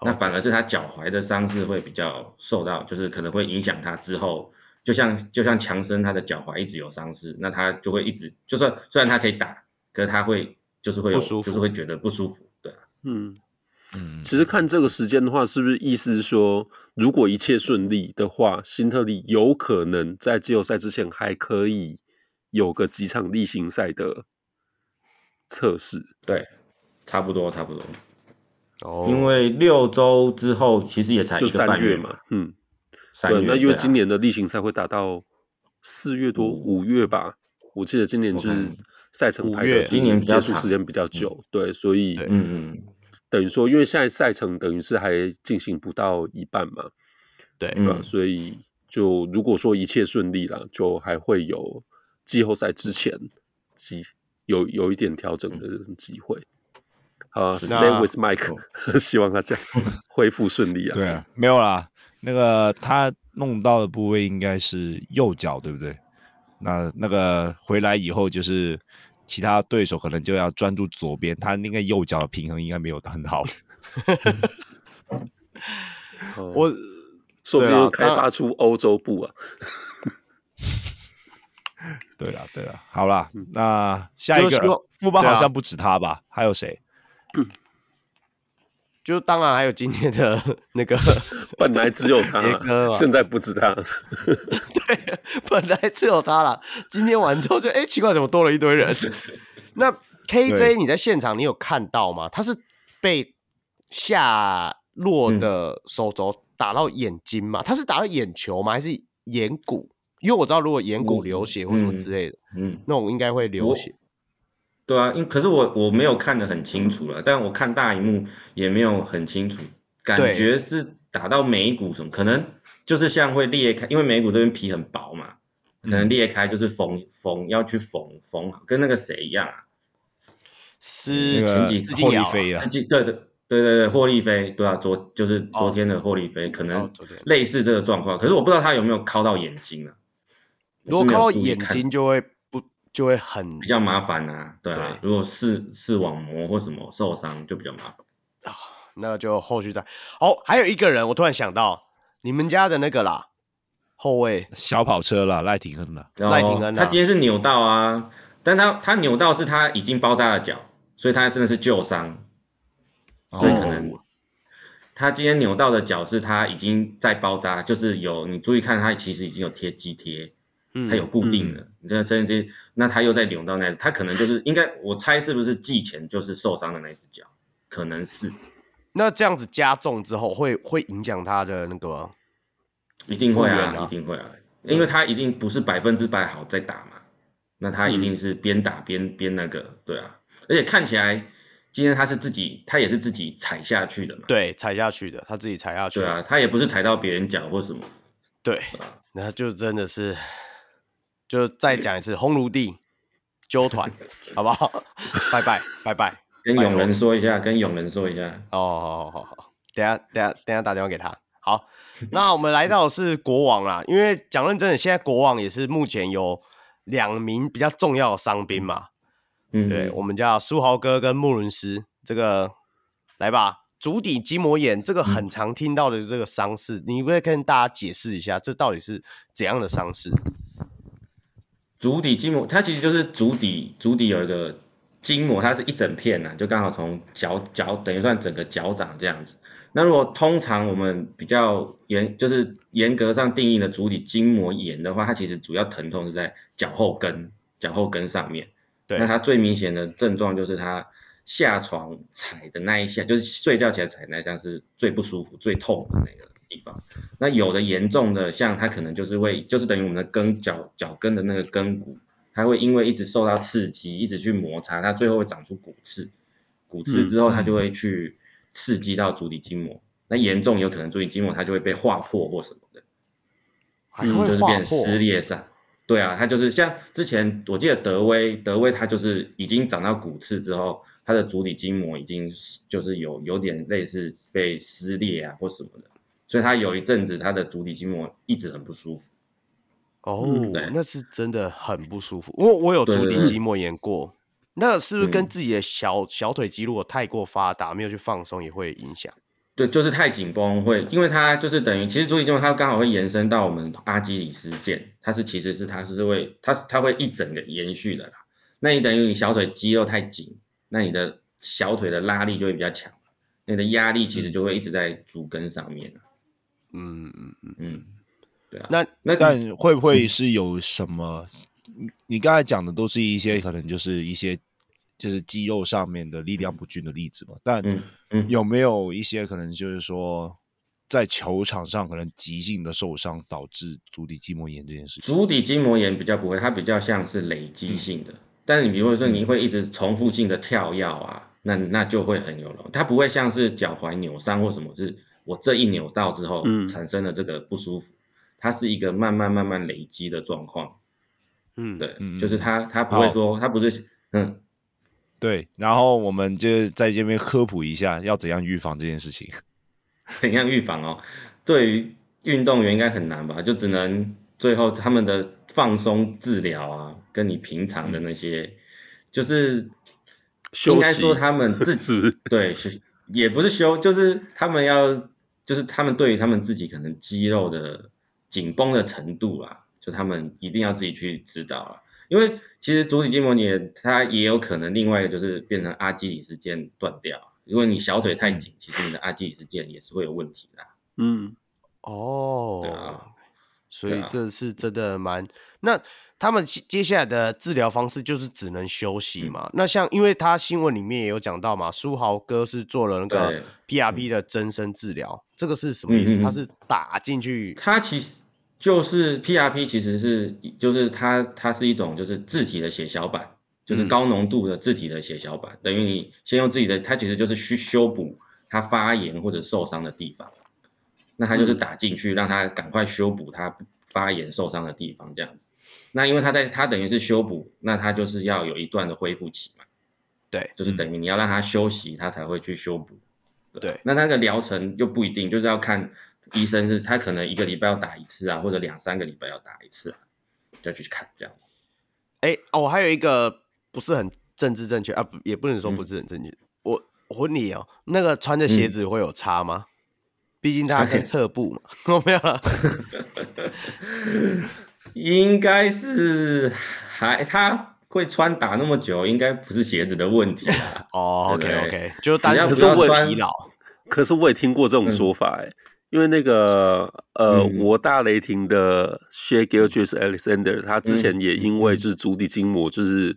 D: 那反而是他脚踝的伤势会比较受到，就是可能会影响他之后。就像就像强森他的脚踝一直有伤势，那他就会一直就算虽然他可以打，可是他会就是会有就是会觉得不舒服，对，
C: 嗯嗯。其实看这个时间的话，是不是意思是说，如果一切顺利的话，辛特利有可能在季后赛之前还可以有个几场例行赛的测试？
D: 对，差不多差不多。哦，因为六周之后其实也才一个半月嘛，嗯。
C: 对，那因为今年的例行赛会打到四月多五。月吧，我记得今年就是赛程排的今年结束时间比较久，对，所以嗯嗯，等于说，因为现在赛程等于是还进行不到一半嘛，
A: 对，
C: 吧？所以就如果说一切顺利了，就还会有季后赛之前机有有一点调整的机会。好，Stay with Mike，希望他这样恢复顺利啊。
B: 对啊，没有啦。那个他弄到的部位应该是右脚，对不对？那那个回来以后，就是其他对手可能就要专注左边，他那个右脚的平衡应该没有很好。
A: 我
C: 说不定开发出欧洲步啊。
B: 对了对了，好了，那下一个富邦好像不止他吧？还有谁？
A: 就当然还有今天的 那个，
C: 本来只有他，现在不止他。
A: 对，本来只有他了。今天完之后就哎、欸，奇怪，怎么多了一堆人？那 KJ 你在现场你有看到吗？他是被下落的手肘打到眼睛吗？他是打到眼球吗？还是眼骨？因为我知道如果眼骨流血或什么之类的，嗯，嗯那种应该会流血。
D: 对啊，因可是我我没有看得很清楚了，但我看大荧幕也没有很清楚，感觉是打到眉骨什么，可能就是像会裂开，因为眉骨这边皮很薄嘛，可能裂开就是缝缝要去缝缝好，跟那个谁一样啊，
A: 是
D: 前几次
B: 霍利菲啊，
D: 对对对对对霍利菲，对啊，昨就是昨天的霍利菲，可能类似这个状况，可是我不知道他有没有敲到眼睛啊，
A: 如果敲到眼睛。就会。就会很
D: 比较麻烦啊。对啊，
A: 对
D: 如果视视网膜或什么受伤，就比较麻烦
A: 啊。那就后续再。哦，还有一个人，我突然想到，你们家的那个啦，后卫
B: 小跑车啦，赖廷恩啦，
A: 赖廷恩，
D: 他今天是扭到啊，但他他扭到是他已经包扎了脚，所以他真的是旧伤，所以可能。哦他今天扭到的脚是他已经在包扎，就是有你注意看，他其实已经有贴肌贴，嗯，他有固定的。你看这这，那他又在扭到那，他可能就是应该，我猜是不是季前就是受伤的那只脚，可能是。
A: 那这样子加重之后会会影响他的那个？
D: 一定会啊，啊一定会啊，因为他一定不是百分之百好在打嘛，那他一定是边打边边那个，对啊，而且看起来。今天他是自己，他也是自己踩下去的嘛？
A: 对，踩下去的，他自己踩下去。
D: 对啊，他也不是踩到别人脚或什么。
A: 对，那就真的是，就再讲一次，红炉地揪团，好不好？拜拜拜拜，
D: 跟永仁说一下，跟永仁说一下。
A: 哦，好好好，等下等下等下打电话给他。好，那我们来到的是国王啦，因为讲认真的，现在国王也是目前有两名比较重要的伤兵嘛。嗯，对，我们叫苏豪哥跟穆伦斯，这个来吧，足底筋膜炎这个很常听到的这个伤势，嗯、你会跟大家解释一下，这到底是怎样的伤势？
D: 足底筋膜，它其实就是足底，足底有一个筋膜，它是一整片呐、啊，就刚好从脚脚等于算整个脚掌这样子。那如果通常我们比较严，就是严格上定义的足底筋膜炎的话，它其实主要疼痛是在脚后跟，脚后跟上面。对那它最明显的症状就是它下床踩的那一下，就是睡觉起来踩的那一下是最不舒服、最痛的那个地方。那有的严重的，像它可能就是会，就是等于我们的跟脚脚跟的那个跟骨，它会因为一直受到刺激，一直去摩擦，它最后会长出骨刺。骨刺之后，它就会去刺激到足底筋膜。嗯、那严重有可能足底筋膜它就会被划破或什么的，
A: 嗯
D: 就是变撕裂上。对啊，它就是像之前我记得德威，德威它就是已经长到骨刺之后，它的足底筋膜已经就是有有点类似被撕裂啊或什么的，所以他有一阵子他的足底筋膜一直很不舒服。
A: 哦，那是真的很不舒服。我我有足底筋膜炎过，那是不是跟自己的小、嗯、小腿肌如果太过发达，没有去放松也会影响？
D: 对，就是太紧绷会，因为它就是等于，其实足底筋膜它刚好会延伸到我们阿基里斯腱，它是其实是它是会它它会一整个延续的啦。那你等于你小腿肌肉太紧，那你的小腿的拉力就会比较强，你的压力其实就会一直在足跟上面。
A: 嗯嗯嗯
D: 嗯，对啊。
B: 那那但会不会是有什么？嗯、你刚才讲的都是一些可能就是一些。就是肌肉上面的力量不均的例子嘛，但有没有一些可能就是说，在球场上可能急性的受伤导致足底筋膜炎这件事情？
D: 足底筋膜炎比较不会，它比较像是累积性的。嗯、但是你比如说你会一直重复性的跳跃啊，那那就会很有它不会像是脚踝扭伤或什么，是我这一扭到之后嗯产生了这个不舒服，嗯、它是一个慢慢慢慢累积的状况。嗯，对，嗯、就是它它不会说好它不是嗯。
B: 对，然后我们就在这边科普一下，要怎样预防这件事情。
D: 怎样预防哦？对于运动员应该很难吧？就只能最后他们的放松治疗啊，跟你平常的那些，嗯、就是应该说他们自 己对是也不是休，就是他们要，就是他们对于他们自己可能肌肉的紧绷的程度啊，就他们一定要自己去知道啊。因为其实足底筋膜炎它也有可能，另外一个就是变成阿基里斯腱断掉。如果你小腿太紧，其实你的阿基里斯腱也是会有问题的。
A: 嗯，哦，
D: 对啊，
A: 所以这是真的蛮。那他们接下来的治疗方式就是只能休息嘛？嗯、那像因为他新闻里面也有讲到嘛，书豪哥是做了那个 PRP 的增生治疗，嗯、这个是什么意思？他、嗯、是打进去？
D: 他其实。就是 PRP 其实是就是它它是一种就是自体的血小板，就是高浓度的自体的血小板，嗯、等于你先用自己的，它其实就是去修补它发炎或者受伤的地方，那它就是打进去让它赶快修补它发炎受伤的地方这样子。那因为他在他等于是修补，那他就是要有一段的恢复期嘛，
A: 对，
D: 就是等于你要让他休息，他才会去修
A: 补。对，
D: 那那个疗程又不一定，就是要看。医生是他可能一个礼拜要打一次啊，或者两三个礼拜要打一次啊，就要去看这样。
A: 哎哦，还有一个不是很政治正确啊，不也不能说不是很正确。嗯、我我问你哦，那个穿的鞋子会有差吗？嗯、毕竟他跟侧步嘛，我没有了。
D: 应该是还他会穿打那么久，应该不是鞋子的问题啊。
A: 哦，OK OK，就单
D: 纯
A: 是会疲劳。
C: 可是我也听过这种说法，哎、嗯。因为那个呃，嗯、我大雷霆的 Shai Gilgeous-Alexander，他之前也因为就是足底筋膜就是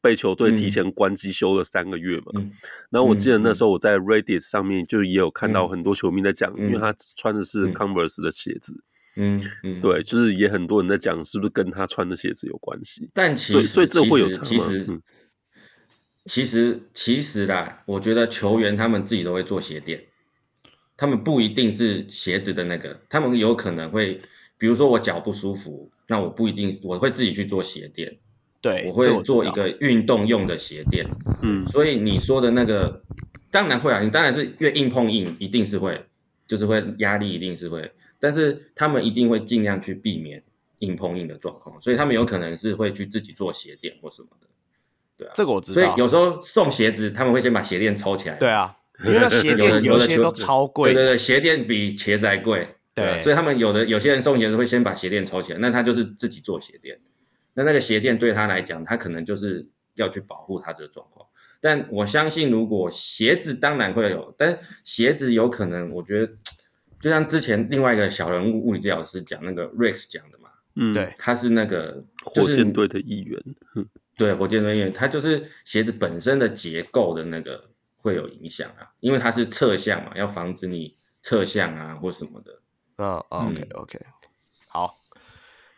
C: 被球队提前关机休了三个月嘛。然后我记得那时候我在 Reddit 上面就也有看到很多球迷在讲，嗯、因为他穿的是 Converse 的鞋子，嗯嗯，对，就是也很多人在讲是不是跟他穿的鞋子有关系。
D: 但其实，
C: 所以这会有差吗？
D: 其实，其实，其实啦，我觉得球员他们自己都会做鞋垫。他们不一定是鞋子的那个，他们有可能会，比如说我脚不舒服，那我不一定我会自己去做鞋垫，
A: 对，
D: 我会做一个运动用的鞋垫，嗯，所以你说的那个当然会啊，你当然是越硬碰硬，一定是会，就是会压力一定是会，但是他们一定会尽量去避免硬碰硬的状况，所以他们有可能是会去自己做鞋垫或什么的，对啊，
A: 这个我知道，
D: 所以有时候送鞋子，他们会先把鞋垫抽起来，
A: 对啊。因为那鞋垫有些都 超贵，
D: 对对对，鞋垫比鞋子还贵，对，所以他们有的有些人送鞋子会先把鞋垫抽起来，那他就是自己做鞋垫，那那个鞋垫对他来讲，他可能就是要去保护他这个状况。但我相信，如果鞋子当然会有，但鞋子有可能，我觉得就像之前另外一个小人物物理治疗师讲那个 Rex 讲的嘛，
A: 嗯，对，
D: 他是那个
C: 火箭队的一员，
D: 对，火箭队的一员，他就是鞋子本身的结构的那个。会有影响啊，因为它是侧向嘛，要防止你侧向啊或什么的。
A: 嗯，OK OK，好，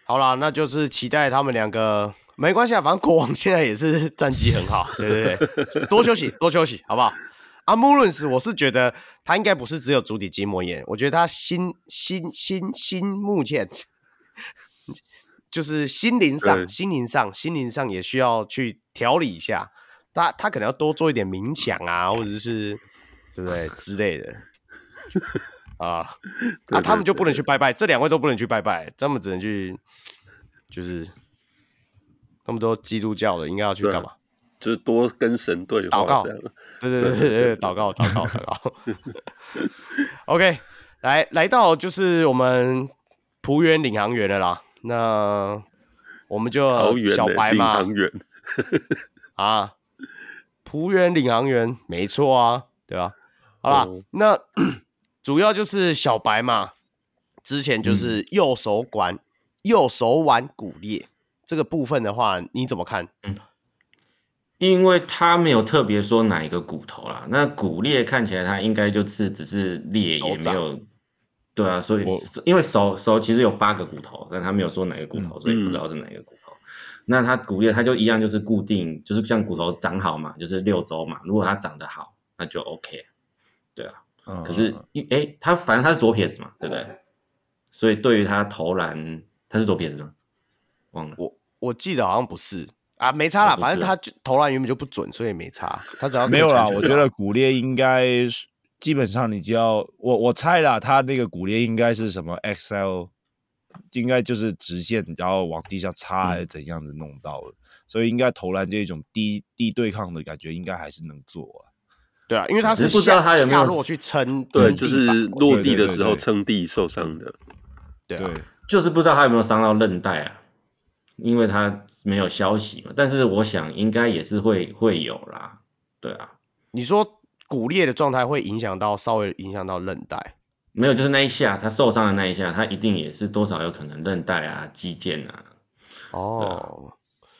A: 好啦，那就是期待他们两个，没关系啊，反正国王现在也是战绩很好，对对对，多休息多休息，好不好？阿穆伦斯，我是觉得他应该不是只有足底筋膜炎，我觉得他心心心心目前就是心灵上、心灵上、心灵上也需要去调理一下。他他可能要多做一点冥想啊，或者是对不对之类的 啊？那他们就不能去拜拜，这两位都不能去拜拜，他们只能去，就是他们都基督教的，应该要去干嘛？
C: 就是多跟神对
A: 祷告，对对对对对，祷告祷告祷告。OK，来来到就是我们浦原领航员的啦，那我们就小白嘛，啊。浦原领航员没错啊，对吧？好啦，嗯、那 主要就是小白嘛，之前就是右手管、嗯、右手腕骨裂这个部分的话，你怎么看？嗯，
D: 因为他没有特别说哪一个骨头啦，那骨裂看起来他应该就是只是裂，也没有，对啊，所以我因为手手其实有八个骨头，但他没有说哪个骨头，嗯、所以不知道是哪个骨头。那它骨裂，它就一样，就是固定，就是像骨头长好嘛，就是六周嘛。如果它长得好，那就 OK，对啊。嗯、可是，哎、欸，他反正他是左撇子嘛，对不对？所以对于他投篮，他是左撇子吗？忘了，
A: 我我记得好像不是啊，没差啦。反正他投篮原本就不准，所以没差。他只要
B: 没有啦，我觉得骨裂应该基本上你只要我我猜啦，他那个骨裂应该是什么 XL。应该就是直线，然后往地下插还是怎样子弄到的，嗯、所以应该投篮这种低低对抗的感觉，应该还是能做啊。
A: 对啊，因为他是
D: 不知道他有没有
A: 落去撑，
C: 对，就是落地的时候撑地受伤的。
A: 对啊，
D: 就是不知道他有没有伤到韧带啊，因为他没有消息嘛。但是我想应该也是会会有啦。对啊，
A: 你说骨裂的状态会影响到稍微影响到韧带。
D: 没有，就是那一下他受伤的那一下，他一定也是多少有可能韧带啊、肌腱啊。
A: 哦，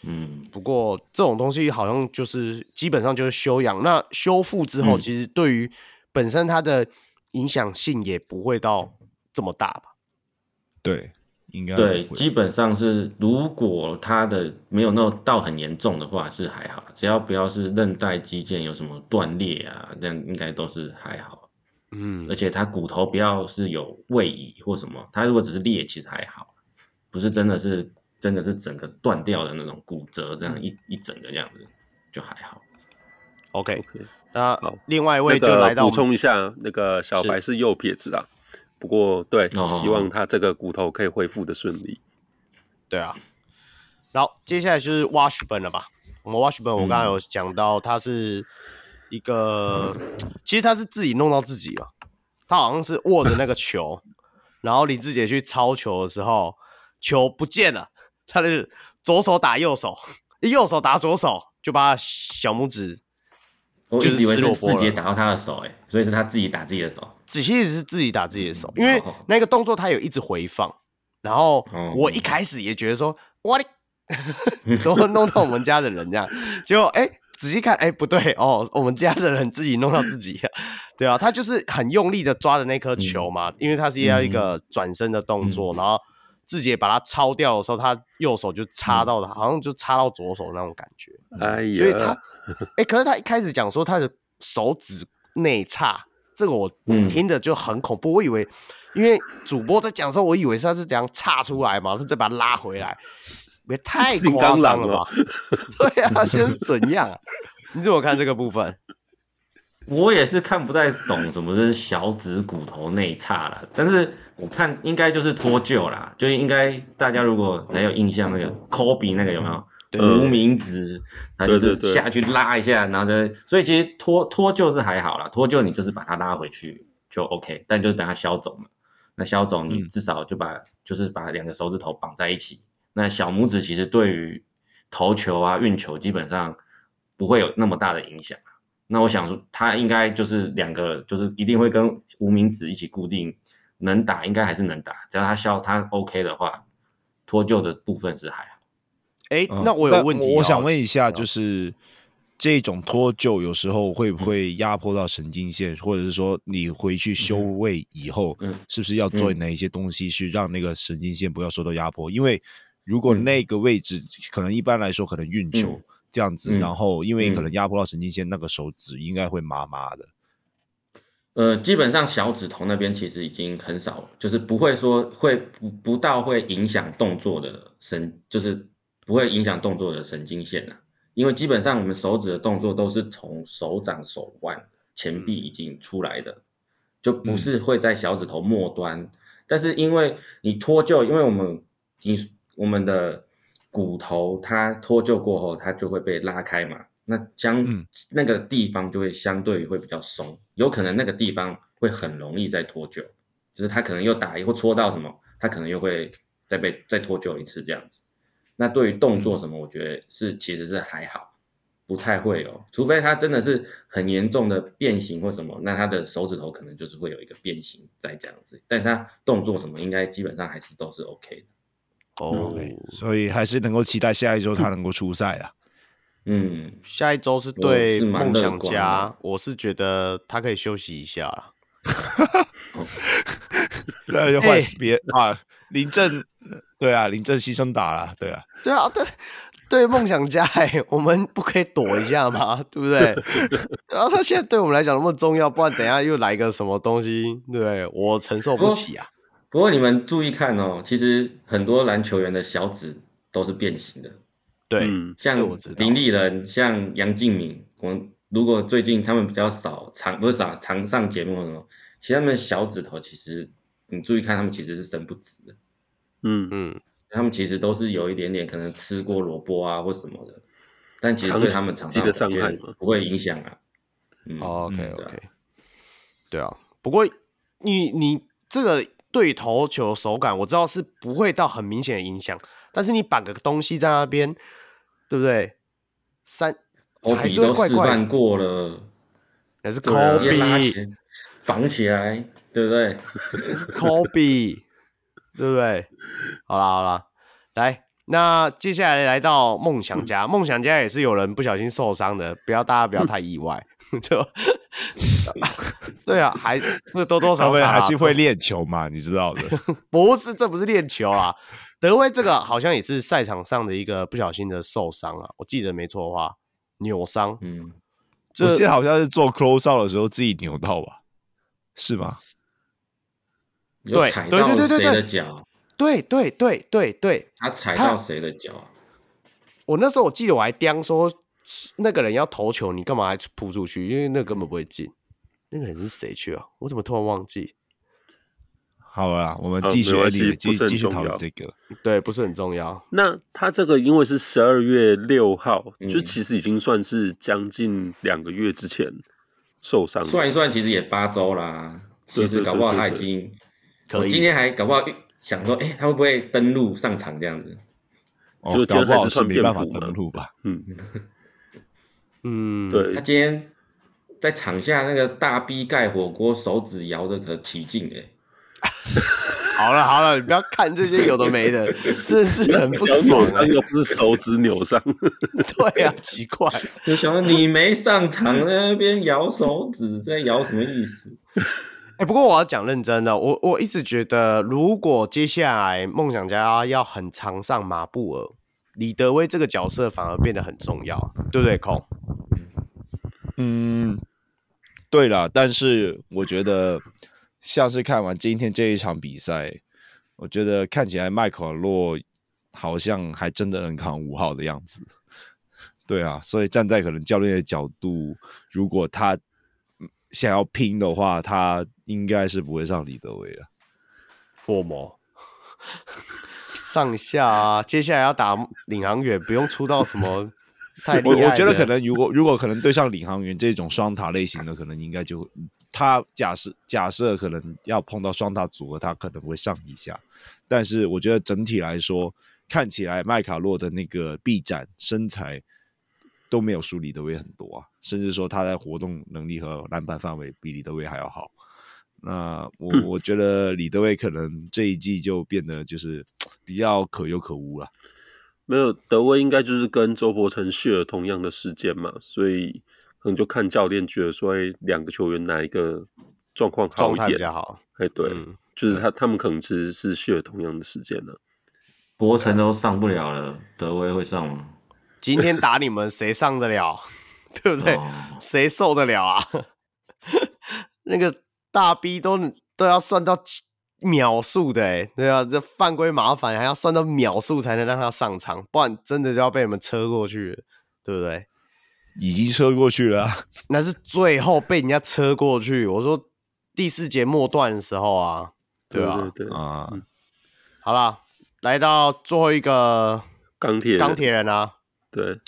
A: 嗯，不过这种东西好像就是基本上就是修养，那修复之后，其实对于本身它的影响性也不会到这么大吧？
B: 对，应该
D: 对，基本上是如果他的没有那到很严重的话是还好，只要不要是韧带、肌腱有什么断裂啊，这样应该都是还好。嗯，而且他骨头不要是有位移或什么，他如果只是裂，其实还好，不是真的是真的是整个断掉的那种骨折，这样一一整个这样子就还好。
A: OK，那好。另外一位就来到
C: 补充一下，那个小白是右撇子啦，是不过对，希望他这个骨头可以恢复的顺利。
A: 对啊，然后接下来就是 Washburn 了吧？我们 Washburn 我刚刚有讲到，他是一个，嗯、其实他是自己弄到自己嘛。他好像是握着那个球，然后林志杰去抄球的时候，球不见了，他是左手打右手，右手打左手，就把小拇指。
D: 我一直以为是自己打到他的手，哎，所以是他自己打自己的手。
A: 其实是自己打自己的手，因为那个动作他有一直回放。然后我一开始也觉得说，哇，怎么弄到我们家的人这样？结果哎，仔细看，哎，不对哦，我们家的人自己弄到自己，对啊，他就是很用力的抓着那颗球嘛，因为他是要一个转身的动作，然后志杰把它抄掉的时候，他右手就插到了，好像就插到左手那种感觉。哎呀，所以他，哎，可是他一开始讲说他的手指内插，这个我听着就很恐怖，我以为。因为主播在讲的时候，我以为他是这样岔出来嘛，他再把他拉回来，也太夸张了吧？对啊，现在是怎样啊？你怎么看这个部分？
D: 我也是看不太懂什么是小指骨头内岔了，但是我看应该就是脱臼啦，就是应该大家如果还有印象那个科比那个有没有无名指，他就是下去拉一下，然后就所以其实脱脱臼是还好啦，脱臼你就是把它拉回去就 OK，但就是等它消肿嘛。那消肿，你至少就把、嗯、就是把两个手指头绑在一起。那小拇指其实对于投球啊、运球基本上不会有那么大的影响。那我想说，它应该就是两个，就是一定会跟无名指一起固定，能打应该还是能打。只要他消他 OK 的话，脱臼的部分是还好。
A: 哎、欸，那我有问题、哦
B: 嗯，我想问一下，就是。这种脱臼有时候会不会压迫到神经线，嗯、或者是说你回去修位以后，嗯、是不是要做哪一些东西去让那个神经线不要受到压迫？因为如果那个位置可能一般来说可能运球这样子，嗯、然后因为可能压迫到神经线，嗯、那个手指应该会麻麻的。
D: 呃，基本上小指头那边其实已经很少，就是不会说会不不到会影响动作的神，就是不会影响动作的神经线了。因为基本上我们手指的动作都是从手掌、手腕、前臂已经出来的，就不是会在小指头末端。嗯、但是因为你脱臼，因为我们你我们的骨头它脱臼过后，它就会被拉开嘛，那将那个地方就会相对会比较松，有可能那个地方会很容易再脱臼，就是他可能又打一或戳到什么，他可能又会再被再脱臼一次这样子。那对于动作什么，我觉得是其实是还好，不太会有，除非他真的是很严重的变形或什么，那他的手指头可能就是会有一个变形在这样子，但他动作什么应该基本上还是都是 OK 的。
B: 哦，okay, 所以还是能够期待下一周他能够出赛啊。
D: 嗯，
A: 下一周是对梦想家，我是觉得他可以休息一下。
B: 那就换别啊，林正。对啊，林正牺牲打了，对啊，
A: 对啊，对对，梦想家，哎，我们不可以躲一下吗？对不对？然后他现在对我们来讲那么重要，不然等一下又来个什么东西，对不对？我承受不起啊。
D: 不过，不过你们注意看哦，其实很多篮球员的小指都是变形的，
A: 对，
D: 像林立人，像杨敬敏，我如果最近他们比较少常不是少常上节目什么，其实他们的小指头其实你注意看，他们其实是伸不直的。
A: 嗯嗯，
D: 他们其实都是有一点点可能吃过萝卜啊或什么的，但其实对他们长期的伤害不会影响啊。
A: 嗯，OK OK，对啊。不过你你这个对投球手感，我知道是不会到很明显的影响，但是你绑个东西在那边，对不对？三还是会怪怪。
D: 示范过了，
A: 还是 Kobe
D: 绑起来，对不对
A: ？Kobe。对不对？好了好了，来，那接下来来到梦想家，梦想家也是有人不小心受伤的，不要大家不要太意外，就 对啊，还是多多少少
B: 还是会练球嘛，你知道的。
A: 不是，这不是练球啊，德威这个好像也是赛场上的一个不小心的受伤啊，我记得没错的话，扭伤。
B: 嗯，这我记得好像是做 close out 的时候自己扭到吧？是吗？
D: 对，踩到谁的脚？
A: 对对对对对，
D: 他踩到谁的脚？
A: 我那时候我记得我还颠说，那个人要投球，你干嘛还扑出去？因为那个根本不会进。那个人是谁去啊？我怎么突然忘记？
B: 好了，我们继续继续继续讨论这个，
A: 对，不是很重要。
C: 那他这个因为是十二月六号，
D: 嗯
C: 就其实已经算是将近两个月之前受伤。
D: 算一算，其实也八周啦。其实搞不好他已经，
A: 可。
D: 我今天还搞不好想说，哎、欸，他会不会登录上场这样子？
B: 哦、就今天还是算没办法登录吧。
C: 嗯
A: 嗯，
C: 对。
D: 他今天在场下那个大逼盖火锅，手指摇的可起劲哎。
A: 好了好了，你不要看这些有的没的，真的是很不爽、欸。
C: 又不是手指扭
A: 伤，对、啊，奇怪。
D: 就想说你没上场，在那边摇手指，在摇什么意思？
A: 哎、欸，不过我要讲认真的，我我一直觉得，如果接下来梦想家要很常上马布尔，李德威这个角色反而变得很重要，对不对？空。
B: 嗯，对了，但是我觉得。像是看完今天这一场比赛，我觉得看起来麦卡洛好像还真的能扛五号的样子。对啊，所以站在可能教练的角度，如果他想要拼的话，他应该是不会上李德威了。
A: 破魔上下啊，接下来要打领航员，不用出到什么太厉害。
B: 我我觉得可能如果如果可能对上领航员这种双塔类型的，可能应该就。他假设假设可能要碰到双塔组合，他可能会上一下，但是我觉得整体来说，看起来麦卡洛的那个臂展身材都没有输李德威很多啊，甚至说他在活动能力和篮板范围比李德威还要好。那我、嗯、我觉得李德威可能这一季就变得就是比较可有可无了。
C: 没有德威应该就是跟周伯成 share 同样的时间嘛，所以。可能就看教练觉得说，哎，两个球员哪一个状况好一点
A: 比较好？
C: 哎，对，
A: 嗯、
C: 就是他他们可能其实是需要同样的时间的。
D: 博城都上不了了，德威会上吗？
A: 今天打你们，谁上得了？对不对？谁、哦、受得了啊？那个大 B 都都要算到秒数的，哎，对啊，这犯规麻烦，还要算到秒数才能让他上场，不然真的就要被你们车过去了，对不对？
B: 已经车过去了，
A: 那是最后被人家车过去。我说第四节末段的时候啊，对吧？
C: 对，对对。
B: 啊，
A: 好了，来到最后一个
C: 钢铁
A: 钢铁人啊，
C: 对，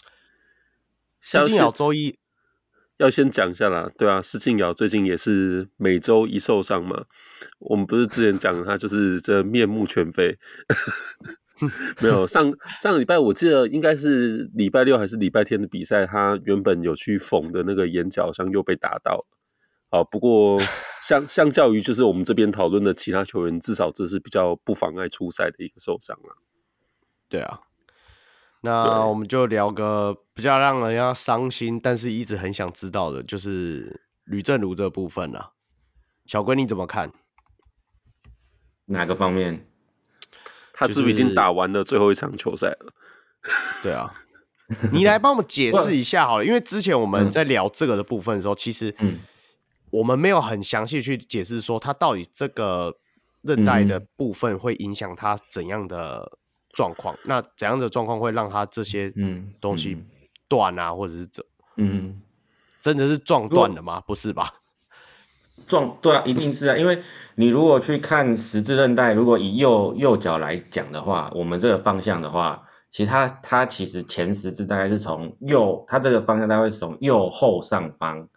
A: 施晋尧周一。
C: 要先讲一下啦，对啊，施晋尧最近也是每周一受伤嘛，我们不是之前讲他就是这面目全非。没有上上个礼拜，我记得应该是礼拜六还是礼拜天的比赛，他原本有去缝的那个眼角上又被打到。好，不过 相相较于就是我们这边讨论的其他球员，至少这是比较不妨碍出赛的一个受伤了。
A: 对啊，那我们就聊个比较让人家伤心，但是一直很想知道的，就是吕正如这部分了。小龟你怎么看？
D: 哪个方面？
C: 他是不是已经打完了最后一场球赛了？
A: 对啊，你来帮我们解释一下好了，因为之前我们在聊这个的部分的时候，其实我们没有很详细去解释说他到底这个韧带的部分会影响他怎样的状况，那怎样的状况会让他这些东西断啊，或者是怎嗯，真的是撞断了吗？不是吧？
D: 撞对啊，一定是啊，因为你如果去看十字韧带，如果以右右脚来讲的话，我们这个方向的话，其实它它其实前十字大概是从右，它这个方向大概会从右后上方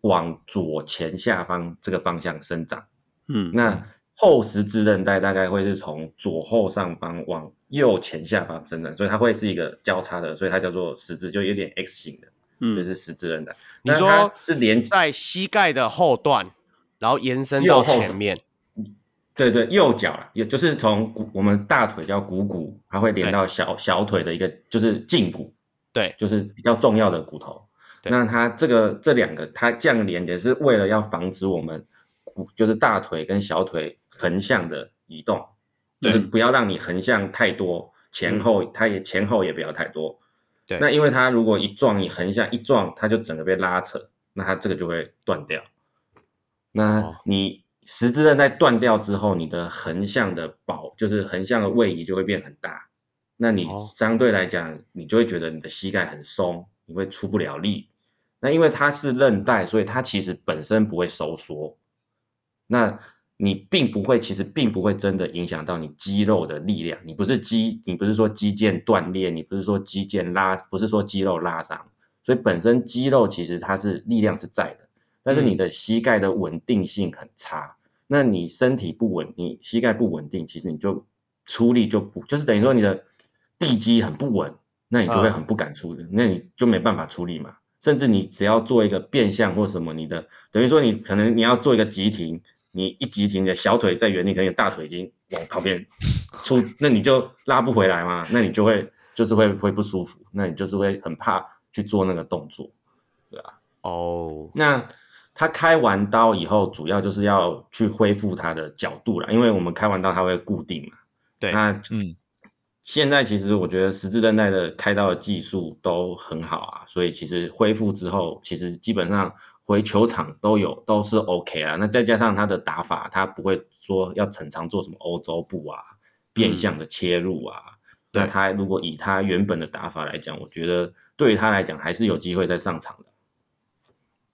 D: 往左前下方这个方向生长，嗯，那后十字韧带大概会是从左后上方往右前下方生长，所以它会是一个交叉的，所以它叫做十字，就有点 X 型的。嗯，就是十字韧带。
A: 你说
D: 是连
A: 在膝盖的后段，然后延伸到前面。
D: 对对，右脚也就是从股我们大腿叫股骨，它会连到小小腿的一个就是胫骨。对，就是比较重要的骨头。那它这个这两个它这样连接是为了要防止我们骨就是大腿跟小腿横向的移动，就是不要让你横向太多，前后它也前后也不要太多。对，那因为它如果一撞，你横向一撞，它就整个被拉扯，那它这个就会断掉。那你十字韧带断掉之后，你的横向的保就是横向的位移就会变很大。那你相对来讲，你就会觉得你的膝盖很松，你会出不了力。那因为它是韧带，所以它其实本身不会收缩。那你并不会，其实并不会真的影响到你肌肉的力量。你不是肌，你不是说肌腱断裂，你不是说肌腱拉，不是说肌肉拉伤。所以本身肌肉其实它是力量是在的，但是你的膝盖的稳定性很差。嗯、那你身体不稳，你膝盖不稳定，其实你就出力就不，就是等于说你的地基很不稳，那你就会很不敢出力，啊、那你就没办法出力嘛。甚至你只要做一个变向或什么，你的等于说你可能你要做一个急停。你一急停，你的小腿在原地，可能大腿已经往旁边 出，那你就拉不回来嘛，那你就会就是会会不舒服，那你就是会很怕去做那个动作，对啊。哦，oh. 那他开完刀以后，主要就是要去恢复他的角度了，因为我们开完刀他会固定嘛。对，那嗯，现在其实我觉得十字韧带的开刀的技术都很好啊，所以其实恢复之后，其实基本上。回球场都有都是 OK 啊，那再加上他的打法，他不会说要常常做什么欧洲步啊、变相的切入啊。嗯、那他如果以他原本的打法来讲，我觉得对于他来讲还是有机会再上场的。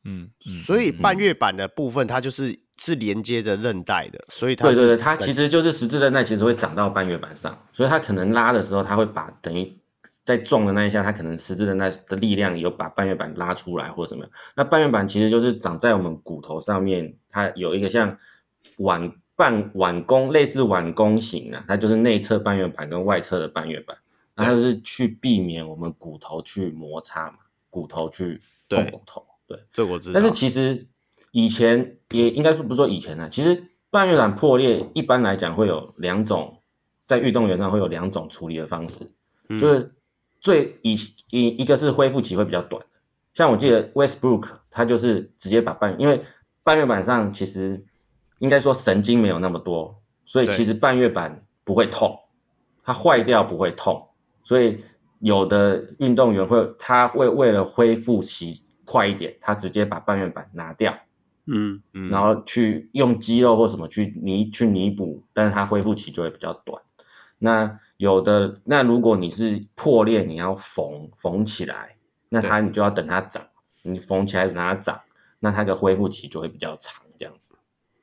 A: 嗯，所以半月板的部分，它就是是连接着韧带的，所以它
D: 对对对，它其实就是十字韧带，其实会长到半月板上，所以它可能拉的时候，它会把等于。在撞的那一下，它可能实质的那的力量有把半月板拉出来或者怎么样。那半月板其实就是长在我们骨头上面，它有一个像碗半碗弓，类似碗弓形的，它就是内侧半月板跟外侧的半月板，那它就是去避免我们骨头去摩擦嘛，骨头去碰骨头。对，对
A: 这我知道。
D: 但是其实以前也应该说不是说以前呢，其实半月板破裂一般来讲会有两种，在运动员上会有两种处理的方式，嗯、就是。最以一一个是恢复期会比较短，像我记得 Westbrook 他就是直接把半，因为半月板上其实应该说神经没有那么多，所以其实半月板不会痛，它坏掉不会痛，所以有的运动员会他会为了恢复期快一点，他直接把半月板拿掉，嗯。嗯，然后去用肌肉或什么去弥去弥补，但是它恢复期就会比较短，那。有的，那如果你是破裂，你要缝缝起来，那它你就要等它长，你缝起来等它长，那它的恢复期就会比较长，这样子。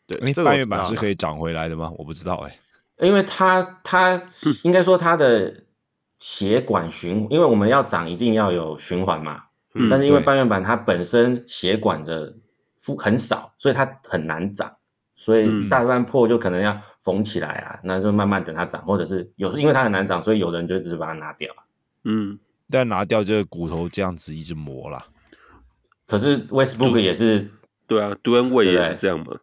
B: 对，你这个半月板是可以长回来的吗？我不知道哎、
D: 欸，因为它它应该说它的血管循，因为我们要长一定要有循环嘛，嗯、但是因为半月板它本身血管的负很少，所以它很难长，所以大半破就可能要。缝起来啊，那就慢慢等它长，或者是有时因为它很难长，所以有的人就只是把它拿掉。
B: 嗯，但拿掉就是骨头这样子一直磨啦。
D: 可是 Westbrook 也是，
C: 对啊，Dwyane Wade 也是这样嘛。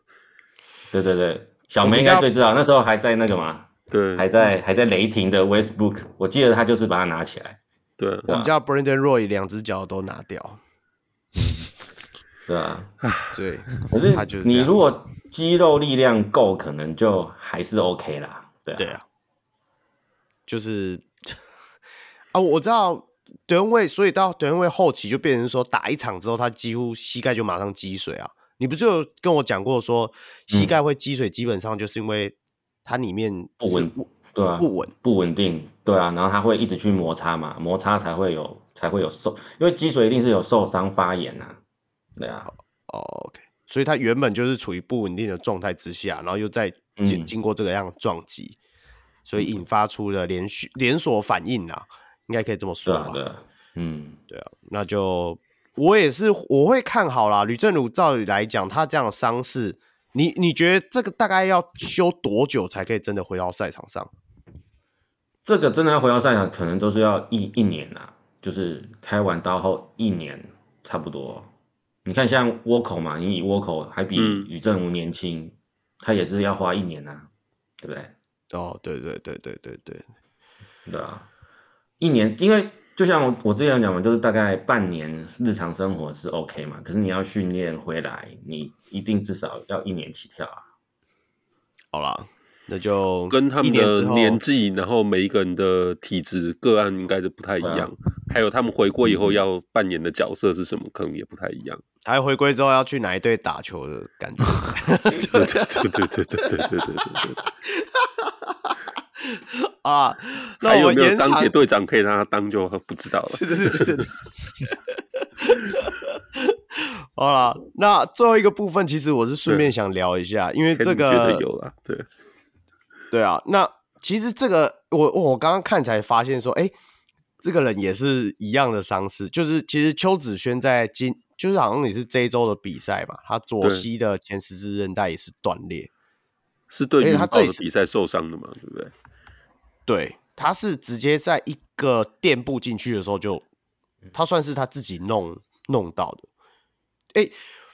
D: 对对对，小梅应该最知道，那时候还在那个嘛，对，还在还在雷霆的 Westbrook，我记得他就是把它拿起来。
C: 对，
A: 我们叫 Brandon Roy 两只脚都拿掉。
D: 对啊，
A: 对，
D: 可是你如果肌肉力量够，可能就还是 OK 啦。对啊，对啊，
A: 就是啊，我知道德文卫，所以到德文卫后期就变成说，打一场之后，他几乎膝盖就马上积水啊。你不是有跟我讲过说，膝盖会积水，基本上就是因为它里面
D: 不稳，对啊，不稳不稳定，对啊，然后它会一直去摩擦嘛，摩擦才会有才会有受，因为积水一定是有受伤发炎啊。对啊，
A: 哦，OK，所以它原本就是处于不稳定的状态之下，然后又在经经过这个样撞击，嗯、所以引发出了连续连锁反应啊，应该可以这么说吧？
D: 对啊，嗯，
A: 对啊，那就我也是我会看好啦。吕正儒照理来讲，他这样的伤势，你你觉得这个大概要休多久才可以真的回到赛场上？
D: 这个真的要回到赛场，可能都是要一一年啊，就是开完刀后一年差不多。你看，像倭寇嘛，你以倭寇还比吕政儒年轻，嗯、他也是要花一年呐、啊，对不对？
A: 哦，对对对对对对，
D: 对啊，一年，因为就像我我之前讲嘛，就是大概半年日常生活是 OK 嘛，可是你要训练回来，你一定至少要一年起跳啊。
A: 好啦。那就
C: 跟他们的年纪，然后每一个人的体质个案应该是不太一样，啊、还有他们回归以后要扮演的角色是什么，可能也不太一样。
A: 还有回归之后要去哪一队打球的感觉？
C: 对对对对对对对对对对。
A: 啊，那
C: 我有没有钢铁队长可以让他当就不知道了。
A: 好了，那最后一个部分，其实我是顺便想聊一下，因为这个
C: 有了，对，
A: 对啊。那其实这个，我我刚刚看才发现说，哎，这个人也是一样的伤势，就是其实邱子轩在今，就是好像也是这一周的比赛嘛，他左膝的前十字韧带也是断裂，
C: 是对于他这次比赛受伤的嘛，对不对？
A: 对，他是直接在一个垫步进去的时候就，他算是他自己弄弄到的。哎，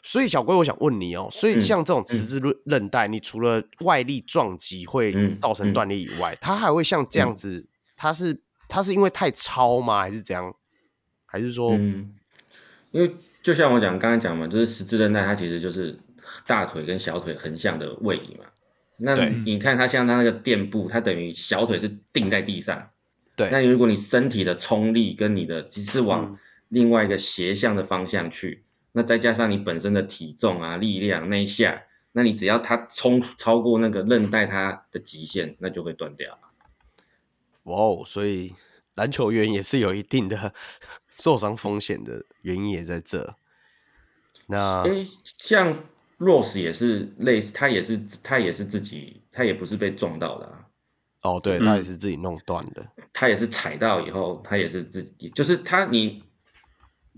A: 所以小龟，我想问你哦，所以像这种十字韧韧带，你除了外力撞击会造成断裂以外，它还会像这样子？它是它是因为太超吗？还是怎样？还是说，
D: 嗯，因为就像我讲刚才讲嘛，就是十字韧带它其实就是大腿跟小腿横向的位移嘛。那你看它像它那个垫步，它等于小腿是定在地上。
A: 对。
D: 那如果你身体的冲力跟你的其实往另外一个斜向的方向去。那再加上你本身的体重啊、力量那一下，那你只要它冲超过那个韧带它的极限，那就会断掉。
A: 哇哦，所以篮球员也是有一定的 受伤风险的原因也在这。那
D: 像 Rose 也是类似，他也是他也是自己，他也不是被撞到的啊。
A: 哦，对，他也是自己弄断的。
D: 他也是踩到以后，他也是自己，就是他你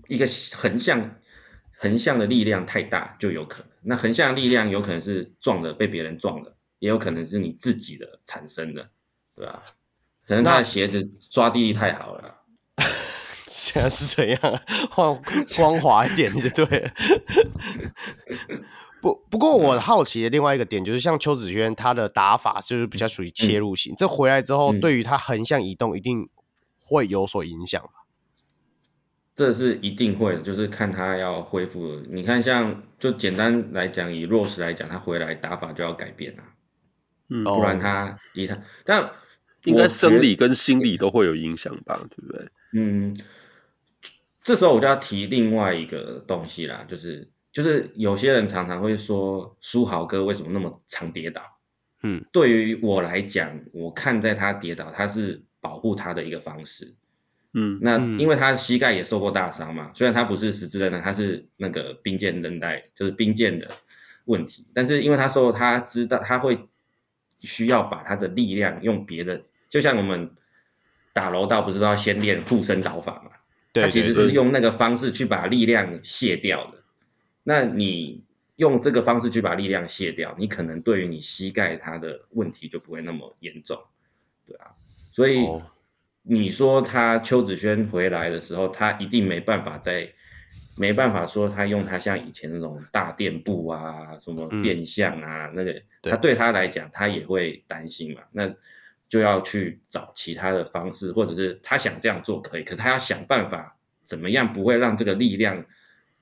D: 一个横向。横向的力量太大就有可能，那横向力量有可能是撞的被别人撞的，也有可能是你自己的产生的，对吧？可能他的鞋子抓地力太好了。
A: 现在是怎样？换光 滑一点就对了。不不过我好奇的另外一个点就是，像邱子轩他的打法就是比较属于切入型，嗯、这回来之后对于他横向移动一定会有所影响。
D: 这是一定会的，就是看他要恢复。你看，像就简单来讲，以 Rose 来讲，他回来打法就要改变了，嗯，不然他以他，但
C: 应该生理跟心理都会有影响吧，对不对？
D: 嗯，这时候我就要提另外一个东西啦，就是就是有些人常常会说书豪哥为什么那么常跌倒？嗯，对于我来讲，我看在他跌倒，他是保护他的一个方式。嗯，那因为他膝盖也受过大伤嘛，虽然他不是十字韧带，他是那个髌腱韧带，就是髌腱的问题。但是因为他说他知道他会需要把他的力量用别的，就像我们打柔道不是都要先练护身倒法嘛？对，他其实是用那个方式去把力量卸掉的。那你用这个方式去把力量卸掉，你可能对于你膝盖它的问题就不会那么严重，对啊，所以。哦你说他邱子轩回来的时候，他一定没办法再，没办法说他用他像以前那种大垫步啊，什么变相啊，嗯、那个他对他来讲，他也会担心嘛。那就要去找其他的方式，或者是他想这样做可以，可是他要想办法怎么样不会让这个力量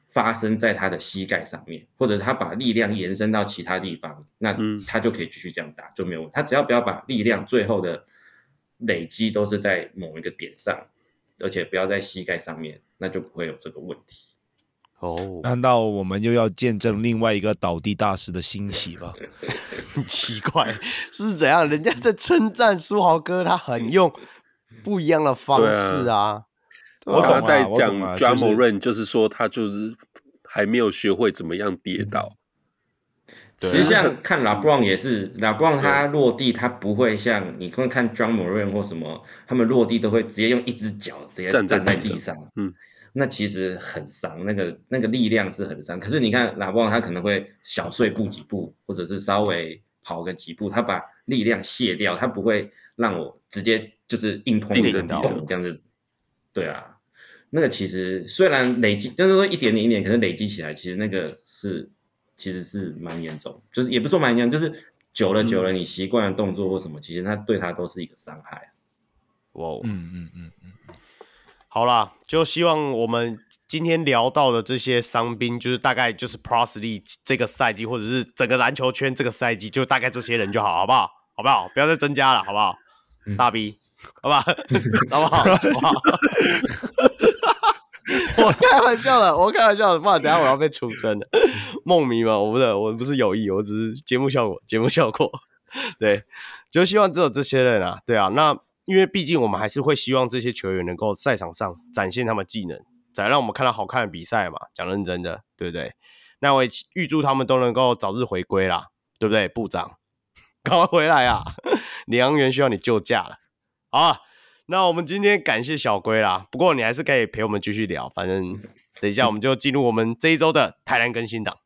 D: 发生在他的膝盖上面，或者他把力量延伸到其他地方，那他就可以继续这样打就没有问题。他只要不要把力量最后的。累积都是在某一个点上，而且不要在膝盖上面，那就不会有这个问题。
B: 哦，难道我们又要见证另外一个倒地大师的兴起吗？
A: 很奇怪，是怎样？人家在称赞书豪哥，他很用不一样的方式啊。
C: 我刚刚在讲 Ja Morant，就是说他就是还没有学会怎么样跌倒。
D: 其实像看 LeBron 也是，LeBron 他落地他不会像你看看 Ja Morant 或什么，他们落地都会直接用一只脚直接站在地上，嗯，那其实很伤，那个那个力量是很伤。可是你看 LeBron 他可能会小碎步几步，或者是稍微跑个几步，他把力量卸掉，他不会让我直接就是硬碰着地上这样子。对啊，那个其实虽然累积就是说一点点一点，可是累积起来其实那个是。其实是蛮严重，就是也不说蛮严重，就是久了久了，你习惯的动作或什么，嗯、其实它对它都是一个伤害。
A: 哇、哦，嗯嗯嗯嗯，好啦，就希望我们今天聊到的这些伤兵，就是大概就是 Pro League 这个赛季，或者是整个篮球圈这个赛季，就大概这些人就好，好不好？好不好？不要再增加了，好不好？嗯、大 B，好不好？好不好？好不好？我开玩笑的，我开玩笑的，不然等下我要被出征的。梦迷嘛，我不是，我不是有意，我只是节目效果，节目效果。对，就希望只有这些人啊，对啊。那因为毕竟我们还是会希望这些球员能够赛场上展现他们技能，才让我们看到好看的比赛嘛。讲认真的，对不对？那我也预祝他们都能够早日回归啦，对不对？部长，赶快回来啊！领航员需要你救驾了。好啊，那我们今天感谢小龟啦。不过你还是可以陪我们继续聊，反正等一下我们就进入我们这一周的台南更新档。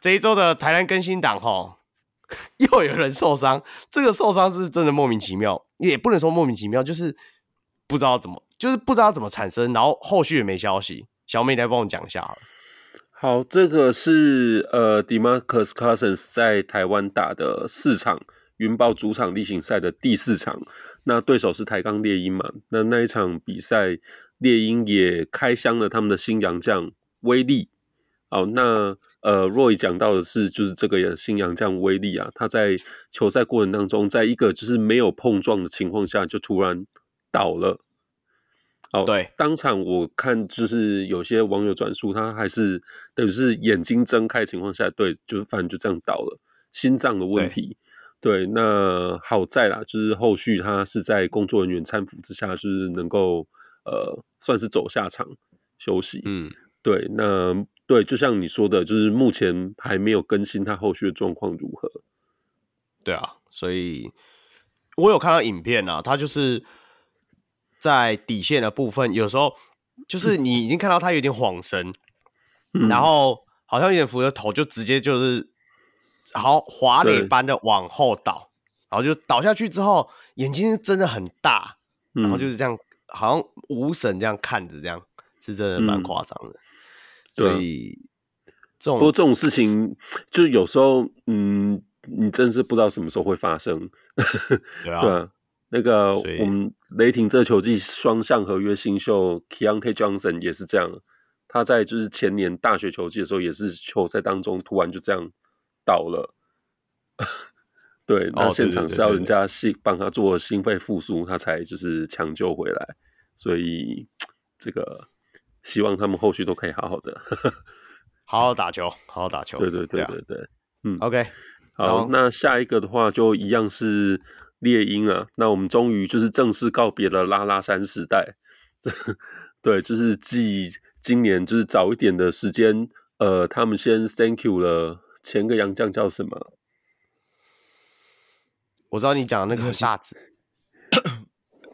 A: 这一周的台南更新档哈，又有人受伤，这个受伤是真的莫名其妙，也不能说莫名其妙，就是不知道怎么，就是不知道怎么产生，然后后续也没消息。小美来帮我讲一下好了。
C: 好，这个是呃，DeMarcus Cousins 在台湾打的四场云豹主场例行赛的第四场，那对手是台钢猎鹰嘛？那那一场比赛，猎鹰也开箱了他们的新洋将威力。哦，那。呃，Roy 讲到的是，就是这个新洋将威力啊，他在球赛过程当中，在一个就是没有碰撞的情况下，就突然倒了。哦，对，当场我看就是有些网友转述，他还是等于是眼睛睁开情况下，对，就是反正就这样倒了，心脏的问题。对，那好在啦，就是后续他是在工作人员搀扶之下，就是能够呃，算是走下场休息。嗯，对，那。对，就像你说的，就是目前还没有更新他后续的状况如何。
A: 对啊，所以我有看到影片啊，他就是在底线的部分，有时候就是你已经看到他有点晃神，嗯、然后好像有点扶着头，就直接就是好滑垒般的往后倒，然后就倒下去之后，眼睛真的很大，然后就是这样，好像无神这样看着，这样是真的蛮夸张的。嗯所以，这种
C: 不过这种事情，就是有时候，嗯，你真是不知道什么时候会发生。
A: 对啊，
C: 对啊，那个我们雷霆这球季双向合约新秀 Keyontae Johnson 也是这样，他在就是前年大学球季的时候，也是球赛当中突然就这样倒了。对，那现场是要人家心帮他做心肺复苏，他才就是抢救回来。所以这个。希望他们后续都可以好好的，
A: 好好打球，好好打球。
C: 对对对对对，嗯
A: ，OK，
C: 好，那下一个的话就一样是猎鹰啊。那我们终于就是正式告别了拉拉山时代，对，就是继今年就是早一点的时间，呃，他们先 Thank you 了前个洋将叫什么？
A: 我知道你讲的那个大子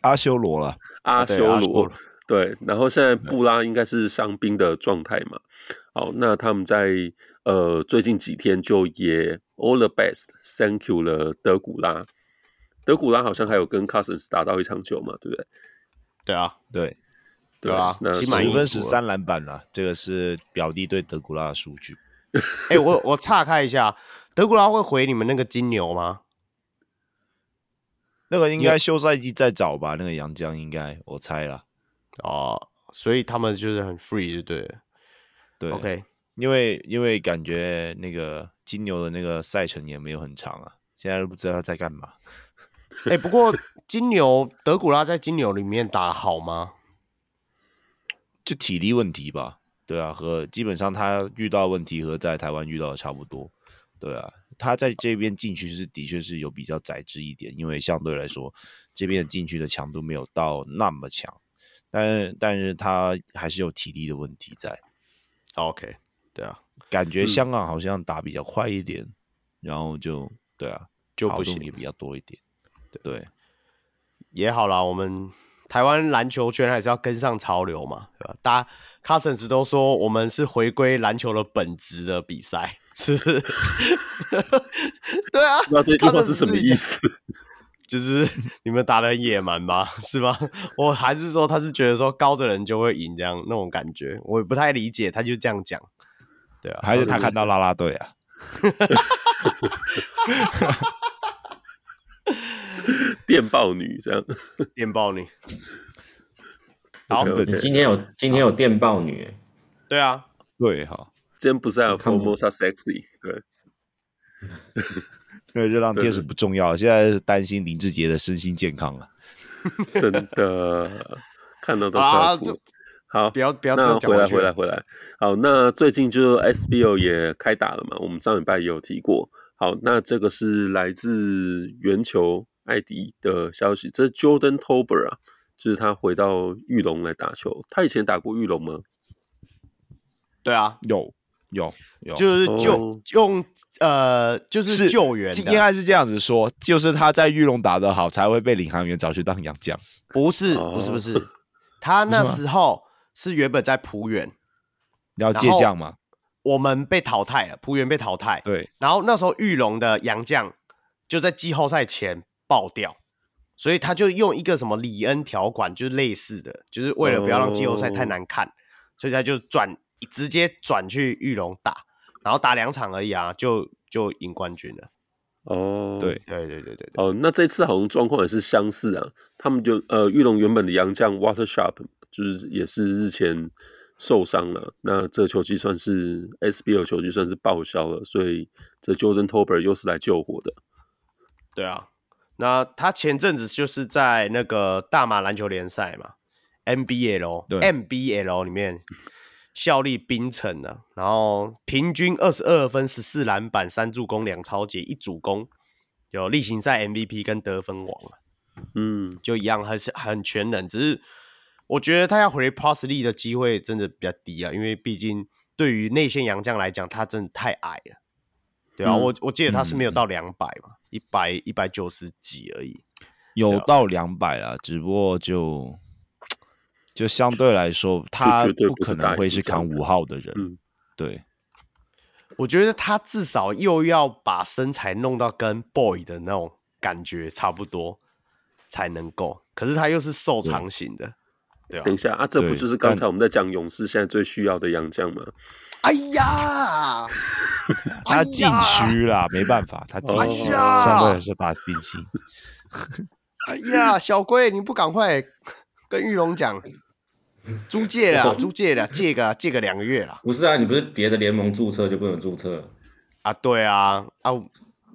B: 阿修罗了，
C: 阿修罗。对，然后现在布拉应该是伤兵的状态嘛。好，那他们在呃最近几天就也 all the best，thank you 了德古拉。德古拉好像还有跟 Cousins 打到一场球嘛，对不对？
A: 对啊，
B: 对，
A: 对啊，
B: 那十分十三篮板了，这个是表弟对德古拉的数据。
A: 哎、欸，我我岔开一下，德古拉会回你们那个金牛吗？
B: 那个应该休赛季再找吧，那个杨江应该我猜了。
A: 哦，所以他们就是很 free，就对了，
B: 对
A: ，OK，
B: 因为因为感觉那个金牛的那个赛程也没有很长啊，现在都不知道他在干嘛。
A: 哎、欸，不过金牛德古拉在金牛里面打好吗？
B: 就体力问题吧，对啊，和基本上他遇到问题和在台湾遇到的差不多，对啊，他在这边禁区是的确是有比较窄制一点，因为相对来说这边的禁区的强度没有到那么强。但但是他还是有体力的问题在
A: ，OK，对啊，
B: 感觉香港好像打比较快一点，嗯、然后就对啊，
A: 就不行
B: 也比较多一点，对，对
A: 也好啦，我们台湾篮球圈还是要跟上潮流嘛，对吧？大家 Cousins 都说我们是回归篮球的本质的比赛，是不是？对啊，
C: 那这句话是什么意思？
A: 就是你们打的很野蛮吗？是吗？我还是说他是觉得说高的人就会赢这样那种感觉，我也不太理解，他就这样讲，对啊，
B: 还是他看到啦啦队啊？
C: 电报女这样，
A: 电报女。好，
D: 今天有今天有电报女，
A: 对啊，
B: 对哈，
C: 今天不是还有 Formosa Sexy 对。
B: 因为热浪天使不重要，现在是担心林志杰的身心健康 了。
C: 真的看到都好，好，
A: 不要不要
C: 那回来回来回来。好，那最近就 SBO 也开打了嘛，我们上礼拜也有提过。好，那这个是来自圆球艾迪的消息，这是 Jordan Tolbert 啊，就是他回到玉龙来打球。他以前打过玉龙吗？
A: 对啊，
B: 有有有，
A: 就是救、
C: 哦、
A: 用呃，就是救援的，
B: 应该是这样子说，就是他在玉龙打得好，才会被领航员找去当洋将。
A: 不是，不是，不是，他那时候是原本在璞园，
B: 要借将吗？
A: 我们被淘汰了，浦原被淘汰。
B: 对，
A: 然后那时候玉龙的洋将就在季后赛前爆掉，所以他就用一个什么里恩条款，就是类似的，就是为了不要让季后赛太难看，哦、所以他就转直接转去玉龙打，然后打两场而已啊，就就赢冠军了。
C: 哦，
B: 对
A: 对对对对
C: 哦，那这次好像状况也是相似啊，他们就呃玉龙原本的洋将 Water Sharp 就是也是日前。受伤了，那这球季算是 SBL 球季算是报销了，所以这 Jordan Tolbert 又是来救火的。
A: 对啊，那他前阵子就是在那个大马篮球联赛嘛，NBL 对 NBL 里面效力槟城的，然后平均二十二分、十四篮板、三助攻、两超截、一主攻，有例行赛 MVP 跟得分王，
C: 嗯，
A: 就一样，还是很全能，只是。我觉得他要回 League 的机会真的比较低啊，因为毕竟对于内线洋将来讲，他真的太矮了。对啊，嗯、我我记得他是没有到两百嘛，一百一百九十几而已。
B: 有到两百啊，只不过就就相对来说，他不可能会是扛五号的人。
C: 嗯，
B: 对。
A: 我觉得他至少又要把身材弄到跟 Boy 的那种感觉差不多才能够，可是他又是瘦长型的。
C: 啊、等一下啊，这不就是刚才我们在讲勇士现在最需要的洋将吗？
A: 哎呀，
B: 他禁区啦，没办法，他禁区，
A: 哎、
B: 相对来说把他摒弃。
A: 哎呀，小龟，你不赶快跟玉龙讲，租借了，租借了，借个借个两个月了。
D: 不是啊，你不是别的联盟注册就不能注册
A: 啊？对啊，啊，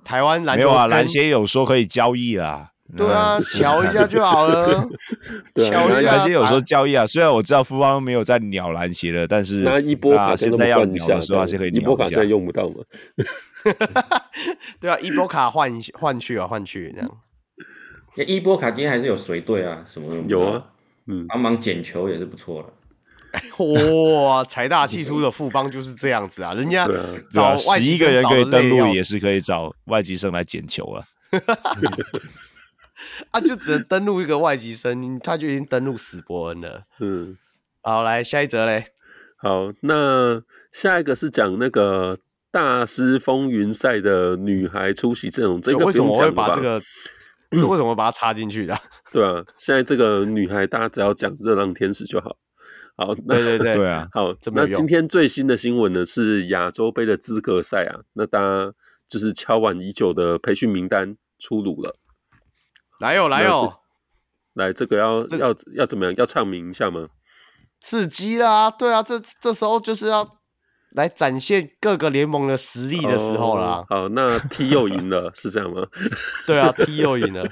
A: 台湾篮球
B: 没有啊，篮协有说可以交易啦。
A: 对啊，瞧一下就好了。瞧一下，
B: 而且有时候交易啊。虽然我知道富邦没有在鸟篮协了，但是
C: 那一波卡
B: 现在要鸟的时候还是可以鸟一下。伊
C: 波卡现在用不到嘛？
A: 对啊，一波卡换换去啊，换去这样。
D: 那一波卡今天还是有随队啊，什么
C: 有啊，嗯，
D: 帮忙捡球也是不错的。
A: 哇，财大气粗的富邦就是这样子啊，人家找
B: 十一个人可以登录，也是可以找外籍生来捡球啊。
A: 啊，就只能登录一个外籍生，他就已经登录史伯恩了。
C: 嗯，
A: 好，来下一则嘞。
C: 好，那下一个是讲那个大师风云赛的女孩出席阵容，这个
A: 为什么我会把这个？这为什么把它插进去的？
C: 对啊，现在这个女孩大家只要讲热浪天使就好。好，
A: 对对对
B: 对啊。
C: 好，那今天最新的新闻呢是亚洲杯的资格赛啊，那大家就是敲碗已久的培训名单出炉了。
A: 来哟来哟，
C: 来这个要这要要怎么样？要唱名一下吗？
A: 刺激啦！对啊，这这时候就是要来展现各个联盟的实力的时候啦。
C: 哦、好，那 T 又赢了，是这样吗？
A: 对啊，T 又赢了。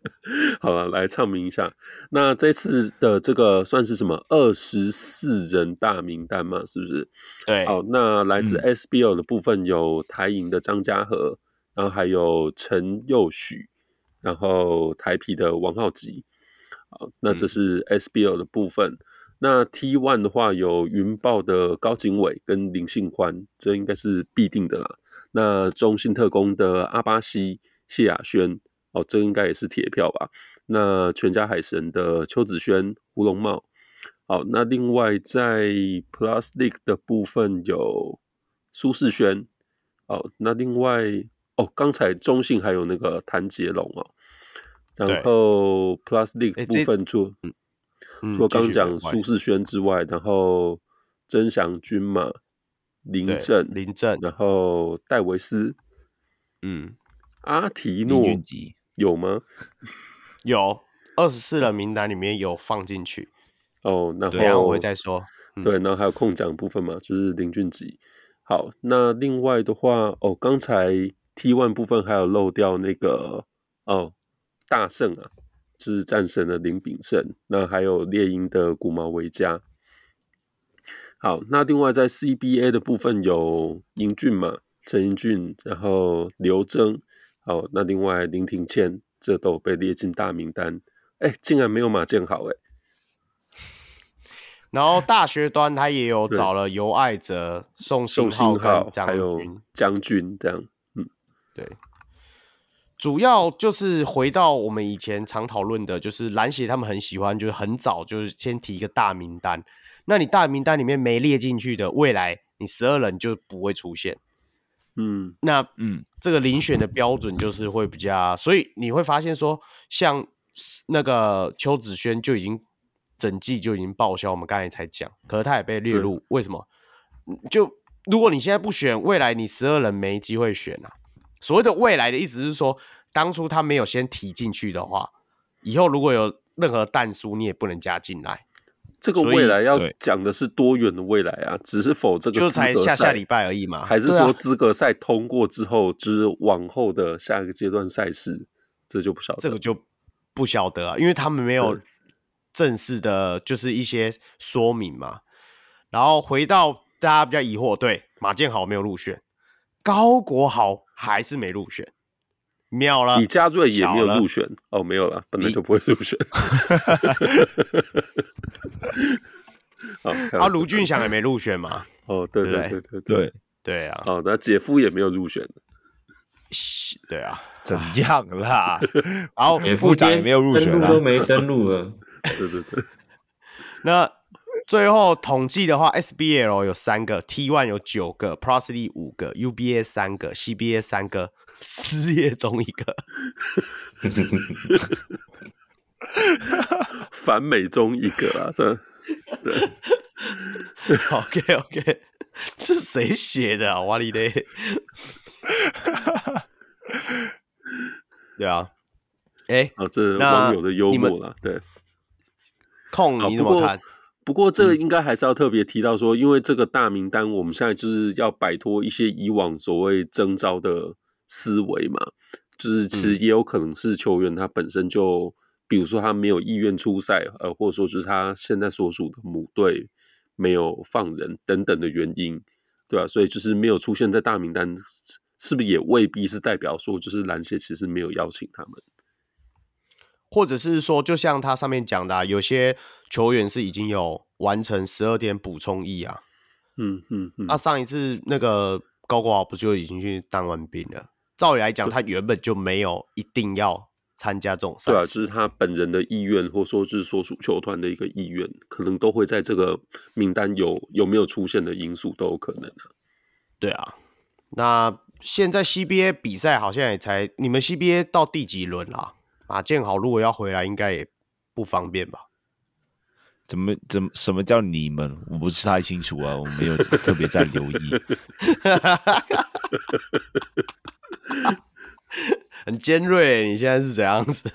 C: 好了，来唱名一下。那这次的这个算是什么？二十四人大名单嘛，是不是？
A: 对。
C: 好，那来自 SBO 的部分有台银的张家和，然后还有陈佑许。然后台皮的王浩吉，好，那这是 SBL 的部分。嗯、那 T One 的话有云豹的高景伟跟林信宽，这应该是必定的啦。那中信特工的阿巴西、谢亚轩，哦，这应该也是铁票吧。那全家海神的邱子轩、胡龙茂，好，那另外在 Plus League 的部分有苏世轩，哦，那另外。哦，刚才中信还有那个谭杰龙哦，然后 Plus League 部分除除了刚讲苏世轩之外，然后曾祥军嘛，林振
A: 林振，
C: 然后戴维斯，
A: 嗯，
C: 阿提诺有吗？
A: 有二十四人名单里面有放进去
C: 哦，然
A: 后我会再说，
C: 对，然后还有空奖部分嘛，就是林俊吉。好，那另外的话，哦，刚才。T1 部分还有漏掉那个哦，大圣啊，就是战神的林炳胜，那还有猎鹰的古毛维嘉。好，那另外在 CBA 的部分有英俊嘛，陈英俊，然后刘铮，好，那另外林庭谦，这都被列进大名单。哎，竟然没有马建豪哎。
A: 然后大学端他也有 找了尤爱哲、宋信浩跟张
C: 还有将军这样，嗯，
A: 对。主要就是回到我们以前常讨论的，就是篮协他们很喜欢，就是很早就是先提一个大名单。那你大名单里面没列进去的，未来你十二人就不会出现。
C: 嗯，
A: 那嗯，这个遴选的标准就是会比较，所以你会发现说，像那个邱子轩就已经整季就已经报销，我们刚才才讲，可是他也被列入，嗯、为什么？就如果你现在不选，未来你十二人没机会选啊。所谓的未来的意思是说，当初他没有先提进去的话，以后如果有任何弹书，你也不能加进来。
C: 这个未来要讲的是多远的未来啊？只是否这个
A: 就才下下礼拜而已嘛？
C: 还是说资格赛通过之后，就是往后的下一个阶段赛事，这就不晓得。
A: 这个就不晓得啊，因为他们没有正式的，就是一些说明嘛。然后回到大家比较疑惑，对马建豪没有入选，高国豪还是没入选。秒了，
C: 李佳瑞也没有入选哦，没有了，本来就不会入选。
A: 好，啊，卢俊祥也没入选嘛？
C: 哦，对对对对对
A: 对啊！
C: 哦，那姐夫也没有入选。
A: 对啊，
B: 怎样啦？
A: 然后
B: 部长也没有入选，
D: 登录都没登录了。
C: 对对对。
A: 那最后统计的话，SBL 有三个，T1 有九个 p r o s l y 五个，UBA 三个，CBA 三个。失业中一个，
C: 反美中一个啊！这对，
A: OK OK，这是谁写的啊？哇哩嘞！对啊，哎、欸，
C: 啊，这网友的幽默了，对。
A: 控你怎么看？
C: 不过这个应该还是要特别提到说，因为这个大名单，我们现在就是要摆脱一些以往所谓征召的。思维嘛，就是其实也有可能是球员他本身就，嗯、比如说他没有意愿出赛，呃，或者说就是他现在所属的母队没有放人等等的原因，对吧、啊？所以就是没有出现在大名单，是不是也未必是代表说就是篮协其实没有邀请他们，
A: 或者是说就像他上面讲的、啊，有些球员是已经有完成十二天补充役啊，
C: 嗯嗯嗯，
A: 那、嗯啊、上一次那个高国豪不就已经去当完兵了？照理来讲，他原本就没有一定要参加这种赛事。
C: 对啊，就是他本人的意愿，或者说是所属球团的一个意愿，可能都会在这个名单有有没有出现的因素都有可能啊。
A: 对啊，那现在 CBA 比赛好像也才，你们 CBA 到第几轮啦？马建豪如果要回来，应该也不方便吧？
B: 怎么怎么什么叫你们？我不是太清楚啊，我没有特别在留意。
A: 很尖锐，你现在是怎样子？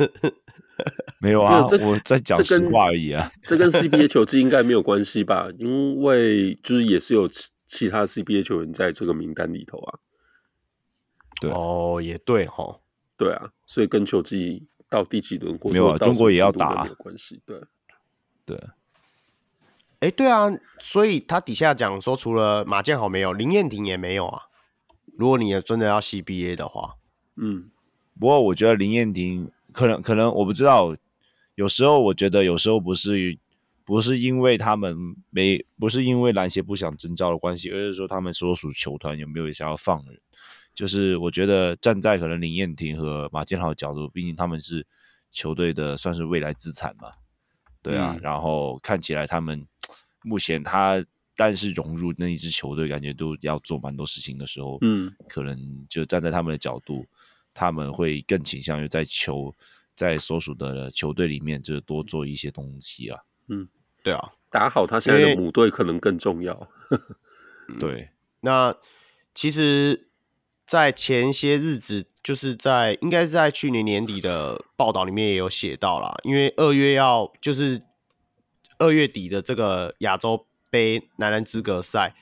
B: 没有啊，有我在讲实话而已啊。
C: 这跟 CBA 球季应该没有关系吧？因为就是也是有其他 CBA 球员在这个名单里头啊。
B: 对
A: 哦，也对哈，
C: 对啊，所以跟球季到第几轮过
B: 没有啊？中国也要打，
C: 没有关系。对
B: 对，
A: 哎，对啊，所以他底下讲说，除了马建豪没有，林彦廷也没有啊。如果你也真的要 CBA 的话，
C: 嗯，
B: 不过我觉得林彦廷可能可能我不知道，有时候我觉得有时候不是不是因为他们没不是因为篮协不想征召的关系，而是说他们所属球团有没有想要放人。就是我觉得站在可能林彦廷和马建豪的角度，毕竟他们是球队的算是未来资产嘛，对啊，嗯、然后看起来他们目前他。但是融入那一支球队，感觉都要做蛮多事情的时候，
C: 嗯，
B: 可能就站在他们的角度，他们会更倾向于在球在所属的球队里面，就多做一些东西啊。
C: 嗯，
A: 对啊，
C: 打好他现在的母队可能更重要。
B: 对，
A: 那其实，在前些日子，就是在应该是在去年年底的报道里面也有写到啦，因为二月要就是二月底的这个亚洲。杯男篮资格赛，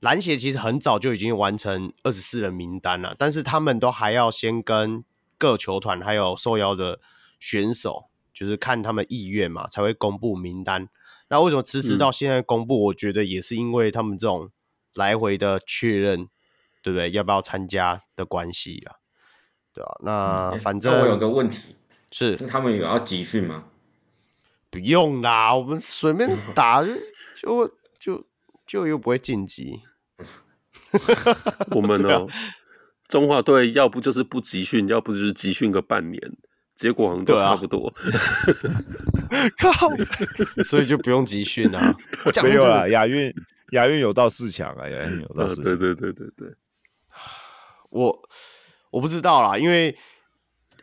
A: 篮协其实很早就已经完成二十四人名单了，但是他们都还要先跟各球团还有受邀的选手，就是看他们意愿嘛，才会公布名单。那为什么迟迟到现在公布？嗯、我觉得也是因为他们这种来回的确认，对不对？要不要参加的关系啊？对啊，那反正、
D: 欸、我有个问题
A: 是，
D: 他们有要集训吗？
A: 不用啦，我们随便 打就就就就又不会晋级。
C: 我们呢、喔，中华队要不就是不集训，要不就是集训个半年，结果好像都差不多。
A: 靠，所以就不用集训啊。
B: 没有啊，亚运亚运有到四强啊，亚运有到四强。
C: 对对对对对，
A: 我我不知道啦，因为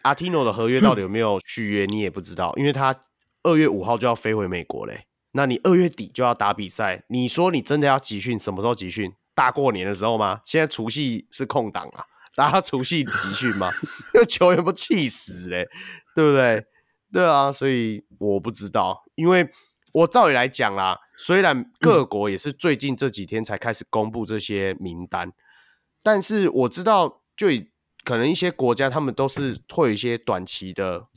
A: 阿提诺的合约到底有没有续约，你也不知道，因为他二月五号就要飞回美国嘞。那你二月底就要打比赛，你说你真的要集训，什么时候集训？大过年的时候吗？现在除夕是空档啊，大家除夕集训吗？那 球员不气死嘞，对不对？对啊，所以我不知道，因为我照理来讲啦，虽然各国也是最近这几天才开始公布这些名单，但是我知道，就可能一些国家他们都是会有一些短期的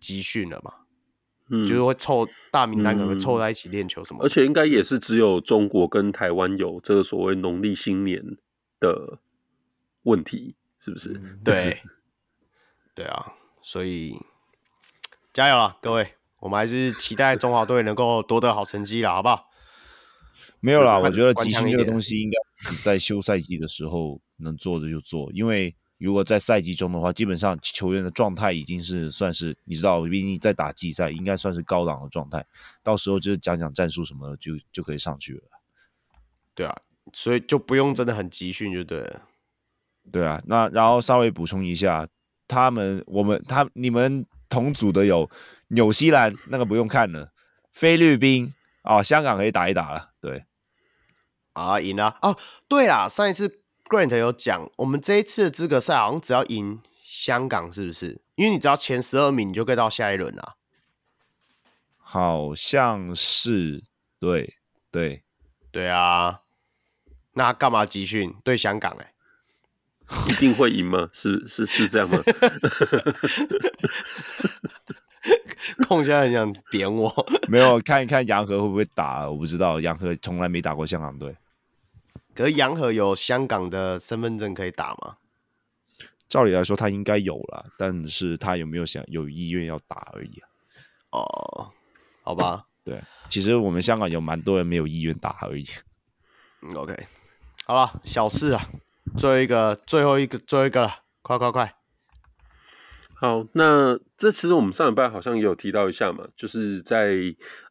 A: 集训了嘛。嗯，就是会凑大名单，可能会凑在一起练球什么、嗯，
C: 而且应该也是只有中国跟台湾有这个所谓农历新年的问题，是不是？
A: 嗯、对，对啊，所以加油了，各位，我们还是期待中华队能够夺得好成绩了，好不好？
B: 没有啦，我觉得集训这个东西应该在休赛季的时候能做的就做，因为。如果在赛季中的话，基本上球员的状态已经是算是你知道，毕竟在打季赛，应该算是高档的状态。到时候就是讲讲战术什么的，就就可以上去了。
A: 对啊，所以就不用真的很集训，就对了。
B: 对啊，那然后稍微补充一下，他们我们他你们同组的有纽西兰，那个不用看了，菲律宾啊、哦，香港可以打一打了。对，
A: 啊，赢了哦。对啦，上一次。Grant 有讲，我们这一次的资格赛好像只要赢香港，是不是？因为你只要前十二名，你就可以到下一轮啦。
B: 好像是，对对
A: 对啊。那干嘛集训对香港、欸？哎，
C: 一定会赢吗？是是是这样吗？
A: 控现在很想点我，
B: 没有看一看杨和会不会打，我不知道。杨和从来没打过香港队。
A: 可是杨和有香港的身份证可以打吗？
B: 照理来说他应该有了，但是他有没有想有意愿要打而已啊？
A: 哦，好吧，
B: 对，其实我们香港有蛮多人没有意愿打而已。
A: OK，好了，小事啊，最后一个，最后一个，最后一个了，快快快！
C: 好，那这其实我们上礼拜好像也有提到一下嘛，就是在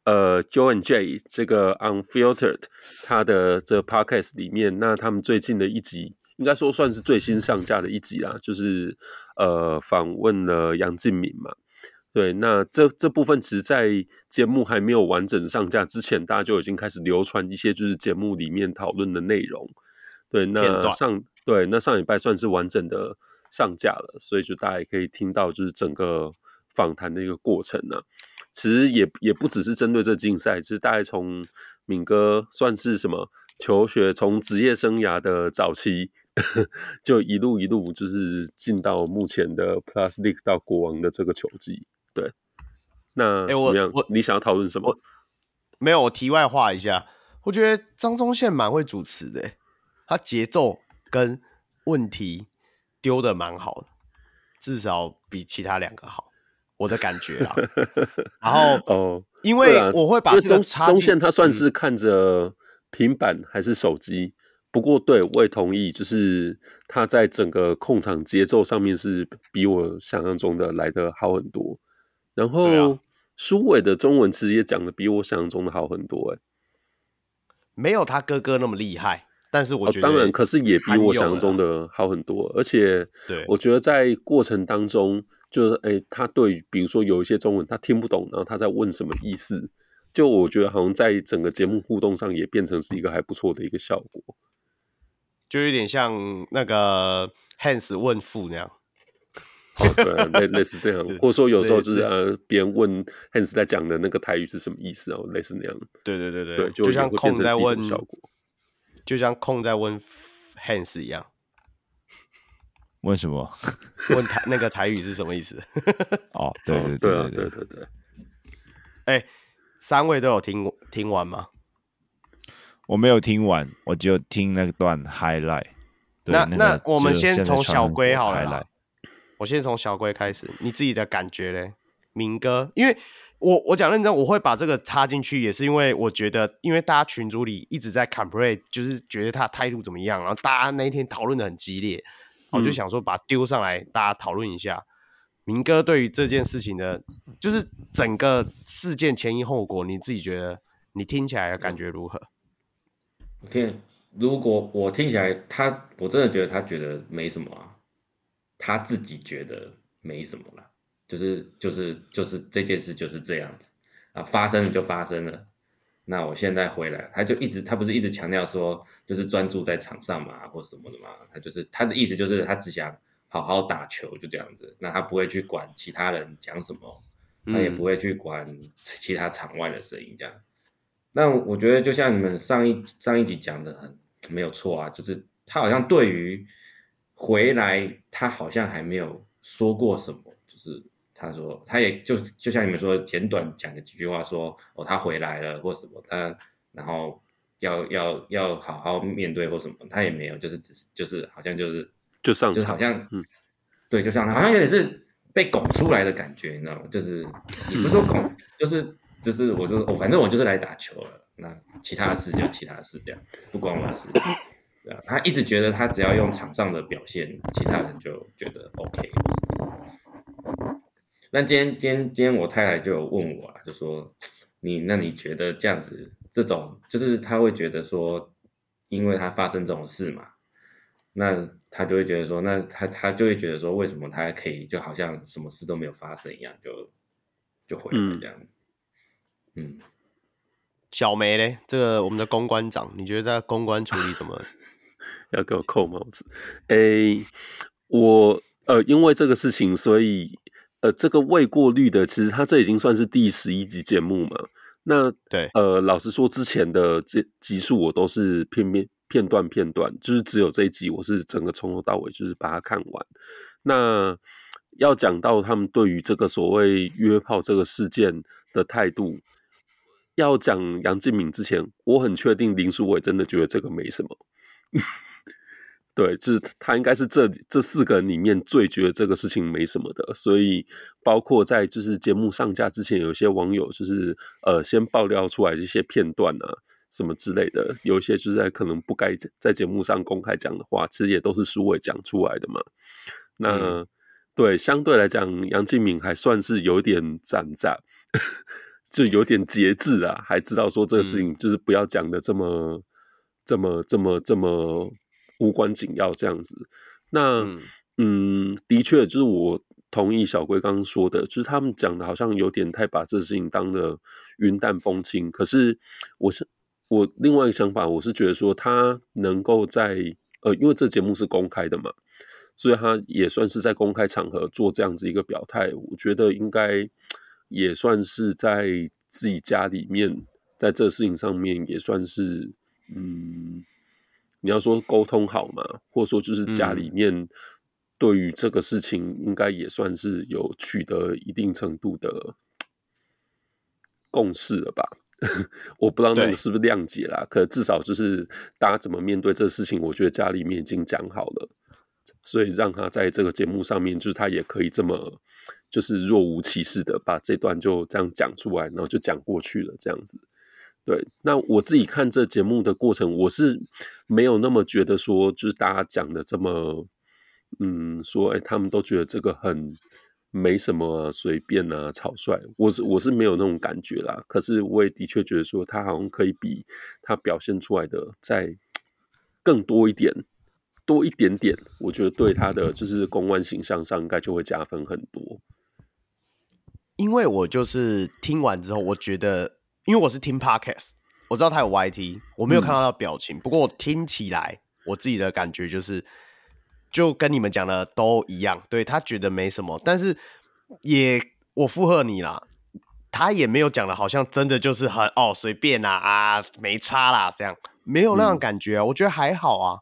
C: 呃 Joe and Jay 这个 Unfiltered 他的这个 Podcast 里面，那他们最近的一集应该说算是最新上架的一集啦，就是呃访问了杨敬敏嘛。对，那这这部分其实，在节目还没有完整上架之前，大家就已经开始流传一些就是节目里面讨论的内容。对，那上对那上礼拜算是完整的。上架了，所以就大家也可以听到，就是整个访谈的一个过程呢、啊。其实也也不只是针对这竞赛，其实大概从敏哥算是什么求学，从职业生涯的早期，就一路一路就是进到目前的 Plus League 到国王的这个球技。对，那怎么样？
A: 我
C: 你想要讨论什么？
A: 没有，我题外话一下，我觉得张宗宪蛮会主持的，他节奏跟问题。丢的蛮好的，至少比其他两个好，我的感觉啊。然后哦，因为我会把这个插
C: 中线，他算是看着平板还是手机？嗯、不过对我也同意，就是他在整个控场节奏上面是比我想象中的来的好很多。然后苏伟、啊、的中文其实也讲的比我想象中的好很多，哎，没
A: 有他哥哥那么厉害。但是我觉得、
C: 哦，当然，可是也比我想象中的好很多。而且，对，我觉得在过程当中，就是，哎、欸，他对，比如说有一些中文他听不懂，然后他在问什么意思，就我觉得好像在整个节目互动上也变成是一个还不错的一个效果，
A: 就有点像那个 Hans 问父那样。
C: 哦，对、啊，类类似这样，或者说有时候就是呃，别人问 Hans 在讲的那个台语是什么意思哦，类似那样。
A: 对对对对，
C: 对就，
A: 就像空在问
C: 效果。
A: 就像空在问 Hans 一样，
B: 问什么？
A: 问台那个台语是什么意思？
B: 哦，对对对对对对对。
A: 哎、欸，三位都有听听完吗？
B: 我没有听完，我就听那段 highlight。
A: 那那，那我们先从小龟好了啦。我先从小龟开始，你自己的感觉嘞？明哥，因为我我讲认真，我会把这个插进去，也是因为我觉得，因为大家群组里一直在 complain，就是觉得他态度怎么样，然后大家那一天讨论的很激烈，我就想说把它丢上来，大家讨论一下。嗯、明哥对于这件事情的，就是整个事件前因后果，你自己觉得你听起来的感觉如何？
D: 我听，如果我听起来，他我真的觉得他觉得没什么啊，他自己觉得没什么了。就是就是就是这件事就是这样子啊，发生了就发生了。那我现在回来，他就一直他不是一直强调说，就是专注在场上嘛，或什么的嘛。他就是他的意思就是他只想好好打球，就这样子。那他不会去管其他人讲什么，他也不会去管其他场外的声音这样。那我觉得就像你们上一上一集讲的很没有错啊，就是他好像对于回来，他好像还没有说过什么，就是。他说，他也就就像你们说，简短讲个几句话说，说哦，他回来了或什么，他然后要要要好好面对或什么，他也没有，就是只是就是好像就是
C: 就上
D: 就是好像嗯，对，就像好像有点是被拱出来的感觉，你知道吗？就是也不是说拱，就是就是我就哦，反正我就是来打球了，那其他的事就其他的事这样，不关我的事。对啊，他一直觉得他只要用场上的表现，其他人就觉得 OK。那今天，今天，今天我太太就有问我啊，就说你，那你觉得这样子，这种就是他会觉得说，因为他发生这种事嘛，那他就会觉得说，那他他就会觉得说，为什么他还可以就好像什么事都没有发生一样，就就回来这样。嗯，嗯
A: 小梅嘞，这个我们的公关长，你觉得在公关处理怎么？
C: 要给我扣帽子？哎、欸，我呃，因为这个事情，所以。呃，这个未过滤的，其实它这已经算是第十一集节目嘛。那
A: 对，
C: 呃，老实说，之前的这集数我都是片片片段片段，就是只有这一集我是整个从头到尾就是把它看完。那要讲到他们对于这个所谓约炮这个事件的态度，要讲杨敬敏之前，我很确定林书伟真的觉得这个没什么。对，就是他应该是这这四个人里面最觉得这个事情没什么的，所以包括在就是节目上架之前，有些网友就是呃先爆料出来一些片段啊什么之类的，有一些就是在可能不该在节目上公开讲的话，其实也都是苏伟讲出来的嘛。那、嗯、对相对来讲，杨敬敏还算是有点斩斩，就有点节制啊，还知道说这个事情就是不要讲的这么、嗯、这么这么这么。无关紧要这样子，那嗯，嗯，的确就是我同意小龟刚刚说的，就是他们讲的好像有点太把这事情当的云淡风轻。可是我是我另外一个想法，我是觉得说他能够在呃，因为这节目是公开的嘛，所以他也算是在公开场合做这样子一个表态，我觉得应该也算是在自己家里面，在这事情上面也算是嗯。你要说沟通好嘛，或者说就是家里面对于这个事情应该也算是有取得一定程度的共识了吧？我不知道那个是不是谅解啦，可至少就是大家怎么面对这个事情，我觉得家里面已经讲好了，所以让他在这个节目上面，就是他也可以这么就是若无其事的把这段就这样讲出来，然后就讲过去了，这样子。对，那我自己看这节目的过程，我是没有那么觉得说，就是大家讲的这么，嗯，说，哎，他们都觉得这个很没什么啊，随便啊，草率，我是我是没有那种感觉啦。可是我也的确觉得说，他好像可以比他表现出来的再更多一点，多一点点，我觉得对他的就是公关形象上应该就会加分很多。
A: 因为我就是听完之后，我觉得。因为我是听 podcast，我知道他有 YT，我没有看到他的表情。嗯、不过我听起来，我自己的感觉就是，就跟你们讲的都一样。对，他觉得没什么，但是也我附和你啦，他也没有讲的，好像真的就是很哦随便啦啊，啊没差啦这样，没有那种感觉啊。嗯、我觉得还好啊。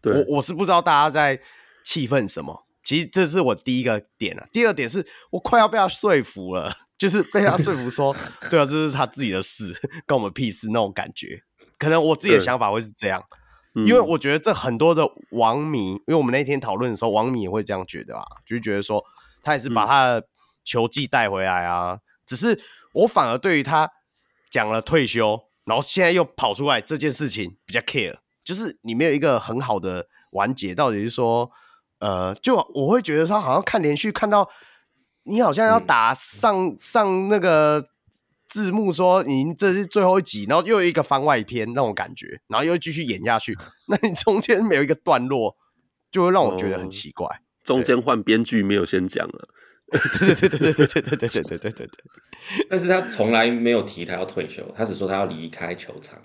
A: 对我我是不知道大家在气愤什么。其实这是我第一个点啊。第二点是我快要被他说服了。就是被他说服说，对啊，这是他自己的事，跟我们屁事那种感觉。可能我自己的想法会是这样，因为我觉得这很多的网迷，因为我们那天讨论的时候，网迷也会这样觉得啊，就是觉得说他也是把他的球技带回来啊。只是我反而对于他讲了退休，然后现在又跑出来这件事情比较 care，就是你没有一个很好的完结，到底是说，呃，就我会觉得他好像看连续看到你好像要打上、嗯、上那个字幕说你这是最后一集，然后又有一个番外篇那种感觉，然后又继续演下去，那你中间没有一个段落，就会让我觉得很奇怪。哦、
C: 中间换编剧没有先讲了。
A: 对对对对对对对对对对对对，
D: 但是他从来没有提他要退休，他只说他要离开球场。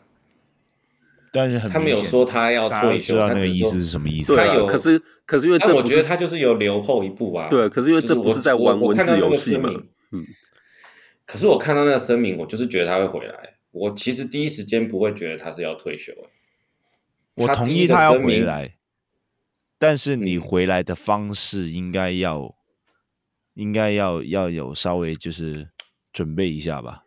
B: 但是很
D: 他没有说他要退休，
B: 知道那个意思是什么意思？
C: 他有，可是可是因为这，
D: 我觉得他就是有留后一步啊。
C: 对，可是因为这不是在玩文字游戏嘛。嗯。
D: 可是我看到那个声明，我就是觉得他会回来。我其实第一时间不会觉得他是要退休。
B: 我同意他要回来，但是你回来的方式应该要。应该要要有稍微就是准备一下吧，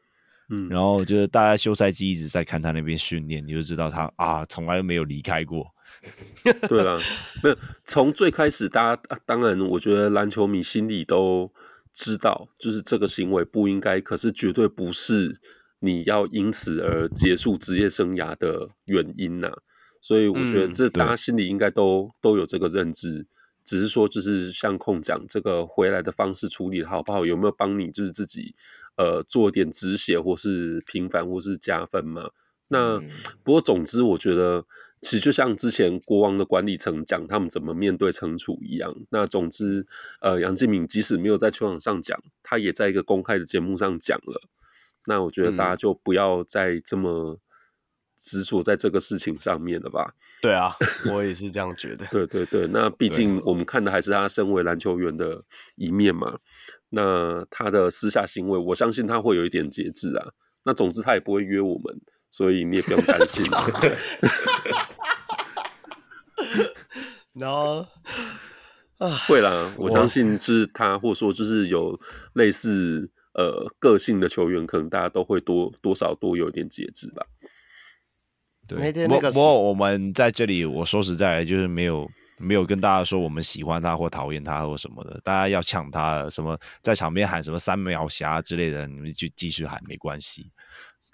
B: 嗯，然后就是大家休赛季一直在看他那边训练，你就知道他啊从来没有离开过。
C: 对啊，没有从最开始，大家当然我觉得篮球迷心里都知道，就是这个行为不应该，可是绝对不是你要因此而结束职业生涯的原因呐、啊。所以我觉得这大家心里应该都、嗯、都有这个认知。只是说，就是像控讲这个回来的方式处理的好不好，有没有帮你就是自己呃做点止血，或是平反，或是加分嘛？那不过总之，我觉得其实就像之前国王的管理层讲他们怎么面对惩处一样。那总之，呃，杨敬敏即使没有在球场上讲，他也在一个公开的节目上讲了。那我觉得大家就不要再这么。执着在这个事情上面了吧？
A: 对啊，我也是这样觉得。
C: 对对对，那毕竟我们看的还是他身为篮球员的一面嘛。那他的私下行为，我相信他会有一点节制啊。那总之他也不会约我们，所以你也不用担心。
A: 然后啊，
C: 会啦，我相信是他，或者说就是有类似呃个性的球员，可能大家都会多多少多有一点节制吧。
B: 对，不过不过我们在这里，我说实在，就是没有没有跟大家说我们喜欢他或讨厌他或什么的。大家要抢他什么，在场边喊什么三秒侠之类的，你们就继续喊没关系。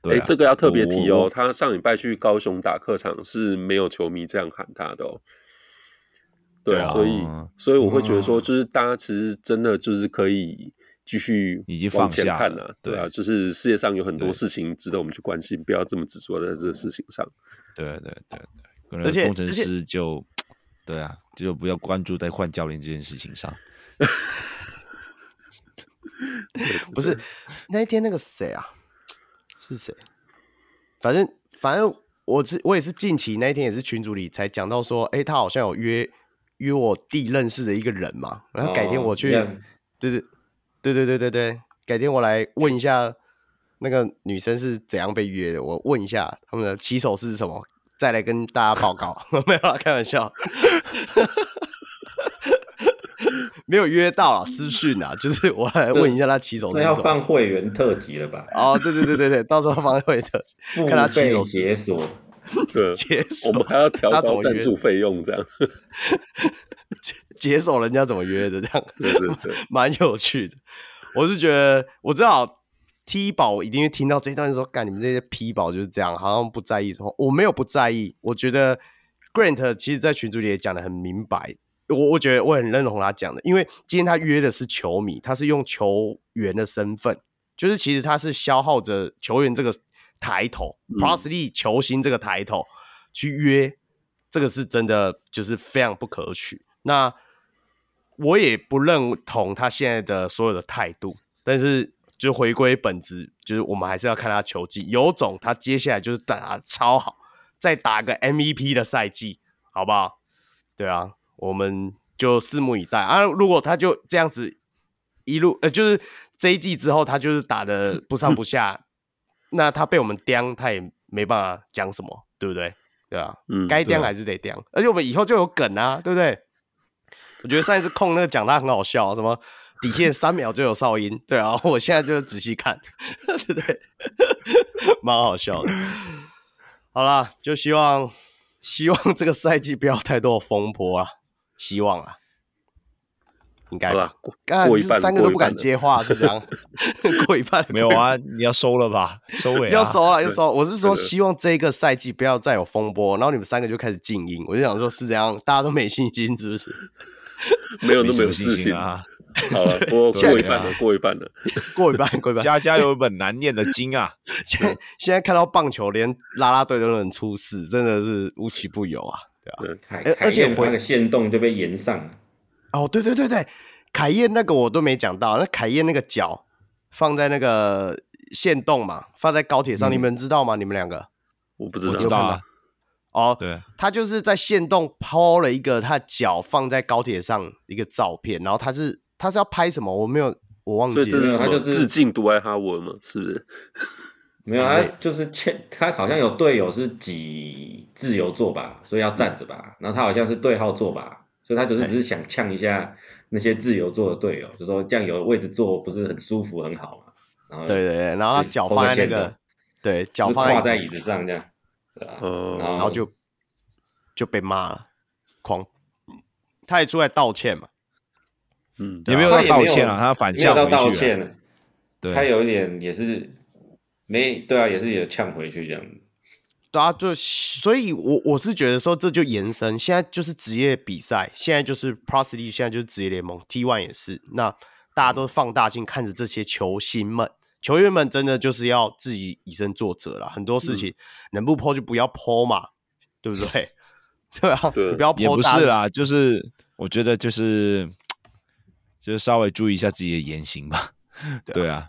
B: 对、啊，
C: 哎、欸，这个要特别提哦。他上礼拜去高雄打客场是没有球迷这样喊他的哦。对啊，所以所以我会觉得说，就是大家其实真的就是可以。继续已经往前看了，对啊，就是世界上有很多事情值得我们去关心，不要这么执着在这个事情上。
B: 对对对对，而且工程师就 对啊，就不要关注在换教练这件事情上。
A: 不是那一天那个谁啊？是谁？反正反正我是我也是近期那一天也是群组里才讲到说，哎、欸，他好像有约约我弟认识的一个人嘛，然后改天我去，哦、对对。对对对对对，改天我来问一下那个女生是怎样被约的，我问一下他们的起手式是什么，再来跟大家报告。没有啦，开玩笑，没有约到啊，私讯啊，就是我来问一下他起手式是什么。
D: 要放会员特辑了吧？
A: 哦，对对对对对，到时候放会员特辑，看他起手
D: 解锁，
C: 解锁，我们还要调高赞助费用这样。
A: 解锁人家怎么约的？这样，
C: 对对对，
A: 蛮有趣的。我是觉得，我知道 T 宝一定会听到这一段，说：“干你们这些 P 宝就是这样，好像不在意。”说我没有不在意，我觉得 Grant 其实，在群组里也讲的很明白。我我觉得我很认同他讲的，因为今天他约的是球迷，他是用球员的身份，就是其实他是消耗着球员这个抬头 Plus Lee 球星这个抬头去约，这个是真的，就是非常不可取。那我也不认同他现在的所有的态度，但是就回归本质，就是我们还是要看他球技。有种他接下来就是打超好，再打个 MVP 的赛季，好不好？对啊，我们就拭目以待啊！如果他就这样子一路呃，就是这一季之后他就是打的不上不下，那他被我们刁，他也没办法讲什么，对不对？对啊，嗯，该刁还是得刁，啊，而且我们以后就有梗啊，对不对？我觉得上一次控那个讲他很好笑，什么底线三秒就有哨音，对啊，我现在就仔细看，对不对？蛮好笑的。好啦，就希望希望这个赛季不要太多的风波啊，希望啊。应该吧？
C: 过
A: 刚才
C: 一半，
A: 三个都不敢接话，是这样？过一半
B: 没有啊？你要收了吧？收尾、啊、
A: 要收了，要收。我是说，希望这个赛季不要再有风波，然后你们三个就开始静音。我就想说，是这样，大家都没信心，是不是？
C: 没有那么有信心啊。好了，过过一半了，过一半了，
A: 过一半，过一半。
B: 家家有一本难念的经啊！
A: 现在现在看到棒球，连啦啦队都能出事，真的是无奇不有啊，对吧、啊？
D: 而且那个限动就被延上。
A: 哦，对对对对，凯燕那个我都没讲到，那凯燕那个脚放在那个线洞嘛，放在高铁上，嗯、你们知道吗？你们两个？
C: 我不知道，
B: 知道啊。
A: 哦，
B: 对，
A: 他就是在线洞抛了一个他脚放在高铁上一个照片，然后他是。他是要拍什么？我没有，我忘记了。
C: 所以他就是致敬杜爱哈文嘛，是不是？
D: 没有，他就是欠他好像有队友是挤自由坐吧，所以要站着吧。然后他好像是对号坐吧，所以他就是只是想呛一下那些自由座的队友，就说这样有位置坐不是很舒服很好嘛。然后对对对，然后他脚放在那个对脚放在椅子上这样，对吧？然后就就被骂了，狂，他也出来道歉嘛。
B: 嗯，也没有到道歉啊，他反呛回去了。道歉
D: 对，他有一点也是没对啊，也是有呛回去这样。
A: 对啊，就所以我，我我是觉得说，这就延伸，现在就是职业比赛，现在就是 Pro League，现在就是职业联盟 T One 也是。那大家都放大镜看着这些球星们、球员们，真的就是要自己以身作则了。很多事情能不 po 就不要 po 嘛，嗯、对不对？对啊，对你不要。也
B: 不是啦，就是我觉得就是。就是稍微注意一下自己的言行吧。对啊，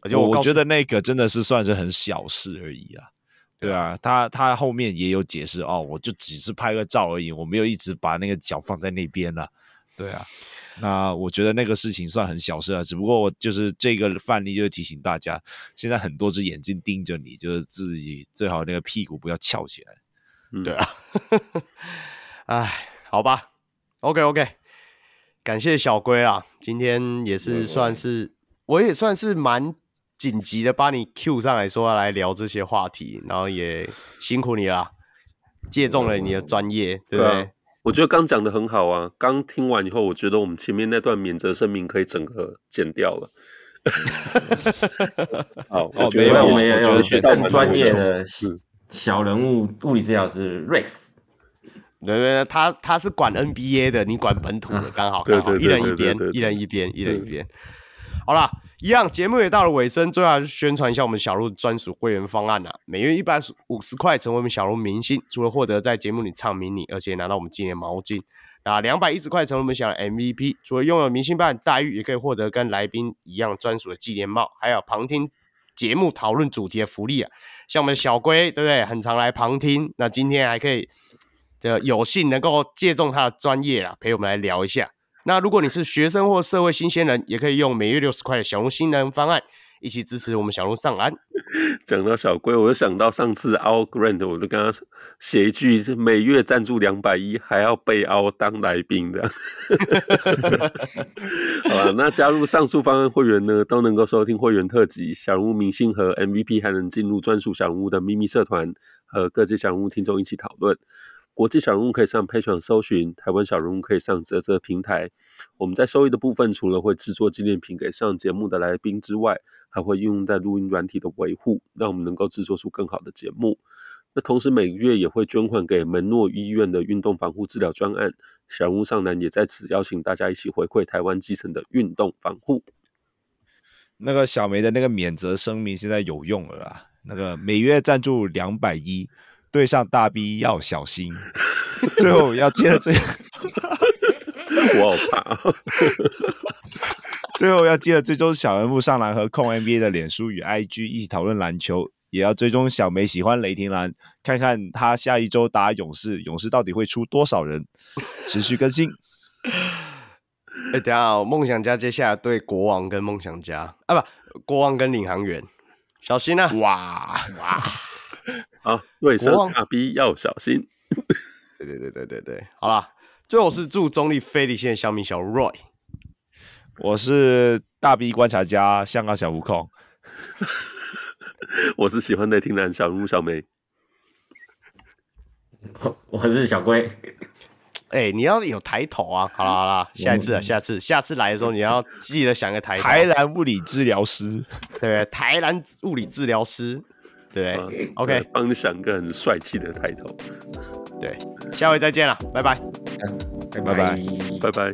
B: 而且我我觉得那个真的是算是很小事而已啊。对啊，他他后面也有解释哦，我就只是拍个照而已，我没有一直把那个脚放在那边了。对啊，那我觉得那个事情算很小事啊。只不过我就是这个范例，就是提醒大家，现在很多只眼睛盯着你，就是自己最好那个屁股不要翘起来。
A: 嗯、对啊，哎，好吧，OK OK。感谢小龟啊，今天也是算是，我也算是蛮紧急的，把你 Q 上来说要来聊这些话题，然后也辛苦你了，借重了你的专业，对不对？啊、
C: 我觉得刚讲的很好啊，刚听完以后，我觉得我们前面那段免责声明可以整个剪掉了。好，我觉得我们也有学到
D: 专业的小人物物理治疗师 Rex。
A: 对对，他他是管 NBA 的，你管本土的，刚好刚好，一人一边，一人一边，一人一边。好啦，一样节目也到了尾声，最后还是宣传一下我们小鹿专属会员方案、啊。每月一百五十块成为我们小鹿明星，除了获得在节目里唱迷你，而且拿到我们纪念毛巾。啊，两百一十块成为我们小鹿 MVP，除了拥有明星般待遇，也可以获得跟来宾一样专属的纪念帽，还有旁听节目讨论主题的福利啊。像我们小龟，对不对？很常来旁听，那今天还可以。这有幸能够借重他的专业啊，陪我们来聊一下。那如果你是学生或社会新鲜人，也可以用每月六十块的小鹿新人方案，一起支持我们小鹿上岸。
C: 讲到小龟，我就想到上次 our Grant，我就跟他写一句：每月赞助两百一，还要被凹当来宾的。好了，那加入上述方案会员呢，都能够收听会员特辑、小人物明星和 MVP，还能进入专属小人物的秘密社团，和各界小人物听众一起讨论。国际小人物可以上佩传搜寻，台湾小人物可以上啧啧平台。我们在收益的部分，除了会制作纪念品给上节目的来宾之外，还会运用在录音软体的维护，让我们能够制作出更好的节目。那同时每个月也会捐款给门诺医院的运动防护治疗专案。小人物上篮也在此邀请大家一起回馈台湾基层的运动防护。
B: 那个小梅的那个免责声明现在有用了啦，那个每月赞助两百一。对上大 B 要小心，最后要接着最，
C: 我好怕。
B: 最后要记得追踪小人物上篮和控 NBA 的脸书与 IG 一起讨论篮球，也要追踪小梅喜欢雷霆篮，看看他下一周打勇士，勇士到底会出多少人？持续更新。
A: 哎、欸，等下、哦，梦想家接下来对国王跟梦想家啊，不，国王跟领航员，小心啊！哇哇！
C: 好，对上大 B 要小心。
A: 对对对对对对，好啦，最后是祝中立非理性的小米小 Roy，
B: 我是大 B 观察家，香港小悟空，
C: 我是喜欢雷霆篮小鹿小梅，
D: 我是小龟，
A: 哎、欸，你要有抬头啊！好了好了，下一次啊，下次下次来的时候，你要记得想个抬头。
B: 台南物理治疗师，
A: 对不对？台南物理治疗师，对不对、啊、？OK，
C: 帮你想个很帅气的抬头。
A: 对，下回再见了，拜拜，
D: 拜拜，
C: 拜拜。